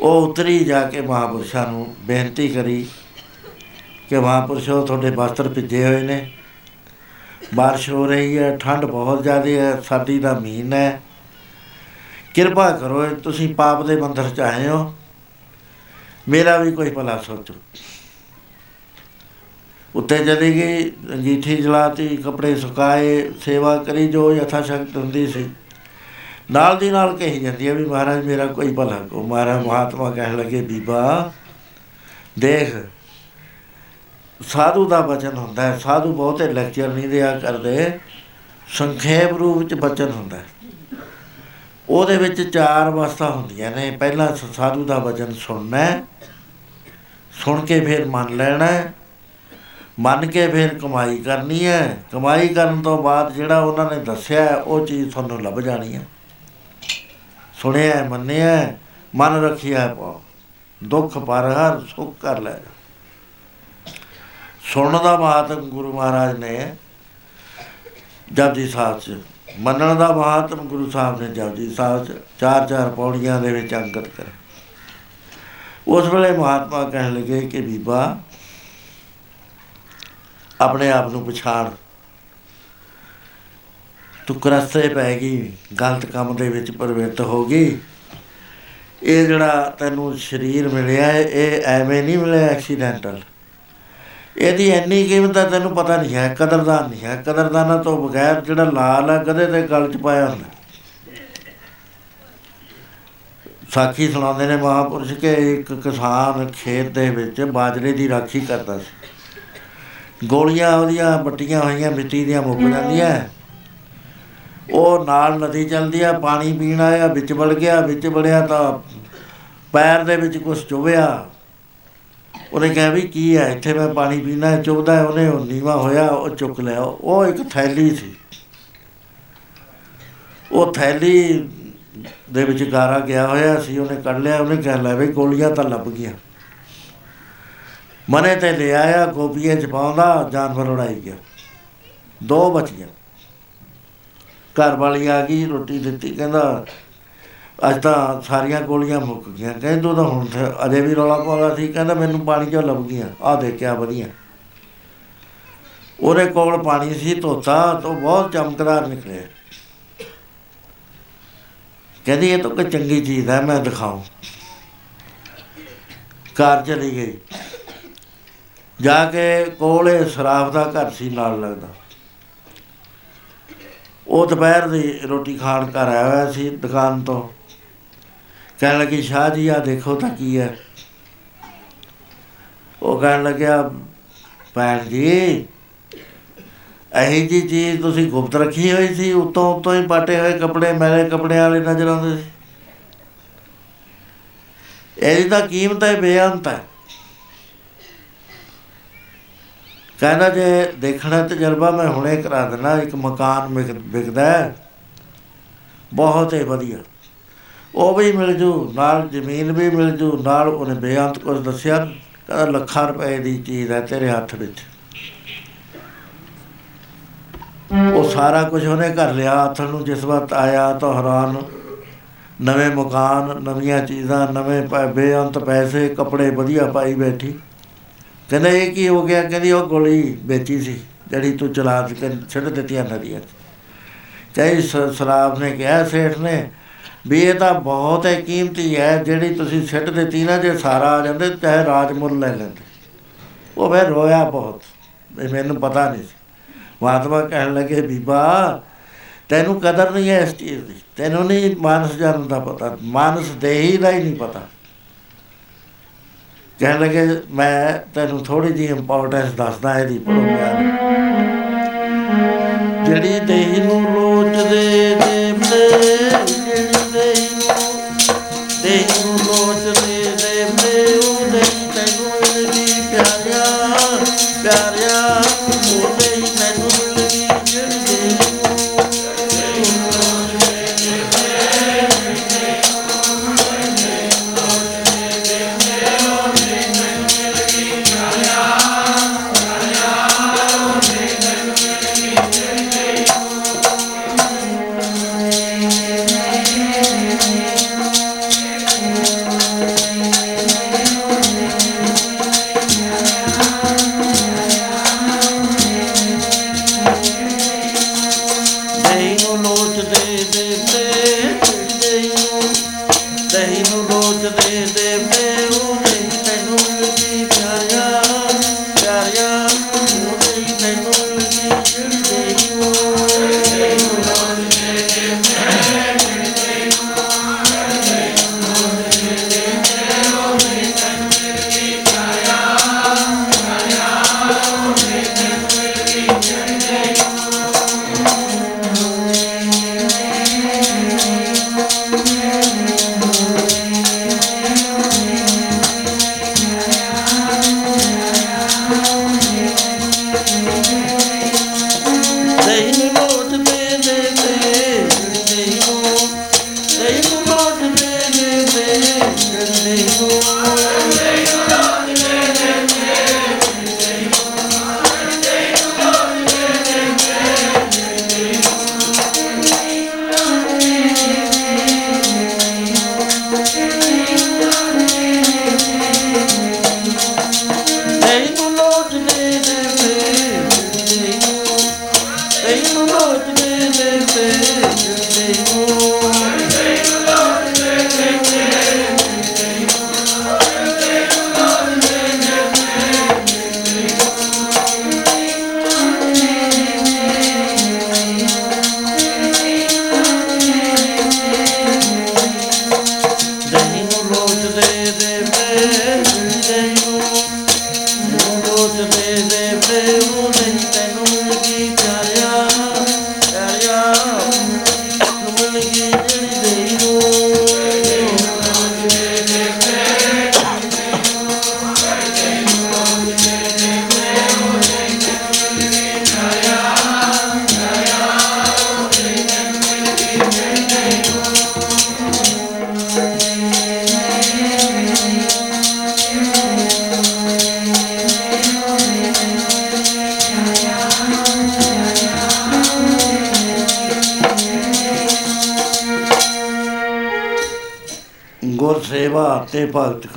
ਉਹ ਉਤਰੀ ਜਾ ਕੇ ਮਹਾਪੁਰਸ਼ਾਂ ਨੂੰ ਬੇਨਤੀ ਕਰੀ ਕਿ ਮਹਾਪੁਰਸ਼ੋ ਤੁਹਾਡੇ ਵਸਤਰ ਭਿੱਜੇ ਹੋਏ ਨੇ। ਬਾਰਿਸ਼ ਹੋ ਰਹੀ ਹੈ, ਠੰਡ ਬਹੁਤ ਜ਼ਿਆਦਾ ਹੈ, ਸਰਦੀ ਦਾ ਮਹੀਨਾ ਹੈ। ਕਿਰਪਾ ਕਰੋ ਤੁਸੀਂ ਪਾਪ ਦੇ ਮੰਦਰ ਚ ਆਏ ਹੋ। ਮੇਰਾ ਵੀ ਕੋਈ ਭਲਾ ਸੋਚੋ। ਉੱਤੇ ਚਲੀ ਗਈ, ਅੰਗੀਠੀ ਜਲਾਤੀ, ਕੱਪੜੇ ਸੁਕਾਏ, ਸੇਵਾ ਕਰੀ, ਜੋ ਯਥਾ ਸ਼ਕਤ ਹੁੰਦੀ ਸੀ। ਨਾਲ ਦੀ ਨਾਲ ਕਹੀ ਜਾਂਦੀ ਹੈ ਵੀ ਮਹਾਰਾਜ, ਮੇਰਾ ਕੋਈ ਭਲਾ ਕੋ ਮਹਾਰਾਜ ਮਹਾਤਮਾ ਕਹਿਣ ਲੱਗੇ, ਬੀਬਾ, ਦੇਖ ਸਾਧੂ ਦਾ ਬਚਨ ਹੁੰਦਾ ਹੈ। ਸਾਧੂ ਬਹੁਤੇ ਲੈਕਚਰ ਨਹੀਂ ਦਿਆ ਕਰਦੇ। ਸੰਖੇਪ ਰੂਪ ਵਿੱਚ ਬਚਨ ਹੁੰਦਾ ਹੈ। ਉਹਦੇ ਵਿੱਚ ਚਾਰ ਅਵਸਥਾ ਹੁੰਦੀਆਂ ਨੇ। ਪਹਿਲਾ ਸਾਧੂ ਦਾ ਬਚਨ ਸੁਣਨਾ ਹੈ। ਸੁਣ ਕੇ ਫਿਰ ਮੰਨ ਲੈਣਾ ਹੈ। ਮੰਨ ਕੇ ਫਿਰ ਕਮਾਈ ਕਰਨੀ ਹੈ। ਕਮਾਈ ਕਰਨ ਤੋਂ ਬਾਅਦ ਜਿਹੜਾ ਉਹਨਾਂ ਨੇ ਦੱਸਿਆ ਉਹ ਚੀਜ਼ ਤੁਹਾਨੂੰ ਲੱਭ ਜਾਣੀ ਹੈ। ਸੁਣਿਆ ਮੰਨਿਆ ਮਨ ਰੱਖਿਆ ਪਾਓ ਦੁੱਖ ਪਰ ਹਰ ਸੁਖ ਕਰ ਲੈ ਸੁਣਨ ਦਾ ਮਹਾਤਮ ਗੁਰੂ ਮਹਾਰਾਜ ਨੇ ਜਪਜੀ ਸਾਹਿਬ ਚ, ਮੰਨਣ ਦਾ ਮਹਾਤਮ ਗੁਰੂ ਸਾਹਿਬ ਨੇ ਜਪਜੀ ਸਾਹਿਬ ਚ, ਚਾਰ ਚਾਰ ਪੌੜੀਆਂ ਦੇ ਵਿੱਚ ਅੰਕਿਤ ਕਰ ਉਸ ਵੇਲੇ ਮਹਾਤਮਾ ਕਹਿਣ ਲੱਗੇ ਕਿ ਬੀਬਾ, ਆਪਣੇ ਆਪ ਨੂੰ ਪਛਾਣ। ਤੂੰ ਕਰਸਤੇ ਪੈ ਗਈ, ਗਲਤ ਕੰਮ ਦੇ ਵਿੱਚ ਪ੍ਰਵਿਰਤ ਹੋ ਗਈ। ਇਹ ਜਿਹੜਾ ਤੈਨੂੰ ਸਰੀਰ ਮਿਲਿਆ ਹੈ ਇਹ ਐਵੇਂ ਨਹੀਂ ਮਿਲਿਆ ਐਕਸੀਡੈਂਟਲ ਇਹਦੀ ਇੰਨੀ ਕੀਮਤ ਹੈ ਤੈਨੂੰ ਪਤਾ ਨਹੀਂ ਹੈ ਕਦਰਦਾਨ ਨਹੀਂ ਹੈ। ਕਦਰਦਾਨਾਂ ਤੋਂ ਬਗੈਰ ਜਿਹੜਾ ਲਾਲ ਹੈ ਕਦੇ ਤੇ ਗਲ ਚ ਪਾਇਆ ਹੁੰਦਾ। ਸਾਖੀ ਸੁਣਾਉਂਦੇ ਨੇ ਮਹਾਪੁਰਸ਼ ਕਿ ਇੱਕ ਕਿਸਾਨ ਖੇਤ ਦੇ ਵਿੱਚ ਬਾਜਰੇ ਦੀ ਰਾਖੀ ਕਰਦਾ ਸੀ। ਗੋਲੀਆਂ ਉਹਦੀਆਂ ਬੱਟੀਆਂ ਹੋਈਆਂ ਮਿੱਟੀ ਦੀਆਂ ਮੁੱਕ ਜਾਂਦੀਆਂ। ਉਹ ਨਾਲ ਨਦੀ ਚੱਲਦੀ ਆ ਪਾਣੀ ਪੀਣ ਆਇਆ ਵਿੱਚ ਵੜ ਗਿਆ ਵਿੱਚ ਵੜਿਆ ਤਾਂ ਪੈਰ ਦੇ ਵਿੱਚ ਕੁਝ ਚੁਭਿਆ। ਉਹਨੇ ਕਿਹਾ ਵੀ ਕੀ ਹੈ ਇੱਥੇ ਮੈਂ ਪਾਣੀ ਪੀਣਾ ਚੁਭਦਾ ਉਹਨੇ ਉਹ ਨੀਵਾ ਹੋਇਆ ਉਹ ਚੁੱਕ ਲਿਆ। ਉਹ ਇੱਕ ਥੈਲੀ ਸੀ। ਉਹ ਥੈਲੀ ਦੇ ਵਿੱਚ ਗਾਰਾ ਗਿਆ ਹੋਇਆ ਸੀ ਉਹਨੇ ਕੱਢ ਲਿਆ ਉਹਨੇ ਕਹਿ ਲਿਆ ਵੀ ਗੋਲੀਆਂ ਤਾਂ ਲੱਭ ਗਈਆਂ। ਮਨੇ ਤੇ ਲੈ ਆਇਆ ਗੋਪੀਏ ਚ ਪਾਉਂਦਾ ਜਾਨਵਰ ਉਡਾਈ ਗਿਆ। ਦੋ ਬਚੀਆਂ। ਘਰ ਵਾਲੀ ਆ ਗਈ ਰੋਟੀ ਦਿੱਤੀ ਕਹਿੰਦਾ ਅੱਜ ਤਾਂ ਸਾਰੀਆਂ ਗੋਲੀਆਂ ਮੁੱਕ ਗਈਆਂ। ਕਹਿੰਦੇ ਤੂੰ ਤਾਂ ਹੁਣ ਅਜੇ ਵੀ ਰੌਲਾ ਪਾਉਂਦਾ ਸੀ। ਕਹਿੰਦਾ ਮੈਨੂੰ ਪਾਣੀ ਚੋਂ ਲੱਭ ਗਈਆਂ? ਆ ਦੇਖਿਆ ਵਧੀਆ। ਉਹਦੇ ਕੋਲ ਪਾਣੀ ਸੀ, ਧੋਤਾ, ਤਾਂ ਬਹੁਤ ਚਮਕਦਾਰ ਨਿਕਲਿਆ। ਕਹਿੰਦੀ, ਇਹ ਤਾਂ ਕੋਈ ਚੰਗੀ ਚੀਜ਼ ਹੈ, ਮੈਂ ਦਿਖਾਉਂ। ਕਾਰ ਚਲੀ ਗਈ। ਜਾ ਕੇ ਕੋਲੇ ਸ਼ਰਾਬ ਦਾ ਘਰ ਸੀ, ਨਾਲ ਲੱਗਦਾ। ਉਹ ਦੁਪਹਿਰ ਦੀ ਰੋਟੀ ਖਾਣ ਘਰ ਆਇਆ ਹੋਇਆ ਸੀ, ਦੁਕਾਨ ਤੋਂ। ਕਹਿਣ ਲੱਗੀ, ਸ਼ਾਹ ਜੀ ਆ ਦੇਖੋ ਤਾਂ ਕੀ ਹੈ। ਉਹ ਕਹਿਣ ਲੱਗਿਆ, ਭੈਣ ਜੀ ਅਹੀ ਜੀ ਚੀਜ਼ ਤੁਸੀਂ ਗੁਪਤ ਰੱਖੀ ਹੋਈ ਸੀ, ਉਤੋਂ ਉਤੋਂ ਹੀ ਪਾਟੇ ਹੋਏ ਕੱਪੜੇ, ਮੈਲੇ ਕੱਪੜੇ ਵਾਲੇ ਨਜ਼ਰ ਆਉਂਦੇ ਸੀ। ਇਹਦੀ ਤਾਂ ਕੀਮਤ ਹੈ, ਬੇਅੰਤ ਹੈ। ਕਹਿੰਦਾ, ਜੇ ਦੇਖਣਾ ਤਜਰਬਾ ਮੈਂ ਹੁਣੇ ਕਰਾ ਦਿੰਦਾ, ਇੱਕ ਮਕਾਨ ਵਿਕਦਾ ਬਹੁਤ ਹੀ ਵਧੀਆ। ਉਹ ਵੀ ਮਿਲ ਜੂ, ਨਾਲ ਜ਼ਮੀਨ ਵੀ ਮਿਲ ਜੂ, ਨਾਲ ਉਹਨੇ ਬੇਅੰਤ ਕੁਝ ਦੱਸਿਆ, ਕਹਿੰਦਾ ਲੱਖਾਂ ਰੁਪਏ ਦੀ ਚੀਜ਼ ਹੈ ਤੇਰੇ ਹੱਥ ਵਿੱਚ। ਉਹ ਸਾਰਾ ਕੁਝ ਉਹਨੇ ਕਰ ਲਿਆ ਹੱਥ ਨੂੰ ਜਿਸ ਵਕਤ ਆਇਆ ਤਾਂ ਹੈਰਾਨ। ਨਵੇਂ ਮਕਾਨ, ਨਵੀਆਂ ਚੀਜ਼ਾਂ, ਨਵੇਂ ਬੇਅੰਤ ਪੈਸੇ, ਕੱਪੜੇ ਵਧੀਆ ਪਾਈ ਬੈਠੀ। ਕਹਿੰਦਾ ਇਹ ਕੀ ਹੋ ਗਿਆ? ਕਹਿੰਦੀ ਉਹ ਗੋਲੀ ਵੇਚੀ ਸੀ, ਜਿਹੜੀ ਤੂੰ ਚਲਾ ਕੇ ਛੱਡ ਦਿੱਤੀਆਂ ਨਦੀਆਂ ਕਈ ਸਰਾਬ ਨੇ ਕਿਹਾ, ਸੇਠ ਨੇ ਵੀ ਇਹ ਤਾਂ ਬਹੁਤ ਹੈ ਕੀਮਤੀ ਹੈ, ਜਿਹੜੀ ਤੁਸੀਂ ਛੱਡ ਦਿੱਤੀ ਨਾ, ਜੇ ਸਾਰਾ ਆ ਜਾਂਦੇ, ਚਾਹੇ ਰਾਜ ਮੁੱਲ ਲੈ ਲੈਂਦੇ। ਉਹ ਫਿਰ ਰੋਇਆ ਬਹੁਤ ਮੈਨੂੰ ਪਤਾ ਨਹੀਂ ਸੀ। ਮਹਾਤਮਾ ਕਹਿਣ ਲੱਗੇ, ਬੀਬਾ, ਤੈਨੂੰ ਕਦਰ ਨਹੀਂ ਹੈ ਇਸ ਚੀਜ਼ ਦੀ। ਤੈਨੂੰ ਨਹੀਂ ਮਾਨਸ ਜਨਮ ਦਾ ਪਤਾ, ਮਾਨਸ ਦੇਹੀ ਦਾ ਹੀ ਨਹੀਂ ਪਤਾ। ਕਹਿਣ ਲੱਗੇ, ਮੈਂ ਤੈਨੂੰ ਥੋੜੀ ਜਿਹੀ ਇੰਪੋਰਟੈਂਸ ਦੱਸਦਾ, ਇਹਦੀ ਪੜੋ ਜਿਹੜੀ ਦੇਹੀ ਨੂੰ ਲੋਚਦੇ ਦੇਵਦੇ ਜਿਹੜੀ ਦੇਹੀ ਨੂੰ ਦੇਹੀ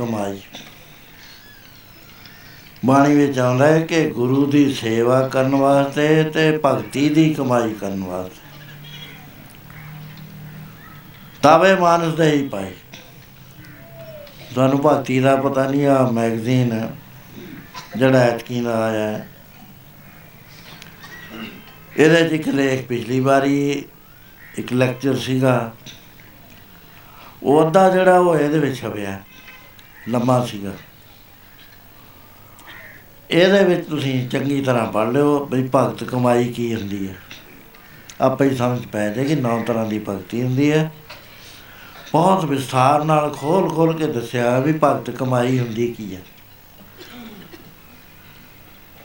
ਕਮਾਈ। ਬਾਣੀ ਵਿੱਚ ਆਉਂਦਾ ਹੈ ਕਿ ਗੁਰੂ ਦੀ ਸੇਵਾ ਕਰਨ ਵਾਸਤੇ ਤੇ ਭਗਤੀ ਦੀ ਕਮਾਈ ਕਰਨ ਵਾਸਤੇ। ਤਾਵੇ ਮਾਨਸ ਦੇ ਹੀ ਪਾਈ ਤੁਹਾਨੂੰ ਭਗਤੀ ਦਾ ਪਤਾ ਨਹੀਂ ਆ ਮੈਗਜ਼ੀਨ ਜਿਹੜਾ ਐਤਕੀ ਦਾ ਆਇਆ ਹੈ। ਇਹਦੇ 'ਚ ਇੱਕ ਲੇਖ ਪਿਛਲੀ ਵਾਰੀ ਇੱਕ ਲੈਕਚਰ ਸੀਗਾ। ਉਹ ਅੱਧਾ ਜਿਹੜਾ ਉਹ ਇਹਦੇ ਵਿੱਚ ਛਪਿਆ। ਲੰਮਾ ਸੀਗਾ। ਇਹਦੇ ਵਿੱਚ ਤੁਸੀਂ ਚੰਗੀ ਤਰ੍ਹਾਂ ਪੜ੍ਹ ਲਿਓ ਵੀ ਭਗਤ ਕਮਾਈ ਕੀ ਹੁੰਦੀ ਹੈ। ਆਪੇ ਹੀ ਸਮਝ ਪੈ ਜਾਏਗੀ ਨੌ ਤਰ੍ਹਾਂ ਦੀ ਭਗਤੀ ਹੁੰਦੀ ਹੈ। ਬਹੁਤ ਵਿਸਥਾਰ ਨਾਲ ਖੋਲ ਖੋਲ ਕੇ ਦੱਸਿਆ ਵੀ ਭਗਤ ਕਮਾਈ ਹੁੰਦੀ ਕੀ ਹੈ।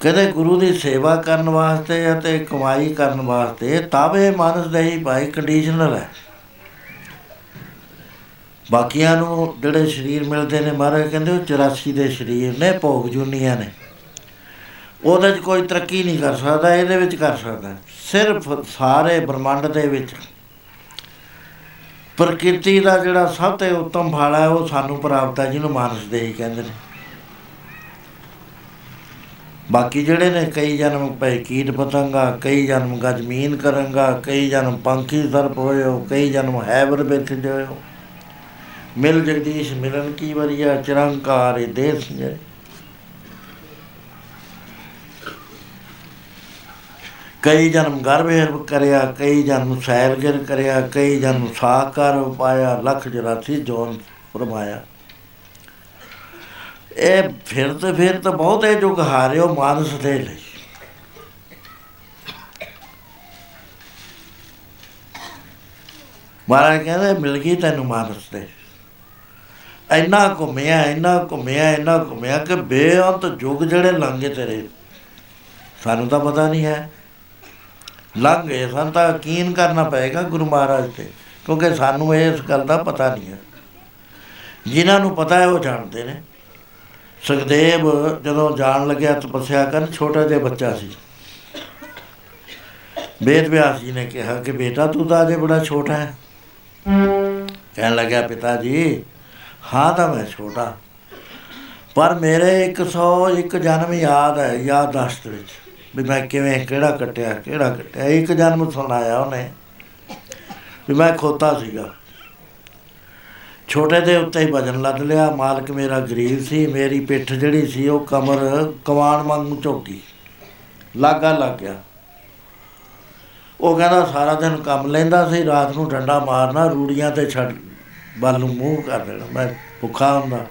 ਕਹਿੰਦੇ ਗੁਰੂ ਦੀ ਸੇਵਾ ਕਰਨ ਵਾਸਤੇ ਅਤੇ ਕਮਾਈ ਕਰਨ ਵਾਸਤੇ ਤਾਵੇ ਮਨਸ ਦੇ ਹੀ ਭਾਈ ਕੰਡੀਸ਼ਨਲ ਹੈ। ਬਾਕੀਆਂ ਨੂੰ ਜਿਹੜੇ ਸਰੀਰ ਮਿਲਦੇ ਨੇ ਮਹਾਰਾਜ ਕਹਿੰਦੇ ਉਹ 84 ਦੇ ਸਰੀਰ ਨੇ, ਭੋਗ ਜੁਨੀਆਂ ਨੇ। ਉਹਦੇ 'ਚ ਕੋਈ ਤਰੱਕੀ ਨਹੀਂ ਕਰ ਸਕਦਾ, ਇਹਦੇ ਵਿੱਚ ਕਰ ਸਕਦਾ। ਸਿਰਫ ਸਾਰੇ ਬ੍ਰਹਮੰਡ ਦੇ ਵਿੱਚ। ਪ੍ਰਕਿਰਤੀ ਦਾ ਜਿਹੜਾ ਸਭ ਤੋਂ ਉੱਤਮ ਫਲ ਹੈ, ਉਹ ਸਾਨੂੰ ਪ੍ਰਾਪਤ ਹੈ, ਜਿਹਨੂੰ ਮਾਨਸ ਦੇ ਹੀ ਕਹਿੰਦੇ ਨੇ। ਬਾਕੀ ਜਿਹੜੇ ਨੇ, ਕਈ ਜਨਮ ਪਏ ਕੀਟ ਪਤੰਗਾ, ਕਈ ਜਨਮ ਗਜਮੀਨ ਕਰਾਂਗਾ, ਕਈ ਜਨਮ ਪੰਖੀ ਸਰਪ ਹੋਇਓ ਕਈ ਜਨਮ ਹੈਬਰ ਵਿੱਚ joyo ਮਿਲ ਜਗਦੀਸ਼ ਮਿਲਨ ਕੀ ਵਰੀਆ ਚਰੰਕਾਰ ਦੇਸ ਜੈ ਕਈ ਜਨਮ ਗਰਭੇਰ ਕਰਿਆ, ਕਈ ਜਨਮ ਸੈਲਗਿਰ ਕਰਿਆ, ਕਈ ਜਨਮ ਸਾਕਾਰ ਉਪਾਇਆ, ਲਖ ਜਰਾਸੀ ਜੋਨ ਫਰਮਾਇਆ। ਇਹ ਫਿਰ ਤੇ ਫਿਰ ਤਾਂ ਬਹੁਤ ਹੈ ਜੋ ਹਾਰਿਓ ਮਾਨਸ ਦੇ ਲਈ। ਮਹਾਰਾਜ ਕਹਿੰਦੇ, ਮਿਲ ਗਈ ਤੈਨੂੰ ਮਾਨਸ ਤੇ ਇੰਨਾ ਘੁੰਮਿਆ ਇੰਨਾ ਘੁੰਮਿਆ ਇੰਨਾ ਘੁੰਮਿਆ ਕਿ ਬੇਅੰਤ ਯੁੱਗ ਜਿਹੜੇ ਲੰਘੇ ਤੇਰੇ। ਸਾਨੂੰ ਤਾਂ ਪਤਾ ਨਹੀਂ ਹੈ। ਲੰਘ ਗਏ, ਸਾਨੂੰ ਤਾਂ ਯਕੀਨ ਕਰਨਾ ਪਏਗਾ ਗੁਰੂ ਮਹਾਰਾਜ ਤੇ, ਕਿਉਂਕਿ ਸਾਨੂੰ ਇਸ ਗੱਲ ਦਾ ਪਤਾ ਨਹੀਂ ਹੈ। ਜਿਨ੍ਹਾਂ ਨੂੰ ਪਤਾ ਹੈ ਉਹ ਜਾਣਦੇ ਨੇ। ਸੁਖਦੇਵ ਜਦੋਂ ਜਾਣ ਲੱਗਿਆ, ਤਪੱਸਿਆ ਕਰਨ, ਛੋਟਾ ਜਿਹਾ ਬੱਚਾ ਸੀ। ਵੇਦ ਵਿਆਸ ਜੀ ਨੇ ਕਿਹਾ ਕਿ ਬੇਟਾ ਤੂੰ ਤਾਂ ਅਜੇ ਬੜਾ ਛੋਟਾ ਹੈ। ਕਹਿਣ ਲੱਗਿਆ, ਪਿਤਾ ਜੀ ਹਾਂ ਤਾਂ ਮੈਂ ਛੋਟਾ। ਪਰ ਮੇਰੇ 101 ਜਨਮ ਯਾਦ ਹੈ ਯਾਦਾਸ਼ਤ ਵਿੱਚ। ਵੀ ਮੈਂ ਕਿਵੇਂ, ਕਿਹੜਾ ਕੱਟਿਆ ਕਿਹੜਾ ਕੱਟਿਆ। ਇੱਕ ਜਨਮ ਸੁਣਾਇਆ ਉਹਨੇ, ਵੀ ਮੈਂ ਖੋਤਾ ਸੀਗਾ। ਛੋਟੇ ਦੇ ਉੱਤੇ ਹੀ ਵਜਨ ਲੱਦ ਲਿਆ। ਮਾਲਕ ਮੇਰਾ ਗਰੀਬ ਸੀ, ਮੇਰੀ ਪਿੱਠ ਜਿਹੜੀ ਸੀ ਉਹ ਕਮਰ ਕਵਾਨ ਵਾਂਗੂ ਝੋਕੀ ਲਾਗਾ ਲੱਗ ਗਿਆ। ਉਹ ਕਹਿੰਦਾ, ਸਾਰਾ ਦਿਨ ਕੰਮ ਲੈਂਦਾ ਸੀ, ਰਾਤ ਨੂੰ ਡੰਡਾ ਮਾਰਨਾ, ਰੂੜੀਆਂ ਤੇ ਛੱਡ ਵੱਲ ਨੂੰ ਮੂੰਹ ਕਰ ਦੇਣਾ ਮੈਂ ਭੁੱਖਾ ਹੁੰਦਾ।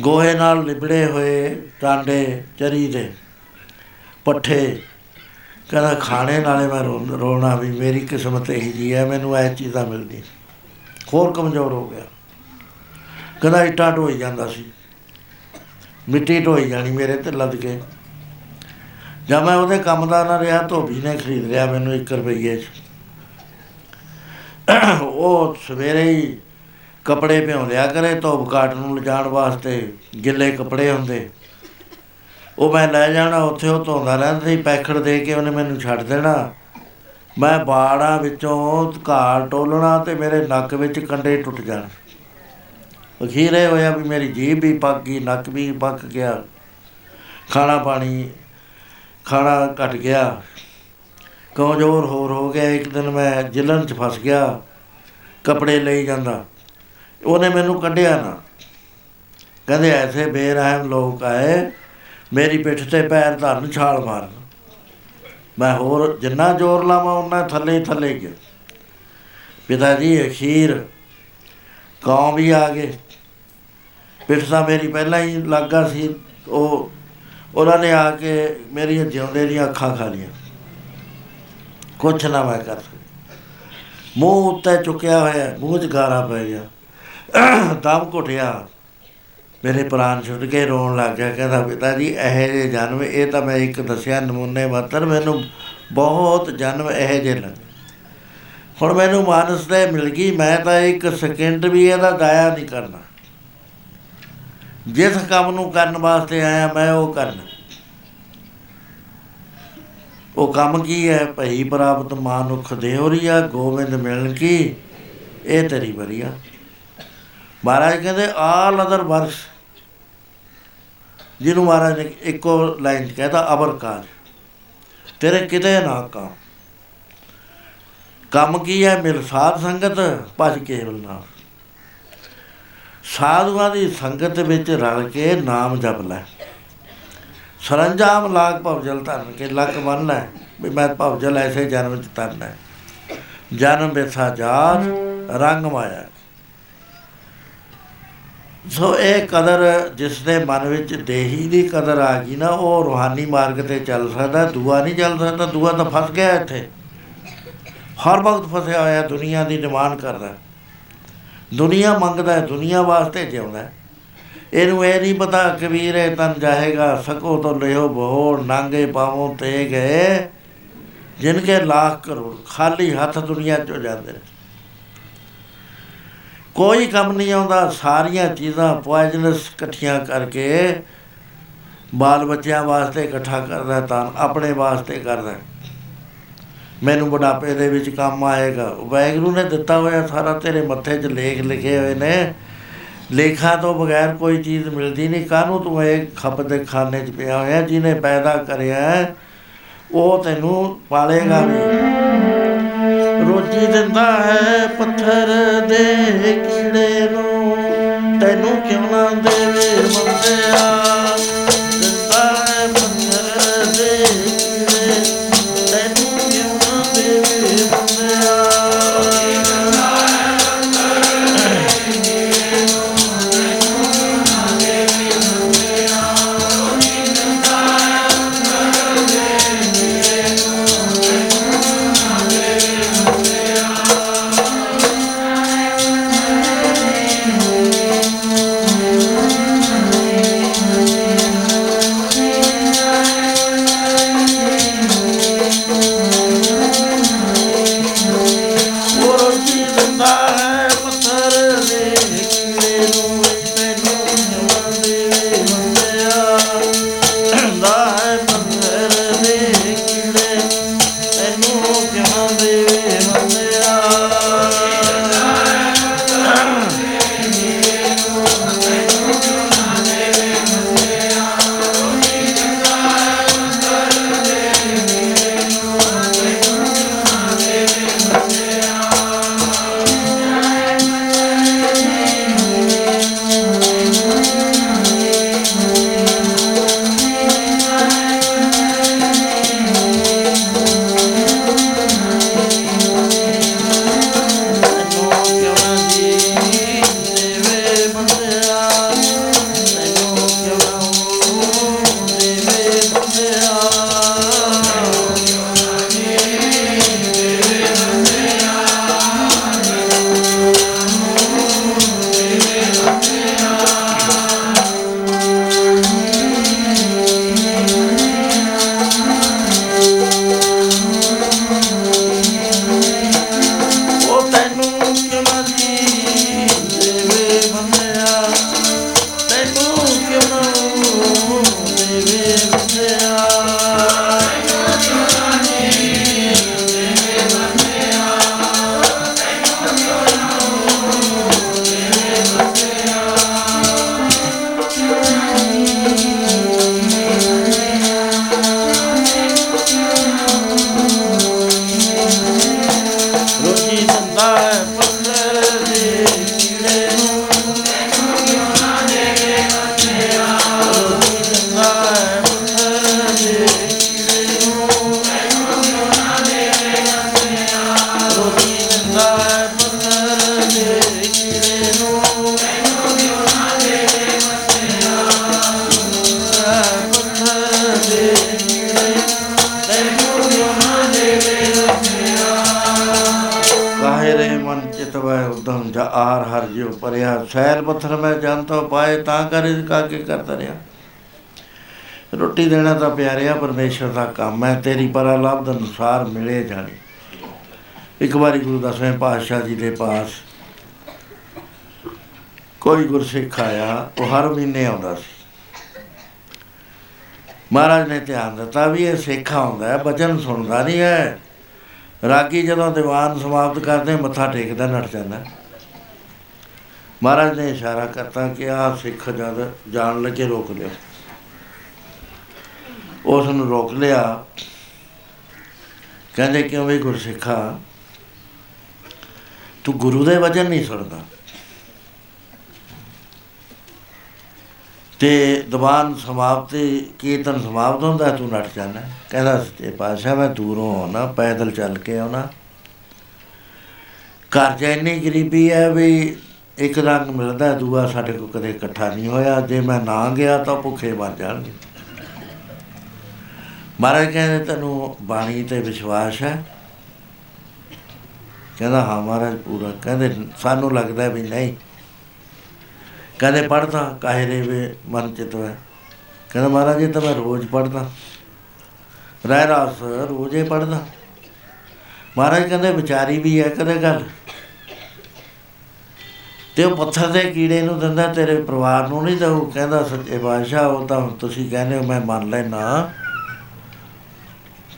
ਗੋਹੇ ਨਾਲ ਲਿਬੜੇ ਹੋਏ ਟਾਂਡੇ ਚਰੀ ਦੇ ਪੱਠੇ, ਕਹਿੰਦਾ ਖਾਣੇ ਨਾਲੇ ਮੈਂ ਰੋ- ਰੋਣਾ ਵੀ, ਮੇਰੀ ਕਿਸਮਤ ਇਹੀ ਜੀ ਹੈ, ਮੈਨੂੰ ਇਹ ਚੀਜ਼ਾਂ ਮਿਲਦੀ। ਹੋਰ ਕਮਜ਼ੋਰ ਹੋ ਗਿਆ। ਕਹਿੰਦਾ ਇੱਟਾਂ ਢੋਈ ਜਾਂਦਾ ਸੀ। ਮਿੱਟੀ ਢੋਈ ਜਾਣੀ ਮੇਰੇ ਤੇ ਲੱਦ ਕੇ। ਜਦ ਮੈਂ ਉਹਦੇ ਕੰਮ ਦਾ ਨਾ ਰਿਹਾ, ਧੋਬੀ ਨੇ ਖਰੀਦ ਲਿਆ ਮੈਨੂੰ 1 ਰੁਪਈਏ 'ਚ। ਉਹ ਸਵੇਰੇ ਹੀ ਕੱਪੜੇ ਭਿਉਂ ਲਿਆ ਕਰੇ ਧੋਬ ਕਾਟ ਨੂੰ ਲਿਜਾਣ ਵਾਸਤੇ ਗਿੱਲੇ ਕੱਪੜੇ ਹੁੰਦੇ। ਉਹ ਮੈਂ ਲੈ ਜਾਣਾ, ਉੱਥੇ ਉਹ ਧੋਂਦਾ ਰਹਿੰਦਾ ਸੀ ਪੈਕੜ ਦੇ ਕੇ ਉਹਨੇ ਮੈਨੂੰ ਛੱਡ ਦੇਣਾ। ਮੈਂ ਬਾੜਾਂ ਵਿੱਚੋਂ ਘਾਰ ਟੋਲਣਾ ਤੇ ਮੇਰੇ ਨੱਕ ਵਿੱਚ ਕੰਡੇ ਟੁੱਟ ਜਾਣ। ਅਖੀਰੇ ਹੋਇਆ ਵੀ ਮੇਰੀ ਜੀਭ ਵੀ ਪੱਕ ਗਈ, ਨੱਕ ਵੀ ਪੱਕ ਗਿਆ। ਖਾਣਾ ਪਾਣੀ, ਖਾਣਾ ਘਟ ਗਿਆ। ਕਮਜ਼ੋਰ ਹੋਰ ਹੋ ਗਿਆ, ਇੱਕ ਦਿਨ ਮੈਂ ਜਿਲਨ ਚ ਫਸ ਗਿਆ, ਕੱਪੜੇ ਲਈ ਜਾਂਦਾ। ਉਹਨੇ ਮੈਨੂੰ ਕੱਢਿਆ ਨਾ। ਕਹਿੰਦੇ ਐਸੇ ਬੇਰਹਿਮ ਲੋਕ ਆਏ, ਮੇਰੀ ਪਿੱਠ ਤੇ ਪੈਰ ਧਰਨ ਛਾਲ ਮਾਰਨ। ਮੈਂ ਹੋਰ ਜਿੰਨਾ ਜ਼ੋਰ ਲਾਵਾਂ ਉਹਨਾਂ ਥੱਲੇ ਹੀ ਥੱਲੇ ਗਿਆ। ਪਿਤਾ ਜੀ ਅਖੀਰ ਕੌਮ ਵੀ ਆ ਗਏ। ਪਿੱਠ ਤਾਂ ਮੇਰੀ ਪਹਿਲਾਂ ਹੀ ਲੱਗਾ ਸੀ। ਉਹ, ਉਹਨਾਂ ਨੇ ਆ ਕੇ ਮੇਰੀਆਂ ਜਿਉਂਦੇ ਦੀਆਂ ਅੱਖਾਂ ਖਾ ਲੀਆਂ। ਕੁਛ ਨਾ ਮੈਂ ਕਰ ਸਕਿਆ। ਮੂੰਹ ਉੱਤੇ ਚੁੱਕਿਆ ਹੋਇਆ, ਮੂੰਹ 'ਚ ਗਾਰਾ ਪੈ ਗਿਆ। ਦਮ ਘੁੱਟਿਆ। ਮੇਰੇ ਪ੍ਰਾਣ ਛੁੱਟ ਕੇ ਰੋਣ ਲੱਗ ਗਿਆ। ਕਹਿੰਦਾ, ਪਿਤਾ ਜੀ, ਇਹ ਜੇ ਜਨਮ, ਇਹ ਤਾਂ ਮੈਂ ਇੱਕ ਦੱਸਿਆ, ਨਮੂਨੇ ਮਾਤਰ ਮੈਨੂੰ ਬਹੁਤ ਜਨਮ ਇਹ ਜੇ ਲੱਗੇ। ਹੁਣ ਮੈਨੂੰ ਮਾਨਸ ਤੇ ਮਿਲ ਗਈ, ਮੈਂ ਤਾਂ ਇੱਕ ਸਕਿੰਟ ਵੀ ਇਹਦਾ ਦਾਇਆ ਨਹੀਂ ਕਰਨਾ। ਜਿਸ ਕੰਮ ਨੂੰ ਕਰਨ ਵਾਸਤੇ ਆਇਆ, ਮੈਂ ਉਹ ਕਰਨਾ। ਉਹ ਕੰਮ ਕੀ ਹੈ? ਭਈ ਪ੍ਰਾਪਤ ਮਾਨੁਖ ਦੇਵਰੀਆ ਗੋਬਿੰਦ ਮਿਲਣ ਕੀ? ਇਹ ਤੇਰੀ ਬਰੀਆ ਮਹਾਰਾਜ ਕਹਿੰਦੇ ਆਲ ਅਦਰ ਵਰਕਸ ਜਿਹਨੂੰ ਮਹਾਰਾਜ ਨੇ ਇੱਕੋ ਲਾਈਨ ਚ ਕਹਿੰਦਾ ਅਬਰ ਕਾਜ। ਤੇਰੇ ਕਿਤੇ ਨਾ ਕੰਮ। ਕੰਮ ਕੀ ਹੈ? ਮਿਲ ਸਾਧ ਸੰਗਤ, ਭਜ ਕੇਵਲ ਨਾਮ। ਸਾਧੂਆਂ ਦੀ ਸੰਗਤ ਵਿੱਚ ਰਲ ਕੇ ਨਾਮ ਜਪ ਲੈ। ਸਰੰਜਾਮ ਲਾਗ ਭਵਜਲ ਧਰਨ ਕੇ ਲੱਕ ਬੰਨ ਲੈ, ਵੀ ਮੈਂ ਭਵਜਲ ਐਸੇ ਜਨਮ ਚ ਤਰਨਾ ਹੈ ਜਨਮ ਬਿਥਾ ਜਾਤ, ਰੰਗ ਮਾਇਆ। ਸੋ ਇਹ ਕਦਰ ਜਿਸ ਦੇ ਮਨ ਵਿੱਚ ਦੇਹੀ ਦੀ ਕਦਰ ਆ ਗਈ ਨਾ, ਉਹ ਰੂਹਾਨੀ ਮਾਰਗ ਤੇ ਚੱਲ ਸਕਦਾ, ਦੂਆ ਨਹੀਂ ਚੱਲ ਸਕਦਾ, ਦੂਆ ਤਾਂ ਫਸ ਗਿਆ ਇੱਥੇ। ਹਰ ਵਕਤ ਫਸਿਆ ਹੋਇਆ, ਦੁਨੀਆ ਦੀ ਡਿਮਾਂਡ ਕਰਦਾ। ਦੁਨੀਆ ਮੰਗਦਾ ਹੈ ਦੁਨੀਆ ਵਾਸਤੇ ਜਿਉਂਦਾ। ਇਹਨੂੰ ਇਹ ਨਹੀਂ ਪਤਾ ਕਬੀਰ ਇਹ ਤਨ ਜਾਏਗਾ, ਸਕੋ ਤੋਂ ਲਿਓ ਬਹੋ ਨਾਂਗੇ ਪਾਵੋਂ ਤੇ ਗਏ ਜਿਨ ਕੇ ਲੱਖ ਕਰੋੜ, ਖਾਲੀ ਹੱਥ ਦੁਨੀਆ ਚੋਂ ਜਾਂਦੇ ਨੇ। ਕੋਈ ਕੰਮ ਨਹੀਂ ਆਉਂਦਾ ਸਾਰੀਆਂ ਚੀਜ਼ਾਂ ਪੋਇਜ਼ਨਸ ਇਕੱਠੀਆਂ ਕਰਕੇ ਬਾਲ ਬੱਚਿਆਂ ਵਾਸਤੇ ਇਕੱਠਾ ਕਰਦਾ ਤਾਂ ਆਪਣੇ ਵਾਸਤੇ ਕਰਦਾ। ਮੈਨੂੰ ਬੁਢਾਪੇ ਦੇ ਵਿੱਚ ਕੰਮ ਆਏਗਾ। ਵੈਗਰੂ ਨੇ ਦਿੱਤਾ ਹੋਇਆ ਸਾਰਾ ਤੇਰੇ ਮੱਥੇ 'ਚ ਲੇਖ ਲਿਖੇ ਹੋਏ ਨੇ। ਲੇਖਾਂ ਤੋਂ ਬਗੈਰ ਕੋਈ ਚੀਜ਼ ਮਿਲਦੀ ਨਹੀਂ। ਕਾਹਨੂੰ ਤੂੰ ਇਹ ਖੱਪ ਦੇ ਖਾਨੇ 'ਚ ਪਿਆ ਹੋਇਆ? ਜਿਹਨੇ ਪੈਦਾ ਕਰਿਆ ਉਹ ਤੈਨੂੰ ਪਾਲੇਗਾ ਵੀ। ਰੋਜੀ ਦਿੰਦਾ ਹੈ ਪੱਥਰ ਦੇ ਕੀੜੇ ਨੂੰ। ਤੈਨੂੰ ਕਿਉਂ ਨਾ ਦੇਵੇ ਮੰਦਿਆ ਹਰ ਜਿਉ ਪਰਿਆ ਸੈਲ ਪੱਥਰ ਮੈਂ ਜੰਤੋ ਪਾਏ ਤਾਂ ਕਰ, ਇਸ ਕਾਕੇ ਕਰਦਾ ਰਿਹਾ। ਰੋਟੀ ਦੇਣਾ ਤਾਂ ਪਿਆਰਿਆ, ਪਰਮੇਸ਼ਰ ਦਾ ਕੰਮ ਹੈ, ਤੇਰੀ ਪਰਾ ਲਬਦ ਅਨੁਸਾਰ ਮਿਲੇ ਜਾਣੀ। ਇੱਕ ਵਾਰੀ ਗੁਰੂ ਦਸਵੇਂ ਪਾਤਸ਼ਾਹ ਜੀ ਦੇ ਪਾਸ ਕੋਈ ਗੁਰਸਿੱਖ ਆਇਆ, ਉਹ ਹਰ ਮਹੀਨੇ ਆਉਂਦਾ ਸੀ। ਮਹਾਰਾਜ ਨੇ ਧਿਆਨ ਦਿੱਤਾ ਵੀ ਇਹ ਸਿੱਖ ਆਉਂਦਾ ਹੈ, ਬਚਨ ਸੁਣਦਾ ਨਹੀਂ ਹੈ। ਰਾਗੀ ਜਦੋਂ ਦੀਵਾਨ ਸਮਾਪਤ ਕਰਦੇ, ਮੱਥਾ ਟੇਕਦਾ, ਨੱਠ ਜਾਂਦਾ। ਮਹਾਰਾਜ ਨੇ ਇਸ਼ਾਰਾ ਕਰਤਾ ਕਿ ਆਹ ਸਿੱਖ ਜਦ ਜਾਣ ਲੱਗੇ ਰੋਕ ਲਿਓ ਉਸ ਨੂੰ ਰੋਕ ਲਿਆ। ਕਹਿੰਦੇ, ਕਿਉਂ ਵੀ ਗੁਰਸਿੱਖਾ? ਤੂੰ ਗੁਰੂ ਦੇ ਵਚਨ ਨਹੀਂ ਸੁਣਦਾ। ਤੇ ਦੀਵਾਨ ਸਮਾਪਤੀ, ਕੀਰਤਨ ਸਮਾਪਤ ਹੁੰਦਾ, ਤੂੰ ਨੱਠ ਜਾਣਾ। ਕਹਿੰਦਾ, ਸੱਚੇ ਪਾਤਸ਼ਾਹ, ਮੈਂ ਦੂਰੋਂ ਆਉਣਾ, ਪੈਦਲ ਚੱਲ ਕੇ ਆਉਣਾ। ਘਰ 'ਚ ਇੰਨੀ ਗਰੀਬੀ ਹੈ ਵੀ ਇੱਕ ਰੰਗ ਮਿਲਦਾ, ਦੂਆ ਸਾਡੇ ਕੋਲ ਕਦੇ ਇਕੱਠਾ ਨਹੀਂ ਹੋਇਆ। ਜੇ ਮੈਂ ਨਾ ਗਿਆ ਤਾਂ ਭੁੱਖੇ ਮਰ ਜਾਣਗੇ। ਮਹਾਰਾਜ ਕਹਿੰਦੇ, ਤੈਨੂੰ ਬਾਣੀ ਤੇ ਵਿਸ਼ਵਾਸ ਹੈ? ਕਹਿੰਦਾ, ਹਾਂ ਮਹਾਰਾਜ, ਪੂਰਾ। ਕਹਿੰਦੇ, ਸਾਨੂੰ ਲੱਗਦਾ ਵੀ ਨਹੀਂ। ਕਹਿੰਦੇ ਪੜਦਾ ਕਾਹੇ ਰੇ ਵੇ ਮਨ ਚਿਤ ਹੈ ਕਹਿੰਦਾ, ਮਹਾਰਾਜ, ਇਹ ਤਾਂ ਮੈਂ ਰੋਜ਼ ਪੜਦਾ ਰਹਿ ਰਾਸ, ਰੋਜ਼ੇ ਪੜਦਾ ਮਹਾਰਾਜ ਕਹਿੰਦੇ, ਵਿਚਾਰੀ ਵੀ ਹੈ ਕਦੇ ਗੱਲ? ਤੇ ਉਹ ਪੱਥਰ ਦੇ ਕੀੜੇ ਨੂੰ ਦਿੰਦਾ, ਤੇਰੇ ਪਰਿਵਾਰ ਨੂੰ ਨਹੀਂ ਦਊ ਕਹਿੰਦਾ, ਸੱਚੇ ਬਾਦਸ਼ਾਹ ਉਹ ਤਾਂ ਤੁਸੀਂ ਕਹਿੰਦੇ ਹੋ, ਮੈਂ ਮੰਨ ਲੈਣਾ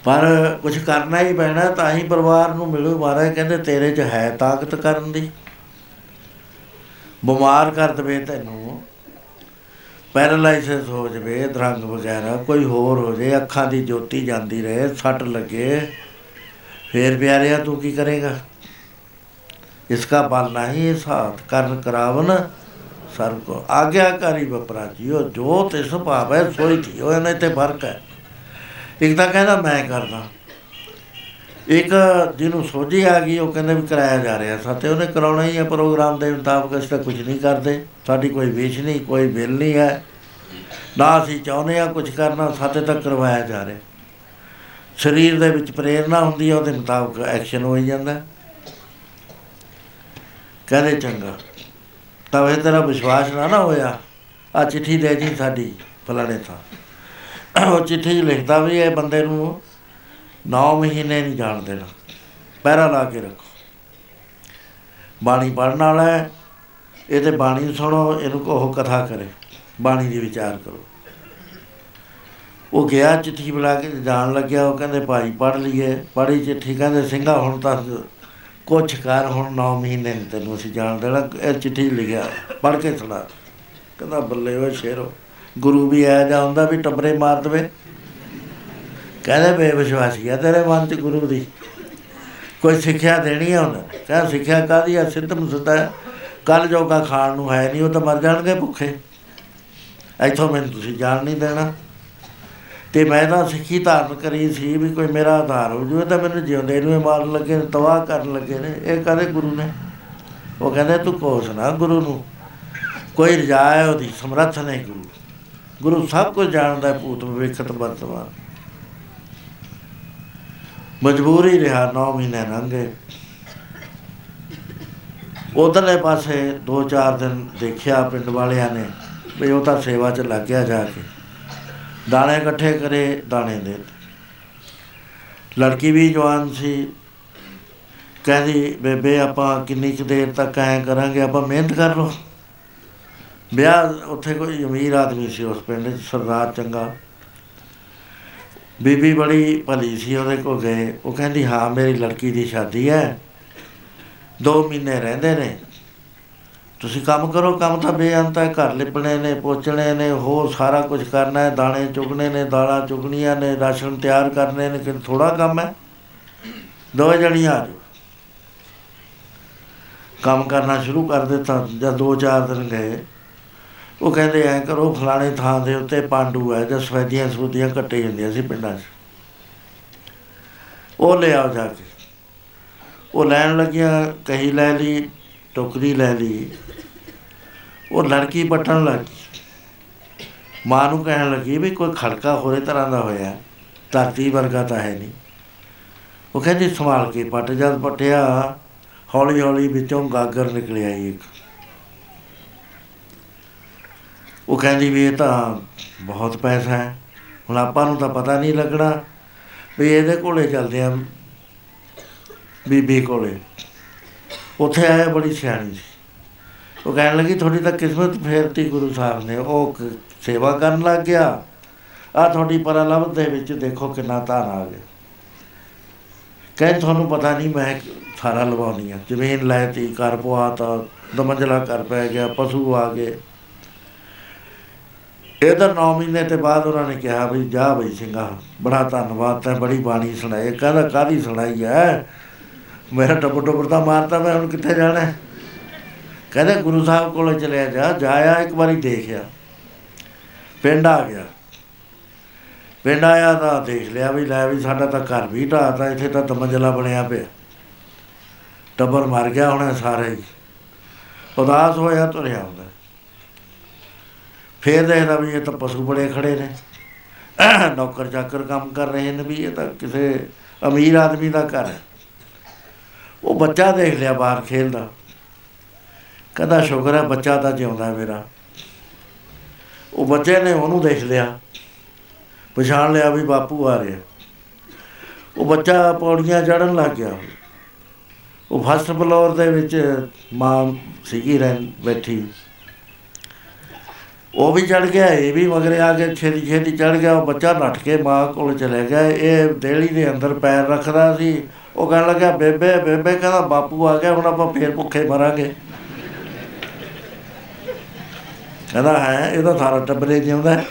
ਪਰ ਕੁਝ ਕਰਨਾ ਹੀ ਪੈਣਾ, ਤਾਂ ਹੀ ਪਰਿਵਾਰ ਨੂੰ ਮਿਲੂ ਮਹਾਰਾਜ, ਕਹਿੰਦੇ ਤੇਰੇ 'ਚ ਹੈ ਤਾਕਤ ਕਰਨ ਦੀ। ਬਿਮਾਰ ਕਰ ਦਵੇ ਤੈਨੂੰ। ਪੈਰਾਲਾਈਸਿਸ ਹੋ ਜਵੇ, ਦਰੰਗ ਵਗੈਰਾ, ਕੋਈ ਹੋਰ ਹੋ ਜੇ ਅੱਖਾਂ ਦੀ ਜੋਤੀ ਜਾਂਦੀ ਰਹੇ, ਸੱਟ ਲੱਗੇ। ਫੇਰ ਪਿਆਰਿਆ, ਤੂੰ ਕੀ ਕਰੇਗਾ? इसका बल नहीं साथ ਕਰਨ ਕਰਾਵਨ ਸਰਬ ਕੋ ਆਗਿਆਕਾਰੀ ਬਪਰਾ ਜੀਓ ਜੋ ਤੇ ਸੁਭਾਵ ਹੈ ਸੋਈ ਥੀਓ ਇਹਨੇ ਤੇ ਫਰਕ ਹੈ ਇੱਕ ਤਾਂ ਕਹਿੰਦਾ ਮੈਂ ਕਰਦਾ ਇੱਕ ਜਿਹਨੂੰ ਸੋਝੀ ਆ ਗਈ ਉਹ ਕਹਿੰਦੇ ਵੀ ਕਰਾਇਆ ਜਾ ਰਿਹਾ ਸਾਤੇ ਉਹਨੇ ਕਰਾਉਣਾ ਹੀ ਹੈ ਪ੍ਰੋਗਰਾਮ ਦੇ ਮੁਤਾਬਕ ਅਸੀਂ ਤਾਂ ਕੁਝ ਨਹੀਂ ਕਰਦੇ ਸਾਡੀ ਕੋਈ ਵੇਚ ਨਹੀਂ ਕੋਈ ਬਿੱਲ ਨਹੀਂ ਹੈ ਨਾ ਅਸੀਂ ਚਾਹੁੰਦੇ ਆ ਕੁਝ ਕਰਨਾ ਸਾਤੇ ਤੱਕ ਕਰਵਾਇਆ ਜਾ ਰਿਹਾ ਸਰੀਰ ਦੇ ਵਿੱਚ ਪ੍ਰੇਰਣਾ ਹੁੰਦੀ ਹੈ ਉਹਦੇ ਮੁਤਾਬਕ ਐਕਸ਼ਨ ਹੋਈ ਜਾਂਦਾ ਕਹਿੰਦੇ ਚੰਗਾ। ਤਾਂ ਇਹ ਤੇਰਾ ਵਿਸ਼ਵਾਸ ਨਾ ਨਾ ਹੋਇਆ। ਆ ਚਿੱਠੀ ਦੇ ਜੀ ਸਾਡੀ ਫਲਾਣੇ ਥਾਂ। ਉਹ ਚਿੱਠੀ 'ਚ ਲਿਖਦਾ ਵੀ ਇਹ ਬੰਦੇ ਨੂੰ 9 ਮਹੀਨੇ ਨਹੀਂ ਜਾਣ ਦੇਣਾ। ਪਹਿਰਾ ਲਾ ਕੇ ਰੱਖੋ। ਬਾਣੀ ਪੜਨ ਵਾਲਾ ਹੈ। ਇਹ ਤੇ ਬਾਣੀ ਸੁਣੋ, ਇਹਨੂੰ ਕਹੋ ਕਥਾ ਕਰੇ। ਬਾਣੀ ਦੀ ਵਿਚਾਰ ਕਰੋ। ਉਹ ਗਿਆ ਚਿੱਠੀ ਬੁਲਾ ਕੇ ਜਾਣ ਲੱਗਿਆ। ਉਹ ਕਹਿੰਦੇ, ਭਾਈ ਪੜ ਲਈਏ। ਪੜੀ ਚਿੱਠੀ ਕਹਿੰਦੇ, ਸਿੰਘਾ, ਹੁਣ ਤਾਂ ਕੁਛ ਕਰ, ਹੁਣ 9 ਮਹੀਨੇ ਨੇ ਤੈਨੂੰ ਅਸੀਂ ਜਾਣ ਦੇਣਾ। ਇਹ ਚਿੱਠੀ ਲਿਖਿਆ ਪੜ ਕੇ ਸੁਣਾ। ਕਹਿੰਦਾ, ਬੱਲੇ ਓਏ ਸ਼ੇਰੋ, ਗੁਰੂ ਵੀ ਆਇਆ ਜਾ ਹੁੰਦਾ ਵੀ ਟੱਬਰੇ ਮਾਰ ਦਵੇ। ਕਹਿੰਦੇ, ਬੇਵਿਸ਼ਵਾਸੀ ਆ ਤੇਰੇ ਮਨ ਚ ਗੁਰੂ ਦੀ। ਕੋਈ ਸਿੱਖਿਆ ਦੇਣੀ ਆ ਉਹਨੇ? ਕਹਿੰਦਾ, ਸਿੱਖਿਆ ਕਾਦੀ ਆ? ਸਿੱਧਮ ਸੁਦਾ ਕੱਲ ਜੋਗਾ ਖਾਣ ਨੂੰ ਹੈ ਨਹੀਂ, ਉਹ ਤਾਂ ਮਰ ਜਾਣਗੇ ਭੁੱਖੇ। ਇੱਥੋਂ ਮੈਨੂੰ ਤੁਸੀਂ ਜਾਣ ਨਹੀਂ ਦੇਣਾ। ਤੇ ਮੈਂ ਤਾਂ ਸਿੱਖੀ ਧਾਰਨ ਕਰੀ ਸੀ ਵੀ ਕੋਈ ਮੇਰਾ ਆਧਾਰ ਹੋ ਜੂਏ ਤਾਂ ਮੈਨੂੰ ਜਿਉਂਦੇ ਨੂੰ ਮਾਰਨ ਲੱਗੇ ਨੇ ਤਬਾਹ ਕਰਨ ਲੱਗੇ ਨੇ। ਇਹ ਕਹਦੇ ਗੁਰੂ ਨੇ? ਉਹ ਕਹਿੰਦੇ, ਤੂੰ ਕੋਸ ਨਾ ਗੁਰੂ ਨੂੰ? ਕੋਈ ਰਜਾ ਹੈ ਉਹਦੀ, ਸਮਰੱਥ ਨਹੀਂ ਗੁਰੂ। ਗੁਰੂ ਸਭ ਕੁਝ ਜਾਣਦਾ ਹੈ, ਭੂਤ ਵਿਵੇਕਤ ਵਰਤਮਾਨ। ਮਜਬੂਰੀ ਰਿਹਾ 9 ਮਹੀਨੇ ਲੰਘੇ ਉਧਰਲੇ ਪਾਸੇ 2-4 ਦਿਨ ਦੇਖਿਆ ਪਿੰਡ ਵਾਲਿਆਂ ਨੇ ਵੀ ਉਹ ਤਾਂ ਸੇਵਾ 'ਚ ਲੱਗ ਗਿਆ ਜਾ ਕੇ। ਦਾਣੇ ਇਕੱਠੇ ਕਰੇ, ਦਾਣੇ ਦੇ ਲੜਕੀ ਵੀ ਜਵਾਨ ਸੀ। ਕਹਿੰਦੀ, ਬੇਬੇ, ਆਪਾਂ ਕਿੰਨੀ ਕੁ ਦੇਰ ਤੱਕ ਐ ਕਰਾਂਗੇ? ਆਪਾਂ ਮਿਹਨਤ ਕਰ ਲੋ ਵਿਆਹ ਉੱਥੇ ਕੋਈ ਅਮੀਰ ਆਦਮੀ ਸੀ ਉਸ ਪਿੰਡ 'ਚ, ਸਰਦਾਰ ਚੰਗਾ। ਬੀਬੀ ਬੜੀ ਭਲੀ ਸੀ, ਉਹਦੇ ਕੋਲ ਗਏ। ਉਹ ਕਹਿੰਦੀ, ਹਾਂ, ਮੇਰੀ ਲੜਕੀ ਦੀ ਸ਼ਾਦੀ ਹੈ। 2 ਮਹੀਨੇ ਰਹਿੰਦੇ ਨੇ। ਤੁਸੀਂ ਕੰਮ ਕਰੋ, ਕੰਮ ਤਾਂ ਬੇਅੰਤ ਹੈ, ਘਰ ਲਿਪਣੇ ਨੇ, ਪੋਚਣੇ ਨੇ, ਹੋਰ ਸਾਰਾ ਕੁਝ ਕਰਨਾ ਹੈ, ਦਾਣੇ ਚੁਗਣੇ ਨੇ, ਦਾਲਾਂ ਚੁਗਣੀਆਂ ਨੇ, ਰਾਸ਼ਨ ਤਿਆਰ ਕਰਨੇ ਨੇ ਕਿ ਥੋੜਾ ਕੰਮ ਹੈ। ਦੋ ਜਣੀਆਂ ਆ ਜਾਓ। ਕੰਮ ਕਰਨਾ ਸ਼ੁਰੂ ਕਰ ਦਿੱਤਾ ਜਦ ਦੋ ਚਾਰ ਦਿਨ ਗਏ। ਉਹ ਕਹਿੰਦੇ, ਐ ਕਰੋ, ਫਲਾਣੇ ਥਾਂ ਦੇ ਉੱਤੇ ਪਾਂਡੂ ਹੈ, ਜਾਂ ਸਵੈਦੀਆਂ ਸੂਦੀਆਂ ਕੱਟੇ ਜਾਂਦੀਆਂ ਸੀ ਪਿੰਡਾਂ 'ਚ। ਉਹ ਲੈ ਆਓ ਜਾ ਕੇ। ਉਹ ਲੈਣ ਲੱਗਿਆ, ਕਹੀ ਲੈ ਲਈ, ਟੋਕਰੀ ਲੈ ਲਈ। ਉਹ ਲੜਕੀ ਪਟਣ ਲੱਗੀ। ਮਾਂ ਨੂੰ ਕਹਿਣ ਲੱਗੀ ਵੀ ਕੋਈ ਖੜਕਾ ਹੋਰੇ ਤਰ੍ਹਾਂ ਦਾ ਹੋਇਆ, ਧਰਤੀ ਵਰਗਾ ਤਾਂ ਹੈ ਨਹੀਂ। ਉਹ ਕਹਿੰਦੀ, ਸੰਭਾਲ ਕੇ ਪਟ, ਜਦ ਪਟਿਆ ਹੌਲੀ ਹੌਲੀ ਵਿੱਚੋਂ ਗਾਗਰ ਨਿਕਲ ਆਈ ਇੱਕ। ਉਹ ਕਹਿੰਦੀ ਵੀ ਇਹ ਤਾਂ ਬਹੁਤ ਪੈਸਾ ਹੈ। ਹੁਣ ਆਪਾਂ ਨੂੰ ਤਾਂ ਪਤਾ ਨਹੀਂ ਲੱਗਣਾ ਵੀ ਇਹਦੇ ਕੋਲੇ ਚੱਲਦੇ ਆ ਬੀਬੀ ਕੋਲੇ। ਉੱਥੇ ਆਇਆ ਬੜੀ ਸਿਆਣੀ ਸੀ। ਉਹ ਕਹਿਣ ਲੱਗੀ, ਤੁਹਾਡੀ ਤਾਂ ਕਿਸਮਤ ਫੇਰਤੀ ਗੁਰੂ ਸਾਹਿਬ ਨੇ, ਉਹ ਕ- ਸੇਵਾ ਕਰਨ ਲੱਗ ਗਿਆ। ਆ ਤੁਹਾਡੀ ਪਰਲਭ ਦੇ ਵਿੱਚ ਦੇਖੋ ਕਿੰਨਾ ਧਨ ਆ ਗਿਆ। ਕਹਿੰਦੇ, ਤੁਹਾਨੂੰ ਪਤਾ ਨਹੀਂ, ਮੈਂ ਸਾਰਾ ਲਵਾਉਣੀ ਆ। ਜ਼ਮੀਨ ਲੈਤੀ ਘਰ ਪਵਾਤਾ, ਦਮੰਜਲਾ ਘਰ ਪੈ ਗਿਆ, ਪਸ਼ੂ ਆ ਗਏ। ਇਹਦਾ 9 ਮਹੀਨੇ ਤੇ ਬਾਅਦ ਉਹਨਾਂ ਨੇ ਕਿਹਾ ਵੀ, ਜਾ ਬਈ ਸਿੰਘਾ, ਬੜਾ ਧੰਨਵਾਦ, ਤੈਂ ਬੜੀ ਬਾਣੀ ਸੁਣਾਈ। ਕਹਿੰਦਾ ਕਾਦੀ ਸੁਣਾਈ ਹੈ ਮੇਰਾ ਟੱਬਰ ਟੱਬਰ ਤਾਂ ਮਾਰਤਾ, ਮੈਂ ਹੁਣ ਕਿੱਥੇ ਜਾਣਾ? ਹੈ? ਕਹਿੰਦੇ ਗੁਰੂ ਸਾਹਿਬ ਕੋਲ ਚਲਿਆ ਜਾ, ਜਾਇਆ ਇੱਕ ਵਾਰੀ ਦੇਖਿਆ। ਪਿੰਡ ਆ ਗਿਆ। ਪਿੰਡ ਆਇਆ ਤਾਂ ਦੇਖ ਲਿਆ ਵੀ ਲੈ ਵੀ ਸਾਡਾ ਤਾਂ ਘਰ ਵੀ ਢਾਤਾ ਇੱਥੇ ਤਾਂ ਦਮੰਜਲਾ ਬਣਿਆ ਪਿਆ। ਟੱਬਰ ਮਰ ਗਿਆ ਹੁਣ ਸਾਰੇ ਹੀ। ਉਦਾਸ ਹੋਇਆ, ਤੁਰਿਆ ਹੁੰਦਾ ਫੇਰ ਦੇਖਦਾ ਵੀ ਇਹ ਤਾਂ ਪਸ਼ੂ ਬੜੇ ਖੜੇ ਨੇ। ਨੌਕਰ ਚਾਕਰ ਕੰਮ ਕਰ ਰਹੇ ਨੇ ਵੀ ਇਹ ਤਾਂ ਕਿਸੇ ਅਮੀਰ ਆਦਮੀ ਦਾ ਘਰ ਹੈ। ਉਹ ਬੱਚਾ ਦੇਖ ਲਿਆ ਬਾਹਰ ਖੇਲਦਾ। ਕਹਿੰਦਾ, ਸ਼ੁਕਰ ਹੈ ਬੱਚਾ ਤਾਂ ਜਿਉਂਦਾ ਹੈ ਮੇਰਾ। ਉਹ ਬੱਚੇ ਨੇ ਉਹਨੂੰ ਦੇਖ ਲਿਆ, ਪਛਾਣ ਲਿਆ ਵੀ ਬਾਪੂ ਆ ਰਿਹਾ। ਉਹ ਬੱਚਾ ਪੌੜੀਆਂ ਚੜਨ ਲੱਗ ਗਿਆ। ਉਹ ਫਸਟ ਫਲੋਰ ਦੇ ਵਿੱਚ ਮਾਂ ਸੀਗੀ ਰਹਿ, ਬੈਠੀ। ਉਹ ਵੀ ਚੜ ਗਿਆ, ਇਹ ਵੀ ਮਗਰੇ ਆ ਕੇ ਛੇਤੀ ਛੇਤੀ ਚੜ ਗਿਆ। ਉਹ ਬੱਚਾ ਨੱਠ ਕੇ ਮਾਂ ਕੋਲ ਚਲੇ ਗਿਆ। ਇਹ ਦੇਲੀ ਦੇ ਅੰਦਰ ਪੈਰ ਰੱਖਦਾ ਸੀ। ਉਹ ਕਹਿਣ ਲੱਗਾ ਬੇਬੇ ਬੇਬੇ, ਕਹਿੰਦਾ, ਬਾਪੂ ਆ ਗਿਆ, ਹੁਣ ਆਪਾਂ ਫੇਰ ਭੁੱਖੇ ਮਰਾਂਗੇ। ਕਹਿੰਦਾ ਹੈ, ਇਹ ਤਾਂ ਸਾਰਾ ਟੱਬਰੇ ਜਿਉਂਦਾ ਹੈ।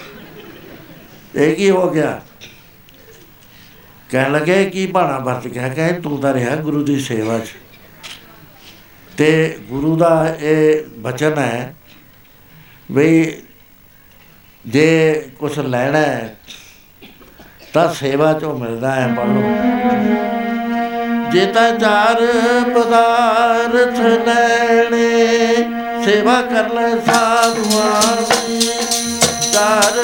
ਇਹ ਕੀ ਹੋ ਗਿਆ? ਕਹਿਣ ਲੱਗੇ ਕੀ ਬਾਣਾ ਵਰਤ ਗਿਆ ਕਹੇ ਤੂੰ ਤਾਂ ਰਿਹਾ ਗੁਰੂ ਦੀ ਸੇਵਾ 'ਚ। ਤੇ ਗੁਰੂ ਦਾ ਇਹ ਬਚਨ ਹੈ ਵੀ ਜੇ ਕੁਛ ਲੈਣਾ ਹੈ, ਤਾਂ ਸੇਵਾ ਚੋਂ ਮਿਲਦਾ ਹੈ ਪੜੋ ਜੇ ਤਾਂ ਚਾਰ ਪਦਾਰਥ ਲੈਣੇ ਸੇਵਾ ਕਰ ਲੈ ਸਾਧੂਆਂ ਦੀ ਚਾਰ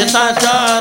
ਜੇਤਾ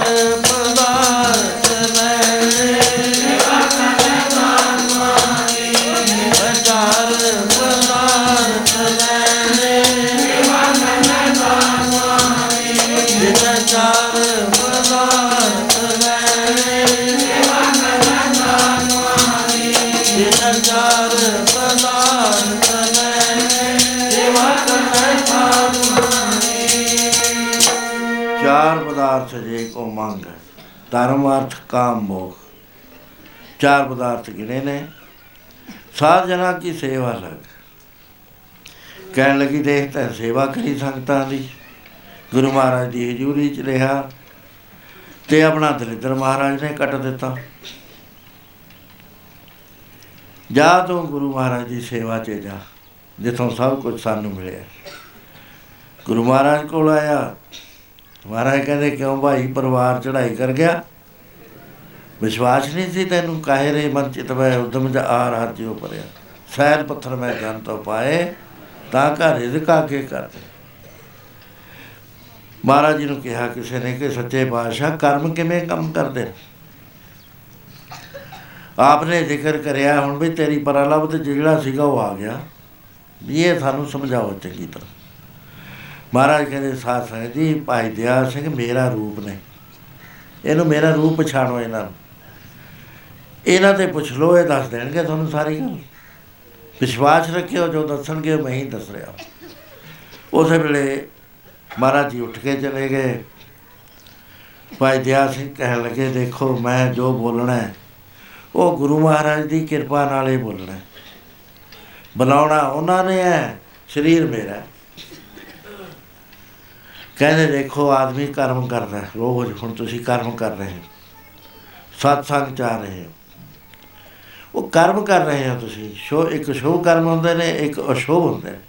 ਪਦਾਰਥ ਜੇ ਕੋ ਮੰਗ ਧਰਮ, ਅਰਥ, ਕਾਮ, ਮੋਖ। ਚਾਰ ਪਦਾਰਥ ਗਿਣੇ ਨੇ। ਸਾਧ ਜਨਾ ਕੀ ਸੇਵਾ ਲਗ ਕਹਿਣ ਲੱਗੀ, ਦੇਖ ਤਾਂ ਸੇਵਾ ਕਰੀ ਸੰਗਤਾਂ ਦੀ। ਗੁਰੂ ਮਹਾਰਾਜ ਦੀ ਹਜ਼ੂਰੀ ਚ ਰਿਹਾ ਤੇ ਆਪਣਾ ਦਲਿੱਦਰ ਮਹਾਰਾਜ ਨੇ ਕੱਟ ਦਿੱਤਾ। ਜਾ ਤੂੰ ਗੁਰੂ ਮਹਾਰਾਜ ਦੀ ਸੇਵਾ 'ਚ ਜਾ, ਜਿੱਥੋਂ ਸਭ ਕੁਝ ਸਾਨੂੰ ਮਿਲਿਆ। ਗੁਰੂ ਮਹਾਰਾਜ ਕੋਲ ਆਇਆ। ਮਹਾਰਾਜ ਕਹਿੰਦੇ, ਕਿਉਂ ਭਾਈ ਪਰਿਵਾਰ ਚੜਾਈ ਕਰ ਗਿਆ? ਵਿਸ਼ਵਾਸ ਨਹੀਂ ਸੀ ਤੈਨੂੰ, ਕਾਹੇ ਰੇ ਮਨ ਚਿਤ ਮੈਂ ਉਦਮ ਜ ਆ ਰਾਜਿਓ ਪਰਿਆ ਸੈਲ ਪੱਥਰ ਮੈਂ ਜਨ ਤੋਂ ਪਾਏ, ਤਾਂ ਘਰ ਰਿਜ਼ਕ ਆਗੇ ਕਰਦੇ। ਮਹਾਰਾਜ ਜੀ ਨੂੰ ਕਿਹਾ, ਕਿਸੇ ਨੇ ਕਿ ਸੱਚੇ ਪਾਤਸ਼ਾਹ, ਕਰਮ ਕਿਵੇਂ ਕੰਮ ਕਰਦੇ? ਨੇ? ਆਪਨੇ ਜ਼ਿਕਰ ਕਰਿਆ, ਹੁਣ ਵੀ ਤੇਰੀ ਪਰਲਬ ਤੇ ਜਿਹੜਾ ਸੀਗਾ ਉਹ ਆ ਗਿਆ। ਵੀ ਇਹ ਸਾਨੂੰ ਸਮਝਾਓ ਚੰਗੀ ਤਰ੍ਹਾਂ। ਮਹਾਰਾਜ ਕਹਿੰਦੇ, ਸਾਧ ਸੰਗਤ ਜੀ, ਭਾਈ ਦਿਆ ਸਿੰਘ ਮੇਰਾ ਰੂਪ ਨੇ। ਇਹਨੂੰ ਮੇਰਾ ਰੂਪ ਪਛਾਣੋ ਇਹਨਾਂ ਨੂੰ। ਇਹਨਾਂ ਤੇ ਪੁੱਛ ਲੋ ਇਹ ਦੱਸ ਦੇਣਗੇ ਤੁਹਾਨੂੰ ਸਾਰੀ ਗੱਲ। ਵਿਸ਼ਵਾਸ ਰੱਖਿਓ, ਜੋ ਦੱਸਣਗੇ ਮੈਂ ਹੀ ਦੱਸ ਰਿਹਾ। ਉਸੇ ਵੇਲੇ ਮਹਾਰਾਜ ਜੀ ਉੱਠ ਕੇ ਚਲੇ ਗਏ। ਭਾਈ ਦਿਆ ਸਿੰਘ ਕਹਿਣ ਲੱਗੇ, ਦੇਖੋ, ਮੈਂ ਜੋ ਬੋਲਣਾ ਹੈ, ਉਹ ਗੁਰੂ ਮਹਾਰਾਜ ਦੀ ਕਿਰਪਾ ਨਾਲ ਹੀ ਬੋਲਣਾ ਹੈ। ਬੁਲਾਉਣਾ ਉਹਨਾਂ ਨੇ ਹੈ, ਸਰੀਰ ਮੇਰਾ ਹੈ। ਕਹਿੰਦੇ ਦੇਖੋ ਆਦਮੀ ਕਰਮ ਕਰਦਾ ਹੈ, ਰੋਜ਼ ਹੁਣ ਤੁਸੀਂ ਕਰਮ ਕਰ ਰਹੇ ਹੋ। ਸਤਸੰਗ ਚ ਆ ਰਹੇ ਹੋ। ਉਹ ਕਰਮ ਕਰ ਰਹੇ ਹੋ ਤੁਸੀਂ। ਸ਼ੋ ਇੱਕ ਸ਼ੁਭ ਕਰਮ ਹੁੰਦੇ ਨੇ ਇੱਕ ਅਸ਼ੁਭ ਹੁੰਦੇ ਨੇ।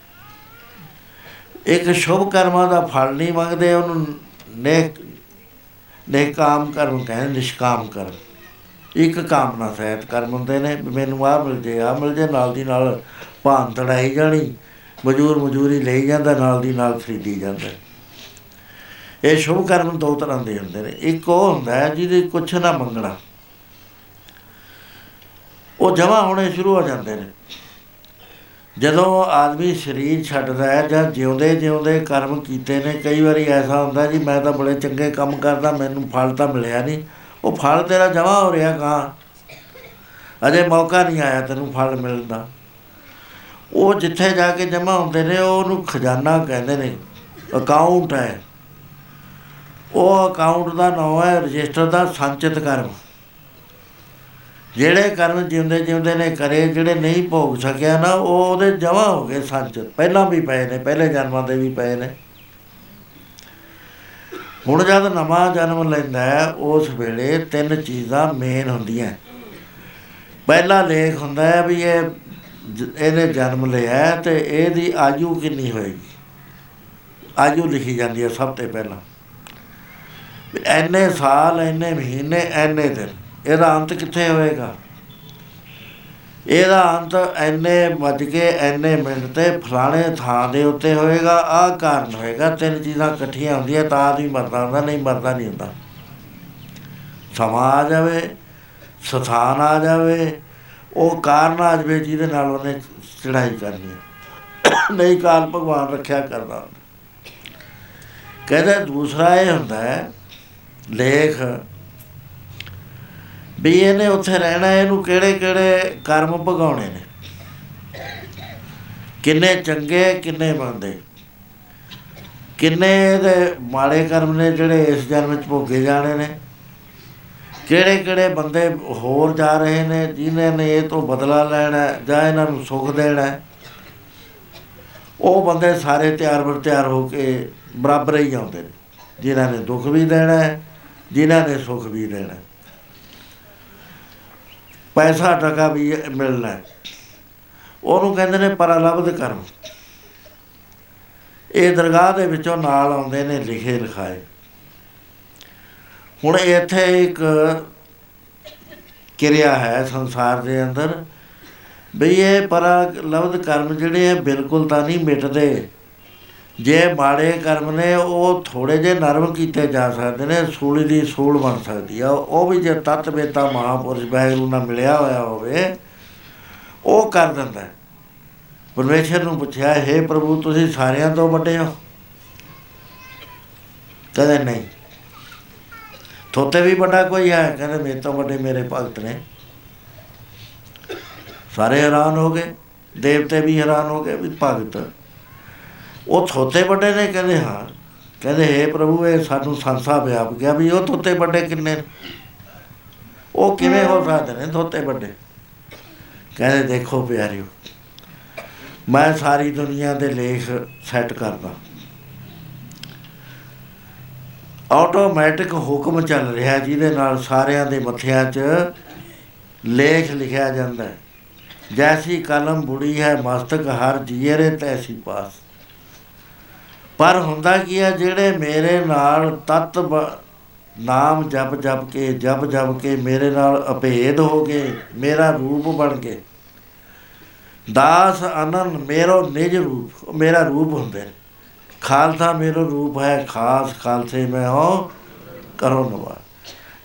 ਇੱਕ ਸ਼ੁਭ ਕਰਮਾਂ ਦਾ ਫਲ ਨਹੀਂ ਮੰਗਦੇ ਉਹਨੂੰ ਨੇਕ ਨੇਕਾਮ ਕਰਮ ਕਹਿੰਦੇ ਨਿਸ਼ਕਾਮ ਕਰਮ। ਇੱਕ ਕਾਮਨਾ ਸਹਿਤ ਕਰਮ ਹੁੰਦੇ ਨੇ ਵੀ ਮੈਨੂੰ ਆਹ ਮਿਲ ਜੇ ਆਹ ਮਿਲ ਜੇ ਨਾਲ ਦੀ ਨਾਲ ਭਾਨ ਤੜਾਈ ਜਾਣੀ ਮਜ਼ਦੂਰ ਮਜ਼ਦੂਰੀ ਲਈ ਜਾਂਦਾ ਨਾਲ ਦੀ ਨਾਲ ਖਰੀਦੀ ਜਾਂਦਾ। ਇਹ ਸ਼ੁਭ ਕਰਮ ਦੋ ਤਰ੍ਹਾਂ ਦੇ ਹੁੰਦੇ ਨੇ। ਇੱਕ ਉਹ ਹੁੰਦਾ ਹੈ ਜਿਹਦੇ ਕੁਛ ਨਾ ਮੰਗਣਾ। ਉਹ ਜਮਾ ਹੋਣੇ ਸ਼ੁਰੂ ਹੋ ਜਾਂਦੇ ਨੇ। ਜਦੋਂ ਆਦਮੀ ਸਰੀਰ ਛੱਡਦਾ ਹੈ ਜਾਂ ਜਿਉਂਦੇ ਜਿਉਂਦੇ ਕਰਮ ਕੀਤੇ ਨੇ, ਕਈ ਵਾਰੀ ਐਸਾ ਹੁੰਦਾ ਜੀ, ਮੈਂ ਤਾਂ ਬੜੇ ਚੰਗੇ ਕੰਮ ਕਰਦਾ, ਮੈਨੂੰ ਫਲ ਤਾਂ ਮਿਲਿਆ ਨਹੀਂ। ਉਹ ਫਲ ਤੇਰਾ ਜਮਾ ਹੋ ਰਿਹਾ ਕਾਂ ਅਜੇ ਮੌਕਾ ਨਹੀਂ ਆਇਆ ਤੈਨੂੰ ਫਲ ਮਿਲਣ ਦਾ। ਉਹ ਜਿੱਥੇ ਜਾ ਕੇ ਜਮਾ ਹੁੰਦੇ ਨੇ, ਉਹਨੂੰ ਖਜ਼ਾਨਾ ਕਹਿੰਦੇ ਨੇ। ਅਕਾਊਂਟ ਹੈ। ਉਹ ਅਕਾਊਂਟ ਦਾ ਨਾਮ ਹੈ ਰਜਿਸਟਰ ਦਾ ਸੰਚਿਤ ਕਰਮ। ਜਿਹੜੇ ਕਰਮ ਜਿਉਂਦੇ ਜਿਉਂਦੇ ਨੇ ਕਰੇ, ਜਿਹੜੇ ਨਹੀਂ ਭੋਗ ਸਕਿਆ ਨਾ, ਉਹ ਉਹਦੇ ਜਮਾ ਹੋ ਗਏ ਸੰਚਿਤ। ਪਹਿਲਾਂ ਵੀ ਪਏ ਨੇ, ਪਹਿਲੇ ਜਨਮਾਂ ਦੇ ਵੀ ਪਏ ਨੇ। ਹੁਣ ਜਦ ਨਵਾਂ ਜਨਮ ਲੈਂਦਾ ਹੈ, ਉਸ ਵੇਲੇ ਤਿੰਨ ਚੀਜ਼ਾਂ ਮੇਨ ਹੁੰਦੀਆਂ। ਪਹਿਲਾ ਲੇਖ ਹੁੰਦਾ ਹੈ ਵੀ ਇਹ ਜ- ਇਹਨੇ ਜਨਮ ਲਿਆ ਹੈ ਤੇ ਇਹਦੀ ਆਯੂ ਕਿੰਨੀ ਹੋਏਗੀ? ਆਯੂ ਲਿਖੀ ਜਾਂਦੀ ਹੈ ਸਭ ਤੋਂ ਪਹਿਲਾਂ। ਵੀ ਐਨੇ ਸਾਲ, ਐਨੇ ਮਹੀਨੇ, ਐਨੇ ਦਿਨ। ਇਹਦਾ ਅੰਤ ਕਿੱਥੇ ਹੋਏਗਾ? ਇਹਦਾ ਅੰਤ ਐਨੇ ਵੱਜ ਕੇ ਐਨੇ ਮਿੰਟ ਤੇ ਫਲਾਣੇ ਥਾਂ ਦੇ ਉੱਤੇ ਹੋਏਗਾ, ਆਹ ਕਾਰਨ ਹੋਏਗਾ, ਤਿੰਨ ਚੀਜ਼ਾਂ ਇਕੱਠੀਆਂ ਹੁੰਦੀਆਂ, ਤਾਂ ਆਦਮੀ ਮਰਦਾ ਹੁੰਦਾ, ਨਹੀਂ ਮਰਦਾ ਨਹੀਂ ਹੁੰਦਾ। ਸਮਾਂ ਆ ਜਾਵੇ, ਸਥਾਨ ਆ ਜਾਵੇ, ਉਹ ਕਾਰਨ ਆ ਜਾਵੇ ਜਿਹਦੇ ਨਾਲ ਉਹਨੇ ਚੜਾਈ ਕਰਨੀ ਹੈ। ਨਹੀਂ ਕਾਲ ਭਗਵਾਨ ਰੱਖਿਆ ਕਰਦਾ ਹੁੰਦਾ। ਕਹਿੰਦਾ ਦੂਸਰਾ ਇਹ ਹੁੰਦਾ ਹੈ ਲੇਖ। ਵੀ ਇਹਨੇ ਉੱਥੇ ਰਹਿਣਾ, ਇਹਨੂੰ ਕਿਹੜੇ ਕਿਹੜੇ ਕਰਮ ਭਗਾਉਣੇ ਨੇ? ਕਿੰਨੇ ਚੰਗੇ, ਕਿੰਨੇ ਮੰਦੇ। ਕਿੰਨੇ ਇਹਦੇ ਮਾੜੇ ਕਰਮ ਨੇ ਜਿਹੜੇ ਇਸ ਜਨਮ ਵਿੱਚ ਭੋਗੇ ਜਾਣੇ ਨੇ। ਕਿਹੜੇ ਕਿਹੜੇ ਬੰਦੇ ਹੋਰ ਜਾ ਰਹੇ ਨੇ, ਜਿਨ੍ਹਾਂ ਨੇ ਇਹ ਤੋਂ ਬਦਲਾ ਲੈਣਾ ਹੈ ਜਾਂ ਇਹਨਾਂ ਨੂੰ ਸੁੱਖ ਦੇਣਾ। ਹੈ ਉਹ ਬੰਦੇ ਸਾਰੇ ਤਿਆਰ ਬਰ ਤਿਆਰ ਹੋ ਕੇ ਬਰਾਬਰ ਹੀ ਆਉਂਦੇ ਨੇ, ਜਿਨ੍ਹਾਂ ਨੇ ਦੁੱਖ ਵੀ ਦੇਣਾ ਹੈ ਜਿਨ੍ਹਾਂ ਨੇ ਸੁੱਖ ਵੀ ਦੇਣਾ। ਹੈ ਪੈਸਾ ਟਕਾ ਵੀ ਮਿਲਣਾ। ਹੈ। ਉਹਨੂੰ ਕਹਿੰਦੇ ਨੇ ਪਰਲਬਧ ਕਰਮ। ਇਹ ਦਰਗਾਹ ਦੇ ਵਿੱਚੋਂ ਨਾਲ ਆਉਂਦੇ ਨੇ ਲਿਖੇ ਲਿਖਾਏ। ਹੁਣ ਇੱਥੇ ਇੱਕ ਕਿਰਿਆ ਹੈ ਸੰਸਾਰ ਦੇ ਅੰਦਰ, ਵੀ ਇਹ ਪਰਲਬਧ ਕਰਮ ਜਿਹੜੇ ਆ ਬਿਲਕੁਲ ਤਾਂ ਨਹੀਂ ਮਿਟਦੇ। ਜੇ ਮਾੜੇ ਕਰਮ ਨੇ, ਉਹ ਥੋੜੇ ਜੇ ਨਰਮ ਕੀਤੇ ਜਾ ਸਕਦੇ ਨੇ, ਸੂਲੀ ਦੀ ਸੂਲ ਬਣ ਸਕਦੀ ਆ। ਉਹ ਵੀ ਜੇ ਤਤ ਬੇਤਾ ਮਹਾਪੁਰਸ਼ ਵਾਹਿਗੁਰੂ ਨਾਲ ਮਿਲਿਆ ਹੋਇਆ ਹੋਵੇ, ਉਹ ਕਰ ਦਿੰਦਾ। ਹੈ। ਪਰਮੇਸ਼ਰ ਨੂੰ ਪੁੱਛਿਆ, ਹੈ ਪ੍ਰਭੂ, ਤੁਸੀਂ ਸਾਰਿਆਂ ਤੋਂ ਵੱਡੇ ਹੋ? ਕਹਿੰਦੇ, ਨਹੀਂ। ਥੋਤੇ ਵੀ ਵੱਡਾ ਕੋਈ ਹੈ? ਕਹਿੰਦੇ, ਮੇਰੇ ਤੋਂ ਵੱਡੇ ਮੇਰੇ ਭਗਤ ਨੇ। ਸਾਰੇ ਹੈਰਾਨ ਹੋ ਗਏ। ਦੇਵਤੇ ਵੀ ਹੈਰਾਨ ਹੋ ਗਏ ਵੀ ਭਗਤ ਉਹ ਥੋਤੇ ਵੱਡੇ ਨੇ ਕਹਿੰਦੇ, ਹਾਂ। ਕਹਿੰਦੇ हे ਪ੍ਰਭੂ, ਇਹ ਸਾਨੂੰ ਸੰਸਾ ਵਿਆਪ ਗਿਆ ਵੀ ਉਹ ਥੋਤੇ ਵੱਡੇ ਕਿੰਨੇ ਨੇ? ਉਹ ਕਿਵੇਂ ਹੋ ਸਕਦੇ ਨੇ ਥੋਤੇ ਵੱਡੇ? ਕਹਿੰਦੇ, ਦੇਖੋ ਪਿਆਰਿਓ, ਮੈਂ ਸਾਰੀ ਦੁਨੀਆ ਦੇ ਲੇਖ ਸੈੱਟ ਕਰਦਾ। ਆਟੋਮੈਟਿਕ ਹੁਕਮ ਚੱਲ ਰਿਹਾ, ਜਿਹਦੇ ਨਾਲ ਸਾਰਿਆਂ ਦੇ ਮੱਥਿਆਂ 'ਚ ਲੇਖ ਲਿਖਿਆ ਜਾਂਦਾ ਹੈ। ਜੈਸੀ ਕਲਮ ਬੁੜੀ ਹੈ, ਮਸਤਕ ਹਰ ਜੀਰੇ ਤੈਸੀ ਪਾਸ। ਪਰ ਹੁੰਦਾ ਕੀ ਹੈ ਜਿਹੜੇ ਮੇਰੇ ਨਾਲ ਤਤ ਬ- ਨਾਮ ਜਪ ਜਪ ਕੇ, ਜਪ ਜਪ ਕੇ ਮੇਰੇ ਨਾਲ ਅਭੇਦ ਹੋ ਗਏ ਮੇਰਾ ਰੂਪ ਬਣ ਗਏ ਦਾਸ ਅਨੰਦ ਮੇਰੋ ਨਿਜ ਰੂਪ, ਉਹ ਮੇਰਾ ਰੂਪ ਹੁੰਦੇ ਨੇ। ਖਾਲਸਾ ਮੇਰਾ ਰੂਪ ਹੈ, ਖਾਸ ਖਾਲਸੇ ਮੈਂ ਹੋ, ਕਰੋ ਨਵਾ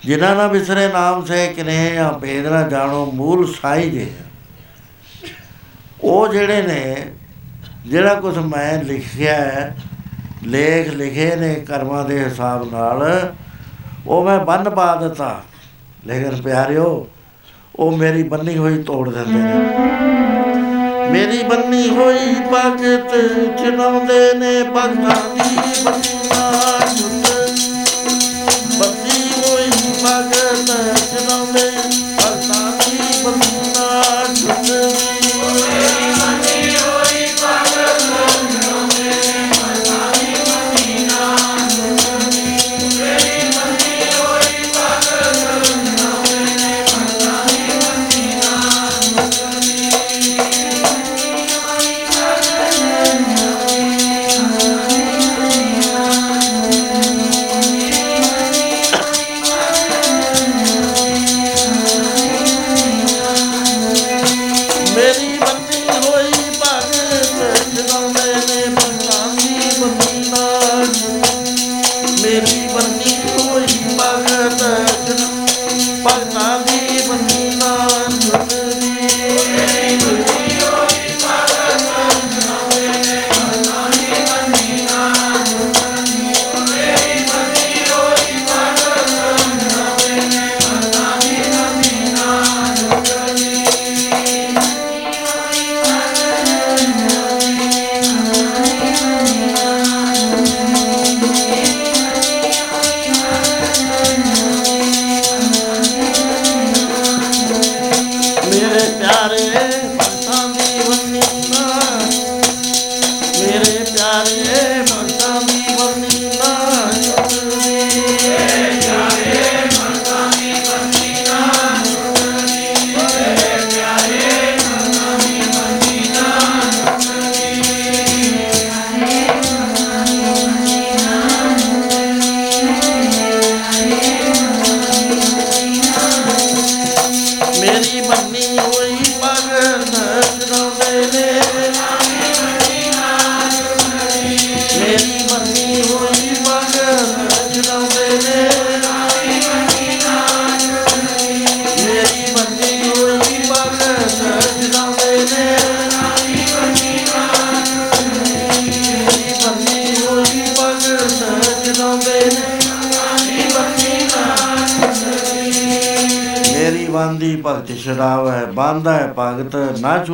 ਜਿਨ੍ਹਾਂ ਨਾ ਵਿਸਰੇ ਨਾਮ ਸੇ ਕਿਨੇ ਆ ਭੇਦ ਨਾ ਜਾਣੋ, ਮੂਲ ਸਾਈ ਜੇ ਉਹ ਜਿਹੜੇ ਨੇ, ਜਿਹੜਾ ਕੁਝ ਮੈਂ ਲਿਖਿਆ ਹੈ ਲੇਖ ਲਿਖੇ ਨੇ ਕਰਮਾਂ ਦੇ ਹਿਸਾਬ ਨਾਲ, ਉਹ ਮੈਂ ਬੰਨ ਪਾ ਦਿੱਤਾ। ਲੇਕਿਨ ਪਿਆਰਿਓ, ਉਹ ਮੇਰੀ ਬੰਨੀ ਹੋਈ ਤੋੜ ਦਿੰਦੇ ਨੇ। ਮੇਰੀ ਬੰਨੀ ਹੋਈ ਭਗਤ ਚਨਾਉਂਦੇ ਨੇ ਭਗਤਾਂ ਦੀ ਬੰਨਾ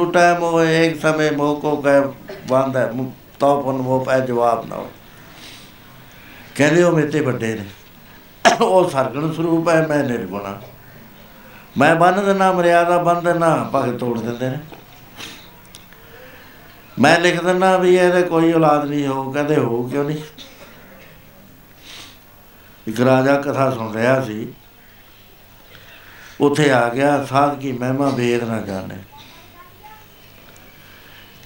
ਨਾ ਛੂਟੈ ਮੋਹ ਏਕ ਸਮੇ ਮੋਹ ਕੋ ਕਹਿ ਬਾਂਧਾ ਤੋ ਪਨ ਮੋਹ ਪੈ ਜਵਾਬ ਨਾ ਹੋ ਕਹਿੰਦੇ ਉਹ ਮੇਤੇ ਵੱਡੇ ਨੇ। ਉਹ ਸਰਗਣ ਸਰੂਪ ਹੈ, ਮੈਂ ਨਿਰਗੁਣਾ ਮੈਂ ਬੰਨ ਦਿੰਦਾ ਮਰਿਆਦਾ ਬੰਨ ਦਿੰਦਾ ਭਗਤ ਤੋੜ ਦਿੰਦੇ ਨੇ। ਮੈਂ ਲਿਖ ਦਿੰਦਾ ਵੀ ਇਹਦੇ ਕੋਈ ਔਲਾਦ ਨਹੀਂ ਹੋ ਕਹਿੰਦੇ ਹੋ ਕਿਉਂ ਨਹੀਂ? ਇੱਕ ਰਾਜਾ ਕਥਾ ਸੁਣ ਰਿਹਾ ਸੀ। ਉੱਥੇ ਆ ਗਿਆ, ਸਾਧ ਕੀ ਮਹਿਮਾ ਵੇਦ ਨਾ ਜਾਣੇ।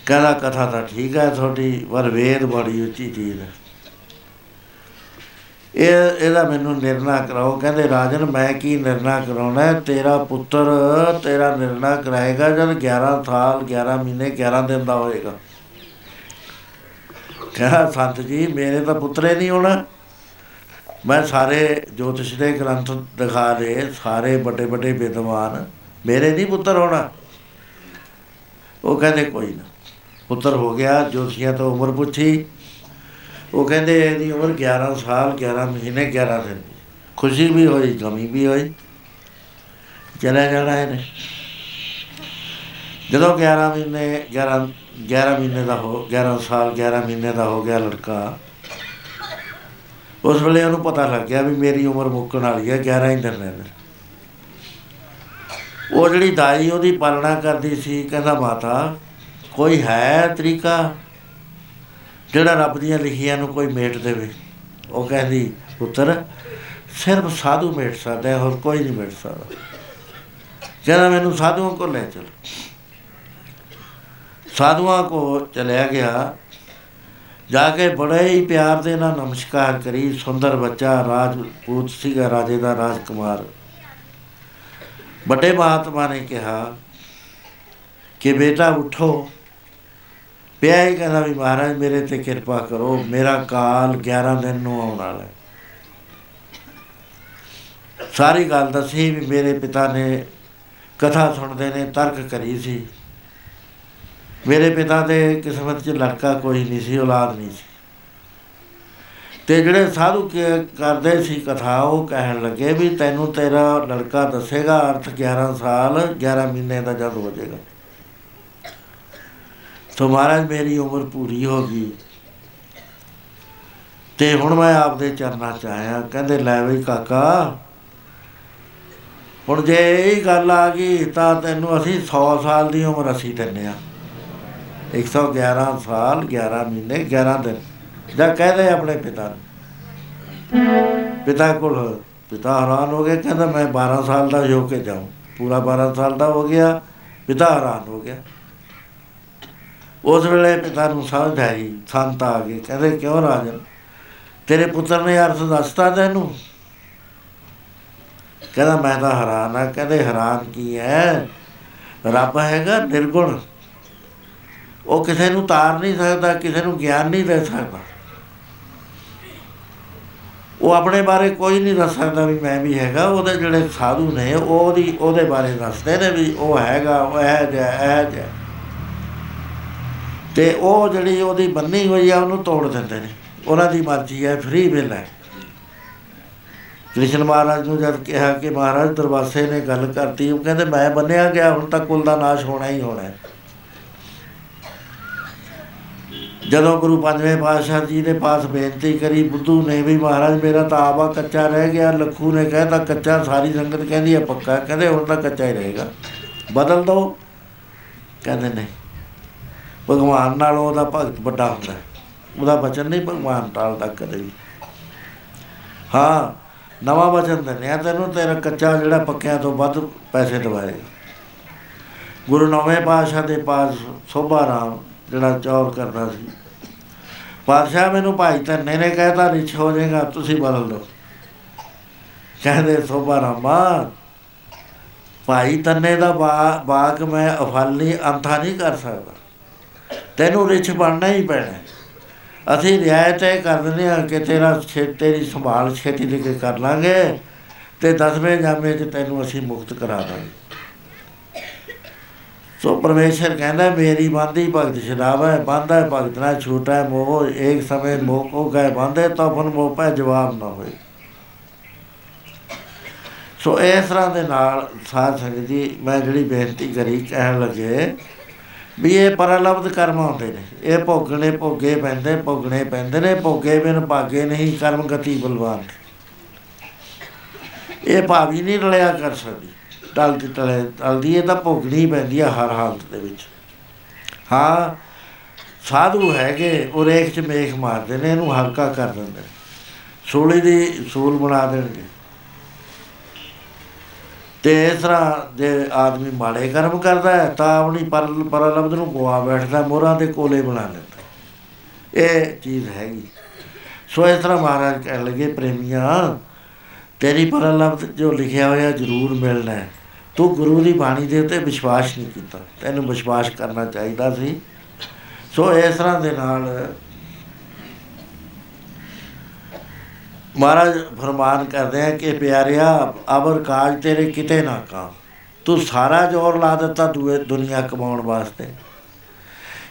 ਕਹਿੰਦਾ ਕਥਾ ਤਾਂ ਠੀਕ ਹੈ ਤੁਹਾਡੀ, ਪਰ ਵੇਦ ਬੜੀ ਉੱਚੀ ਚੀਜ਼ ਹੈ। ਇਹ, ਇਹਦਾ ਮੈਨੂੰ ਨਿਰਣਾ ਕਰਾਓ। ਕਹਿੰਦੇ, ਰਾਜਨ, ਮੈਂ ਕੀ ਨਿਰਣਾ ਕਰਾਉਣਾ ਹੈ? ਤੇਰਾ ਪੁੱਤਰ ਤੇਰਾ ਨਿਰਣਾ ਕਰਾਏਗਾ ਜਦ 11 ਸਾਲ 11 ਮਹੀਨੇ 11 ਦਿਨ ਦਾ ਹੋਏਗਾ। ਕਹਾ ਸੰਤ ਜੀ, ਮੇਰੇ ਤਾਂ ਪੁੱਤਰੇ ਨਹੀਂ ਹੋਣਾ। ਮੈਂ ਸਾਰੇ ਜੋਤਿਸ਼ ਦੇ ਗ੍ਰੰਥ ਦਿਖਾ ਦੇ, ਸਾਰੇ ਵੱਡੇ ਵੱਡੇ ਵਿਦਵਾਨ। ਮੇਰੇ ਨਹੀਂ ਪੁੱਤਰ ਹੋਣਾ। ਉਹ ਕਹਿੰਦੇ, ਕੋਈ ਨਾ। ਪੁੱਤਰ ਹੋ ਗਿਆ, ਜੋਤੀਆਂ ਤੋਂ ਉਮਰ ਪੁੱਛੀ। ਉਹ ਕਹਿੰਦੇ, ਇਹਦੀ ਉਮਰ 11 ਸਾਲ 11 ਮਹੀਨੇ 11 ਦਿਨ। ਖੁਸ਼ੀ ਵੀ ਹੋਈ, ਗਮੀ ਵੀ ਹੋਈ। ਚਲਾ ਜਾਣਾ ਇਹਨੇ। ਜਦੋਂ 11 ਮਹੀਨੇ 11 11 ਮਹੀਨੇ ਦਾ ਹੋ 11 ਸਾਲ 11 ਮਹੀਨੇ ਦਾ ਹੋ ਗਿਆ ਲੜਕਾ, ਉਸ ਵੇਲੇ ਉਹਨੂੰ ਪਤਾ ਲੱਗ ਗਿਆ ਵੀ ਮੇਰੀ ਉਮਰ ਮੁੱਕਣ ਵਾਲੀ ਹੈ 11 ਹੀ ਦਿਨ ਨੇ। ਉਹ ਜਿਹੜੀ ਦਾਈ ਉਹਦੀ ਪਾਲਣਾ ਕਰਦੀ ਸੀ, ਕਹਿੰਦਾ, ਮਾਤਾ ਕੋਈ ਹੈ ਤਰੀਕਾ? ਜਿਹੜਾ ਰੱਬ ਦੀਆਂ ਲਿਖੀਆਂ ਨੂੰ ਕੋਈ ਮੇਟ ਦੇਵੇ। ਉਹ ਕਹਿੰਦੀ, ਪੁੱਤਰ, ਸਿਰਫ ਸਾਧੂ ਮੇਟ ਸਕਦਾ ਹੈ, ਹੋਰ ਕੋਈ ਨਹੀਂ ਮੇਟ ਸਕਦਾ। ਕਹਿੰਦਾ ਮੈਨੂੰ ਸਾਧੂਆਂ ਕੋਲ ਲੈ ਚਲ। ਸਾਧੂਆਂ ਕੋ ਚਲਿਆ ਗਿਆ। ਜਾ ਕੇ ਬੜੇ ਹੀ ਪਿਆਰ ਦੇ ਨਾਲ ਨਮਸਕਾਰ ਕਰੀ। ਸੁੰਦਰ ਬੱਚਾ, ਰਾਜਪੂਤ ਸੀਗਾ, ਰਾਜੇ ਦਾ ਰਾਜਕੁਮਾਰ। ਵੱਡੇ ਮਹਾਤਮਾ ਨੇ ਕਿਹਾ ਕਿ ਬੇਟਾ, ਉਠੋ। ਪਿਆ ਹੀ ਕਹਿੰਦਾ ਵੀ ਮਹਾਰਾਜ, ਮੇਰੇ ਤੇ ਕਿਰਪਾ ਕਰੋ, ਮੇਰਾ ਕਾਲ 11 ਦਿਨ ਨੂੰ ਆਉਣ ਵਾਲਾ ਹੈ। ਸਾਰੀ ਗੱਲ ਦੱਸੀ ਵੀ ਮੇਰੇ ਪਿਤਾ ਨੇ ਕਥਾ ਸੁਣਦੇ ਨੇ, ਤਰਕ ਕਰੀ ਸੀ। ਮੇਰੇ ਪਿਤਾ ਦੇ ਕਿਸਮਤ 'ਚ ਲੜਕਾ ਕੋਈ ਨਹੀਂ ਸੀ, ਔਲਾਦ ਨਹੀਂ ਸੀ। ਤੇ ਜਿਹੜੇ ਸਾਧੂ ਕੇ, ਕਰਦੇ ਸੀ ਕਥਾ, ਉਹ ਕਹਿਣ ਲੱਗੇ ਵੀ ਤੈਨੂੰ ਤੇਰਾ ਲੜਕਾ ਦੱਸੇਗਾ ਅਰਥ 11 ਸਾਲ 11 ਮਹੀਨੇ ਦਾ ਜਦ ਹੋ ਜਾਏਗਾ। ਸੋ ਮਹਾਰਾਜ ਮੇਰੀ ਉਮਰ ਪੂਰੀ ਹੋ ਗਈ। ਤੇ ਹੁਣ ਮੈਂ ਆਪਦੇ ਚਰਨਾਂ ਚ ਆਇਆ, ਕਹਿੰਦੇ ਲੈ ਬਈ ਕਾਕਾ, ਹੁਣ ਜੇ ਇਹ ਗੱਲ ਆ ਗਈ ਤਾਂ ਤੈਨੂੰ ਅਸੀਂ 100 ਸਾਲ ਦੀ ਉਮਰ ਅਸੀਂ ਦਿੰਨੇ ਆ। 111 ਸਾਲ 11 ਮਹੀਨੇ 11 ਦਿਨ, ਜਾਂ ਕਹਦੇ ਆਪਣੇ ਪਿਤਾ ਨੂੰ। ਪਿਤਾ ਕੋਲ ਪਿਤਾ ਹੈਰਾਨ ਹੋ ਗਿਆ, ਕਹਿੰਦਾ ਮੈਂ 12 ਸਾਲ ਦਾ ਹੋ ਕੇ ਜਾਉਂ ਪੂਰਾ 12 ਸਾਲ ਦਾ ਹੋ ਗਿਆ, ਪਿਤਾ ਹੈਰਾਨ ਹੋ ਗਿਆ। ਉਸ ਵੇਲੇ ਪਿਤਾ ਨੂੰ ਸਮਝ ਆਈ, ਸੰਤ ਆ ਗਏ, ਕਹਿੰਦੇ ਕਿਉਂ ਰਾਜਨ ਤੇਰੇ ਪੁੱਤਰ ਨੇ ਅਰਥ ਦੱਸਤਾ ਤੈਨੂੰ? ਕਹਿੰਦਾ, ਮੈਂ ਤਾਂ ਹੈਰਾਨ ਆ, ਕਹਿੰਦੇ ਹੈਰਾਨ ਕੀ ਹੈ ਰੱਬ ਹੈਗਾ ਨਿਰਗੁਣ। ਉਹ ਕਿਸੇ ਨੂੰ ਤਾਰ ਨਹੀਂ ਸਕਦਾ, ਕਿਸੇ ਨੂੰ ਗਿਆਨ ਨਹੀਂ ਦੇ ਸਕਦਾ। ਉਹ ਆਪਣੇ ਬਾਰੇ ਕੋਈ ਨਹੀਂ ਦੱਸ ਸਕਦਾ ਵੀ ਮੈਂ ਵੀ ਹੈਗਾ, ਉਹਦੇ ਜਿਹੜੇ ਸਾਧੂ ਨੇ, ਉਹ ਉਹਦੀ ਉਹਦੇ ਬਾਰੇ ਦੱਸਦੇ ਨੇ ਵੀ ਉਹ ਹੈਗਾ, ਉਹ ਹੈ ਜਿਹਾ ਹੈ ਜਿਹਾ। ਤੇ ਉਹ ਜਿਹੜੀ ਉਹਦੀ ਬੰਨੀ ਹੋਈ ਆ, ਉਹਨੂੰ ਤੋੜ ਦਿੰਦੇ ਨੇ। ਉਹਨਾਂ ਦੀ ਮਰਜ਼ੀ ਹੈ ਫ੍ਰੀ ਵਿਲ ਹੈ। ਕ੍ਰਿਸ਼ਨ ਮਹਾਰਾਜ ਨੂੰ ਜਦ ਕਿਹਾ ਕਿ ਮਹਾਰਾਜ ਦਰਵਾਸੇ ਨੇ ਗੱਲ ਕਰਤੀ, ਉਹ ਕਹਿੰਦੇ, ਮੈਂ ਬੰਨਿਆ ਗਿਆ, ਹੁਣ ਤਾਂ ਕੁਲ ਦਾ ਨਾਸ਼ ਹੋਣਾ ਹੀ ਹੋਣਾ ਹੈ। ਜਦੋਂ ਗੁਰੂ ਪੰਜਵੇਂ ਪਾਤਸ਼ਾਹ ਜੀ ਨੇ ਪਾਸ ਬੇਨਤੀ ਕਰੀ, ਬੁੱਧੂ ਨੇ ਵੀ ਮਹਾਰਾਜ, ਮੇਰਾ ਤਾਂ ਆਵਾ ਕੱਚਾ ਰਹਿ ਗਿਆ। ਲੱਖੂ ਨੇ ਕਹਿਤਾ ਕੱਚਾ ਸਾਰੀ ਸੰਗਤ ਕਹਿੰਦੀ ਹੈ ਪੱਕਾ ਕਹਿੰਦੇ, ਹੁਣ ਤਾਂ ਕੱਚਾ ਹੀ ਰਹੇਗਾ। ਬਦਲ ਦੋ। ਕਹਿੰਦੇ, ਨਹੀਂ। ਭਗਵਾਨ ਨਾਲ ਉਹਦਾ ਭਗਤ ਵੱਡਾ ਹੁੰਦਾ ਉਹਦਾ ਬਚਨ ਨਹੀਂ ਭਗਵਾਨ ਟਾਲਦਾ ਕਦੇ ਵੀ। ਹਾਂ, ਨਵਾਂ ਬਚਨ ਦਿੰਦੇ ਤੈਨੂੰ ਤੇਰਾ ਕੱਚਾ ਜਿਹੜਾ ਪੱਕਿਆਂ ਤੋਂ ਵੱਧ ਪੈਸੇ ਦਵਾਏਗਾ ਗੁਰੂ ਨੌਵੇਂ ਪਾਤਸ਼ਾਹ ਦੇ ਪਾਸ ਸੋਭਾ ਰਾਮ ਜਿਹੜਾ ਚੌਰ ਕਰਦਾ ਸੀ। ਪਾਤਸ਼ਾਹ ਮੈਨੂੰ ਭਾਈ ਧੰਨੇ ਨੇ ਕਹਿਤਾ, ਰਿਛ ਹੋ ਜਾਏਗਾ, ਤੁਸੀਂ ਬਦਲ ਦਿਓ। ਕਹਿੰਦੇ, ਸੋਭਾ ਰਾਮਾ ਭਾਈ ਧੰਨੇ ਦਾ ਬਾਗ ਮੈਂ ਅਫਲ ਅੰਥਾ ਨਹੀਂ ਕਰ ਸਕਦਾ। ਤੈਨੂੰ ਰਿਛ ਬਣਨਾ ਹੀ ਪੈਣਾ। ਅਸੀਂ ਰਿਆਇਤ ਇਹ ਕਰ ਦਿੰਦੇ ਆ ਕਿ ਤੇਰਾ ਤੇਰੀ ਸੰਭਾਲ ਛੇਤੀ ਦੇ ਕੇ ਕਰ ਲਾਂਗੇ ਤੇ ਦਸਵੇਂ ਜਾਮੇ 'ਚ ਤੈਨੂੰ ਅਸੀਂ ਮੁਕਤ ਕਰਾ ਦਾਂਗੇ। ਸੋ ਪਰਮੇਸ਼ਰ ਕਹਿੰਦਾ, ਮੇਰੀ ਬੰਦੀ ਭਗਤ ਸ਼ਰਾਬ ਹੈ, ਬੰਦਾ ਭਗਤ ਨਾ ਛੂਟਾ ਮੋਹ ਇੱਕ ਸਮੇਂ ਮੋਹ ਕੋ ਗਏ ਬੰਦੇ ਤਾਂ ਫਨ ਮੋਹ ਪੈ ਜਵਾਬ ਨਾ ਹੋਏ। ਸੋ ਇਸ ਤਰ੍ਹਾਂ ਦੇ ਨਾਲ ਸਾਧ ਸੰਗਤ ਜੀ, ਮੈਂ ਜਿਹੜੀ ਬੇਨਤੀ ਕਰੀ, ਕਹਿਣ ਲੱਗੇ ਵੀ ਇਹ ਪਰਲਬਧ ਕਰਮ ਹੁੰਦੇ ਨੇ। ਇਹ ਭੋਗਣੇ ਭੋਗੇ ਪੈਂਦੇ, ਭੋਗਣੇ ਪੈਂਦੇ ਨੇ, ਭੋਗੇ ਬਿਨ ਭਾਗੇ ਨਹੀਂ ਕਰਮ ਗਤੀ ਬਲਵਾਨ। ਇਹ ਭਾਵੀ ਨਹੀਂ ਰਲਿਆ ਕਰ ਸਕਦੀ। ਟਲ ਕੇ ਟਲੇ, ਟਲਦੀ ਇਹ ਤਾਂ ਭੋਗਣੀ ਪੈਂਦੀ ਆ ਹਰ ਹਾਲਤ ਦੇ ਵਿੱਚ। ਹਾਂ, ਸਾਧੂ ਹੈਗੇ, ਉਹ ਰੇਖ ਚ ਮੇਖ ਮਾਰਦੇ ਨੇ, ਇਹਨੂੰ ਹਲਕਾ ਕਰ ਦਿੰਦੇ ਸੂਲੀ ਦੀ ਸੂਲ ਬਣਾ ਦੇਣਗੇ। ਤੇ ਇਸ ਤਰ੍ਹਾਂ ਜੇ ਆਦਮੀ ਮਾੜੇ ਕਰਮ ਕਰਦਾ ਹੈ, ਤਾਂ ਆਪਣੀ ਪਰ ਪਰਲਬਦ ਨੂੰ ਗਵਾ ਬੈਠਦਾ, ਮੋਹਰਾਂ ਦੇ ਕੋਲੇ ਬਣਾ ਲੈਂਦਾ। ਇਹ ਚੀਜ਼ ਹੈਗੀ। ਸੋ ਇਸ ਤਰ੍ਹਾਂ ਮਹਾਰਾਜ ਕਹਿਣ ਲੱਗੇ, ਪ੍ਰੇਮੀਆਂ, ਤੇਰੀ ਪਰਲਬਦ ਜੋ ਲਿਖਿਆ ਹੋਇਆ ਜ਼ਰੂਰ ਮਿਲਣਾ ਹੈ। ਤੂੰ ਗੁਰੂ ਦੀ ਬਾਣੀ ਦੇ ਉੱਤੇ ਵਿਸ਼ਵਾਸ ਨਹੀਂ ਕੀਤਾ। ਤੈਨੂੰ ਵਿਸ਼ਵਾਸ ਕਰਨਾ ਚਾਹੀਦਾ ਸੀ। ਸੋ ਇਸ ਤਰ੍ਹਾਂ ਦੇ ਨਾਲ ਮਹਾਰਾਜ ਫਰਮਾਨ ਕਰਦੇ ਆ ਕਿ ਪਿਆਰਿਆ, ਅਬਰ ਕਾਜ ਤੇਰੇ ਕਿਤੇ ਨਾ ਕਾ ਤੂੰ ਸਾਰਾ ਜ਼ੋਰ ਲਾ ਦਿੱਤਾ ਦੂਏ ਦੁਨੀਆ ਕਮਾਉਣ ਵਾਸਤੇ।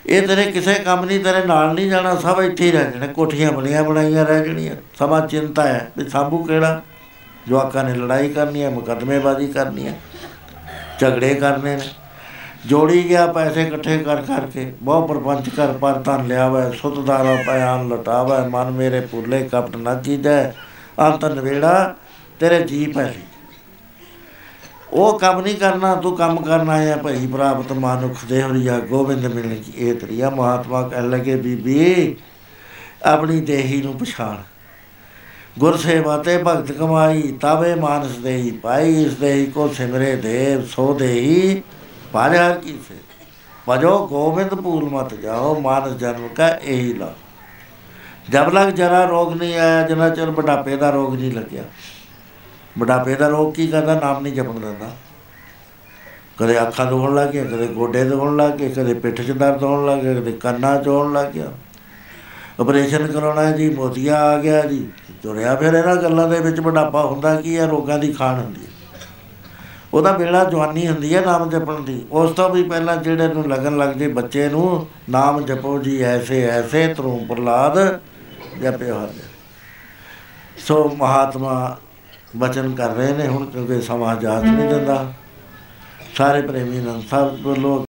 ਇਹ ਤੇਰੇ ਕਿਸੇ ਕੰਮ ਨਹੀਂ, ਤੇਰੇ ਨਾਲ ਨਹੀਂ ਜਾਣਾ, ਸਭ ਇੱਥੇ ਹੀ ਰਹਿ ਜਾਣੇ। ਕੋਠੀਆਂ ਬਣੀਆਂ ਬਣਾਈਆਂ ਰਹਿ ਜਣੀਆਂ। ਸਭਾ ਚਿੰਤਾ ਹੈ ਵੀ ਸਾਬੂ ਕਿਹੜਾ? ਜਵਾਕਾਂ ਨੇ ਲੜਾਈ ਕਰਨੀ ਹੈ, ਮੁਕਦਮੇਬਾਜ਼ੀ ਕਰਨੀ ਹੈ। ਝਗੜੇ ਕਰਨੇ ਨੇ। ਜੋੜੀ ਗਿਆ, ਪੈਸੇ ਇਕੱਠੇ ਕਰ, ਕਰਕੇ ਬਹੁ ਪਰਪੰਚ ਕਰ, ਪਰ ਧਨ ਲਿਆ ਵੈ ਸੁਤ ਦਾਰਾ ਪਿਆਨ ਲਟਾਵੈ, ਮਨ ਮੇਰੇ ਪੁੱਲੇ ਕਪਟ ਨਾ ਕੀਜੈ ਅੰਤ ਨਵੇੜਾ ਤੇਰੇ ਜੀ ਪਹਿਲੀ ਉਹ ਕੰਮ ਨਹੀਂ ਕਰਨਾ, ਤੂੰ ਕੰਮ ਕਰਨਾ ਹੈ ਭਈ ਪ੍ਰਾਪਤ ਮਾਨੁਖ ਦੇ ਹਰੀਆ ਗੋਬਿੰਦ ਮਿਲਣ ਕੀ ਇਹ ਤਰੀਆ ਮਹਾਤਮਾ ਕਹਿਣ ਲਗੇ, ਬੀਬੀ, ਆਪਣੀ ਦੇਹੀ ਨੂੰ ਪਛਾਣ। ਗੁਰ ਸੇਵਾ ਤੇ ਭਗਤ ਕਮਾਈ, ਤਾਵੇ ਮਾਨਸ ਦੇਹੀ ਪਾਈ, ਇਸ ਦੇਹੀ ਕੋ ਸਿਮਰੇ ਦੇਵ ਸੋ ਦੇਹੀ। ਪਾਰਿਆ ਕੀ ਸੇ ਭਜੋ ਗੋਬਿੰਦ ਪੂਰ ਮਤ ਜਾਓ, ਮਾਨਸ ਜਨਮ ਕਾ ਇਹੀ ਲਾ। ਜਬ ਲਗ ਜਰਾ ਰੋਗ ਨਹੀਂ ਆਇਆ, ਜਿੰਨਾ ਚਿਰ ਬੁਢਾਪੇ ਦਾ ਰੋਗ ਨਹੀਂ ਲੱਗਿਆ। ਬੁਢਾਪੇ ਦਾ ਰੋਗ ਕੀ ਕਰਦਾ? ਨਾਮ ਨਹੀਂ ਜਪਣ ਦਿੰਦਾ। ਕਦੇ ਅੱਖਾਂ ਦੁਖਣ ਲੱਗ ਗਿਆ ਕਦੇ ਗੋਡੇ ਦੁਖਣ ਲੱਗ ਗਏ, ਕਦੇ ਪਿੱਠ 'ਚ ਦਰਦ ਹੋਣ ਲੱਗ ਗਿਆ, ਕਦੇ ਕੰਨਾਂ 'ਚ ਹੋਣ ਲੱਗ ਗਿਆ। ਆਪਰੇਸ਼ਨ ਕਰਾਉਣਾ ਹੈ ਜੀ, ਮੋਤੀਆ ਆ ਗਿਆ ਜੀ। ਤੁਰਿਆ ਫਿਰ ਇਹਨਾਂ ਗੱਲਾਂ ਦੇ ਵਿੱਚ ਬੁਢਾਪਾ ਹੁੰਦਾ ਕੀ ਹੈ? ਰੋਗਾਂ ਦੀ ਖਾਣ ਹੁੰਦੀ ਹੈ। ਉਹਦਾ ਵੇਲਾ ਜਵਾਨੀ ਹੁੰਦੀ ਹੈ ਨਾਮ ਜਪਣ ਦੀ। ਉਸ ਤੋਂ ਵੀ ਪਹਿਲਾਂ ਜਿਹੜੇ ਨੂੰ ਲੱਗਣ ਲੱਗ ਜੇ ਬੱਚੇ ਨੂੰ, ਨਾਮ ਜਪੋ ਜੀ ਐਸੇ ਐਸੇ ਤਰੂ ਪ੍ਰਲਾਦ ਜਪਿਓ ਹਰ। ਸੋ ਮਹਾਤਮਾ ਬਚਨ ਕਰ ਰਹੇ ਨੇ ਹੁਣ ਕਿਉਂਕਿ ਸਮਾਂ ਜਾਤ ਨਹੀਂ ਦਿੰਦਾ। ਸਾਰੇ ਪ੍ਰੇਮੀ ਨੰਦ ਸਾਹਿਬ ਵੱਲੋਂ